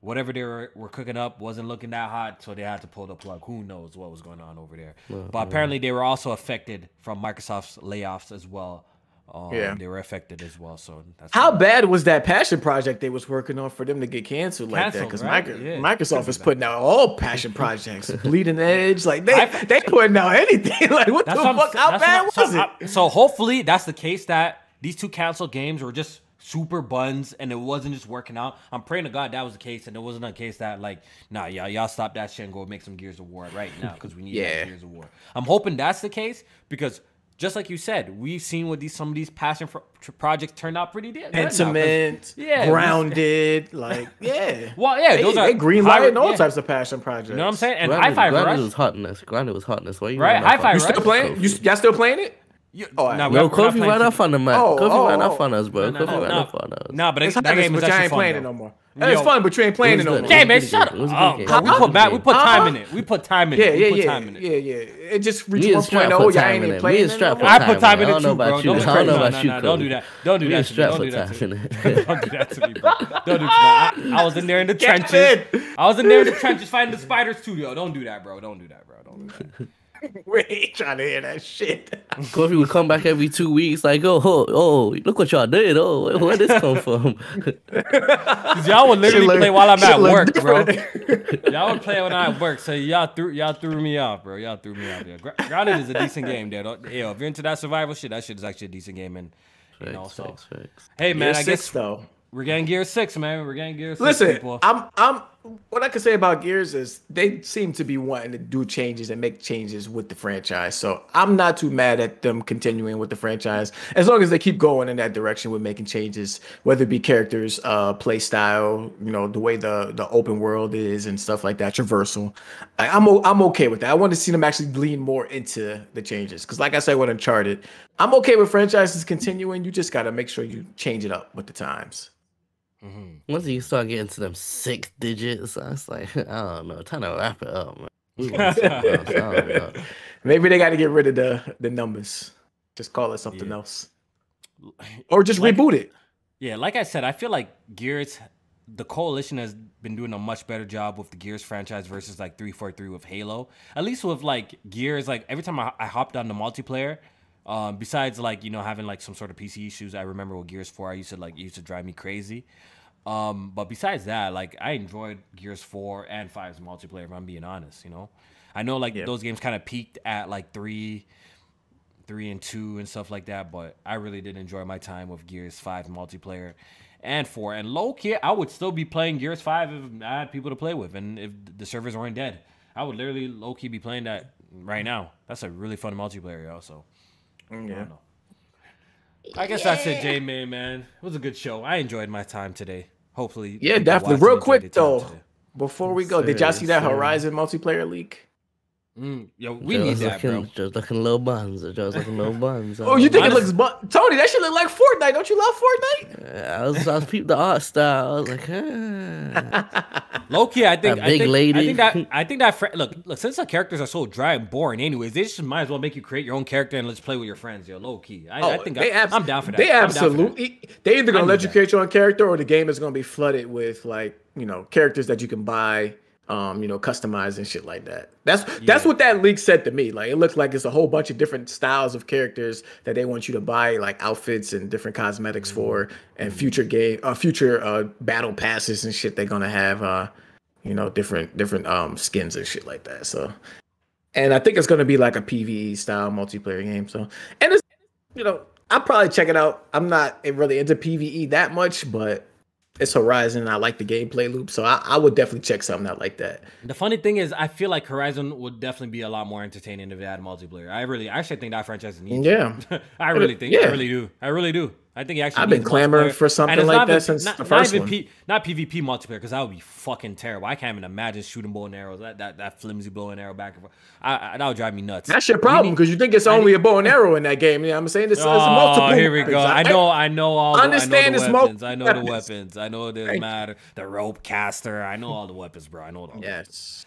whatever they were, were cooking up wasn't looking that hot, so they had to pull the plug. Who knows what was going on over there? but apparently they were also affected from Microsoft's layoffs as well. Um, Yeah. they were affected as well. So that's How bad was that passion project they was working on for them to get canceled like that? Because right? Yeah. Microsoft is putting out all passion projects, Bleeding (laughs) Edge, like they I- they putting out anything. (laughs) like what the fuck? How bad what- was so, it? I- so hopefully that's the case that these two canceled games were just super buns and it wasn't just working out. I'm praying to God that was the case and it wasn't a case that like, nah, y'all, y'all stop that shit and go make some Gears of War right now because we need Yeah. Gears of War. I'm hoping that's the case because just like you said, we've seen what these some of these passion pro- tr- projects turned out pretty good. now, 'cause- Pentiment, Yeah, grounded, like yeah. (laughs) Well, yeah, they, those are they green high- lighting all yeah. types of passion projects. You know what I'm saying? And Granted, Hi-Fi granted Rush. was hotness. Granted was hotness. Why you Right, running off You still playing? You y'all still playing it? You, Oh, nah, I- we- No, we're not Kofi playing ran too- off on the map. Oh, Kofi oh, ran oh. off on us, bro. No, no, Kofi no, ran no. off on us. Nah, but it, It's that hotness, game was but y'all actually ain't fun. playing though. it no more. It's Yo. fun, but you ain't playing It it no more. good. Okay, man, shut game. It was a up. good Oh, we put back, we put Uh-huh. time in it. We put time in Yeah, it. yeah, we put yeah, time in it. yeah, yeah. It just reached one Strap point. Oh, y'all ain't even playing it Strap no? I put time in in it. it I don't too, bro. Don't I don't know about you, Don't do that. Don't do that and to me. Strap Don't do that to me. Don't do that to me, bro. (laughs) Don't do that. I, I was in there in the trenches. I was in there in the trenches fighting the spider studio. Don't do that, bro. Don't do that, bro. Don't do that. (laughs) We ain't trying to hear that shit. Kofi would come back every two weeks, like, oh, oh, oh look what y'all did. Oh, where, where this come from? 'Cause (laughs) y'all would literally look- play while I'm at look work, bro. (laughs) Y'all would play when I'm at work. So y'all threw y'all threw me off, bro. Y'all threw me off. Yeah. Gra- Grounded is a decent game, dude. Don't- Yo, if you're into that survival shit, that shit is actually a decent game. And you know, Facts, so facts, facts. hey, man, Gear I six, guess though. we're getting Gear Six, man. We're getting Gear Six. Listen, people. I'm I'm what I can say about Gears is they seem to be wanting to do changes and make changes with the franchise. So I'm not too mad at them continuing with the franchise as long as they keep going in that direction with making changes, whether it be characters, uh, play style, you know, the way the the open world is and stuff like that, traversal. I, I'm o- I'm okay with that. I want to see them actually lean more into the changes because, like I said, with Uncharted, I'm okay with franchises continuing. You just got to make sure you change it up with the times. Mhm. Once you start getting to them six digits, I was like, (laughs) I don't know, time to wrap it up, man. We want something else, I don't know. Maybe they got to get rid of the the numbers. Just call it something Yeah. else, or just Like- reboot it. Yeah, like I said, I feel like Gears, the coalition has been doing a much better job with the Gears franchise versus like 343 with Halo. At least with like Gears, like every time I, I hopped on the multiplayer, um, besides like, you know, having like some sort of PC issues, I remember with Gears 4, I used to like, used to drive me crazy. Um, but besides that, like I enjoyed Gears Four and 5's multiplayer. If I'm being honest, you know, I know like those games kind of peaked at like three, three and two and stuff like that. But I really did enjoy my time with Gears Five multiplayer and four. And low key, I would still be playing Gears Five if I had people to play with, and if the servers weren't dead, I would literally low key be playing that right now. That's a really fun multiplayer, yo. Mm, so I Yeah. don't know. I guess that's it, J Main, man. It was a good show. I enjoyed my time today. Hopefully, Yeah, definitely. Real quick though, today. before we go, Yes, did y'all see that. Horizon multiplayer leak? Mm, yo, we need that, looking, bro. Joe's looking little buns. Joe's looking little buns. (laughs) Oh, you think it looks bu- Tony? That should look like Fortnite. Don't you love Fortnite? I was, I was peeped the art style. I was like, huh. (laughs) Low key, I think That I big think, I think that (laughs) I think that fr- look look since the characters are so dry and boring, anyways, they just might as well make you create your own character and let's play with your friends, yo. Low key, I, I think I, abs- I'm down for that. They I'm down for that. absolutely. They either gonna let you that. create your own character, or the game is gonna be flooded with like you know characters that you can buy, um, you know, customize and shit like that. That's that's what that leak said to me. Like it looks like it's a whole bunch of different styles of characters that they want you to buy, like outfits and different cosmetics for, and future game, uh, future uh, battle passes and shit. They're gonna have, uh, you know, different different um skins and shit like that. So. And I think it's going to be like a PVE style multiplayer game. So, and it's you know, I'll probably check it out. I'm not really into PVE that much, but it's Horizon. And I like the gameplay loop, so I, I would definitely check something out like that. The funny thing is, I feel like Horizon would definitely be a lot more entertaining if it had multiplayer. I really, I actually think that franchise needs. Yeah. (laughs) I really think. Yeah. I really do. I really do. I think it actually. I've been clamoring for something like not that since not, the not first even one. P, not PvP multiplayer because that would be fucking terrible. I can't even imagine shooting bow and arrows. That that, that flimsy bow and arrow back and forth. I, I, that would drive me nuts. That's your problem because you think it's only a bow and (laughs) arrow in that game. Yeah, I'm saying this is Oh, multiple. here we go. I know, I know all. The, understand I know the weapons. I know the weapons. weapons. I know you. matter. The rope caster. I know all the weapons, bro. I know all. Yes.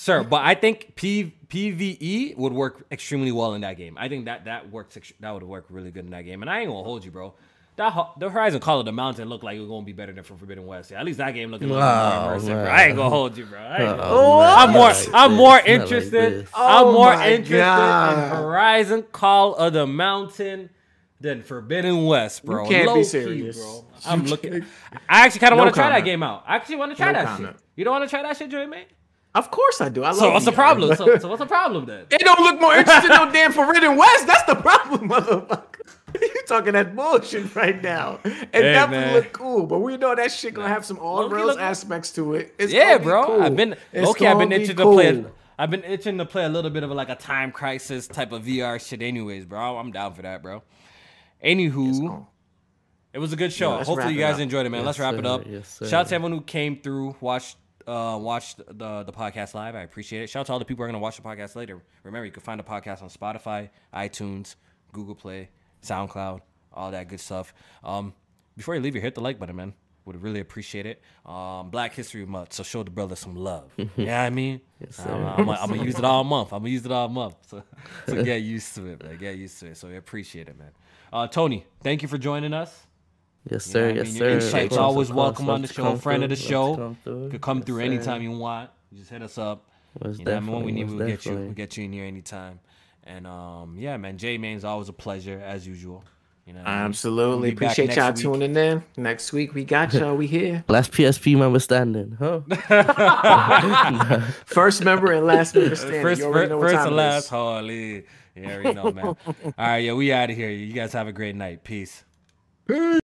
Sir, but I think P- PVE would work extremely well in that game. I think that that works. That would work really good in that game. And I ain't gonna hold you, bro. That the Horizon Call of the Mountain looked like it was gonna be better than from Forbidden West. Yeah, at least that game looked a little Oh, more immersive, bro. I ain't gonna hold you, bro. I ain't gonna Oh, more. I'm more not like interested. this. I'm Oh more interested God. in Horizon Call of the Mountain than Forbidden West, bro. You can't be Low key, serious. bro. I'm looking. I actually kind of No want to try that game out. I actually want to try No that comment. shit. You don't want to try that shit, Joey, man? Of course I do. I love So what's the problem? So, so what's the problem then? (laughs) It don't look more interesting than damn Forbidden West. That's the problem, (laughs) motherfucker. you talking that bullshit right now. It Hey, definitely look cool, but we know that shit gonna have some all aspects to it. It's Yeah, bro. cool. I've been It's okay. I've been itching to play. I've been itching to play a little bit of like a time crisis type of VR shit, anyways, bro. I'm down for that, bro. Anywho, it was a good show. Yeah, Hopefully, you guys enjoyed it, man. Yes, let's wrap it up. Yes, Shout out to everyone who came through, watched, uh, watched the the podcast live. I appreciate it. Shout out to all the people who are gonna watch the podcast later. Remember, you can find the podcast on Spotify, iTunes, Google Play, SoundCloud, all that good stuff. Um, before you leave, here, hit the like button, man. Would really appreciate it. Um, Black History Month, so show the brother some love. yeah, (laughs) you know I mean, sir. I'm, I'm, gonna (laughs) use it all month. I'm gonna use it all month. So, so (laughs) get used to it, man. Get used to it. So we appreciate it, man. Uh, Tony, thank you for joining us. Yes, You know sir. I yes, mean? sir. Your insights always course. welcome on the Love show. come Friend of the through, show. come through. Could come Yes, through sir. anytime you want. You just hit us up. Most You know, I mean? when we need, we'll most get you. We'll get you in here anytime. And um, yeah, man, J Main's always a pleasure as usual. You know, what I mean? Absolutely. We'll Appreciate y'all week. tuning in. Next week we got y'all. We here. (laughs) Last PSP member standing, huh? (laughs) First member and last member standing. First, you first, know what first time and it last. is. Holy, you already know, man. (laughs) All right, yeah, we out of here. You guys have a great night. Peace. Peace.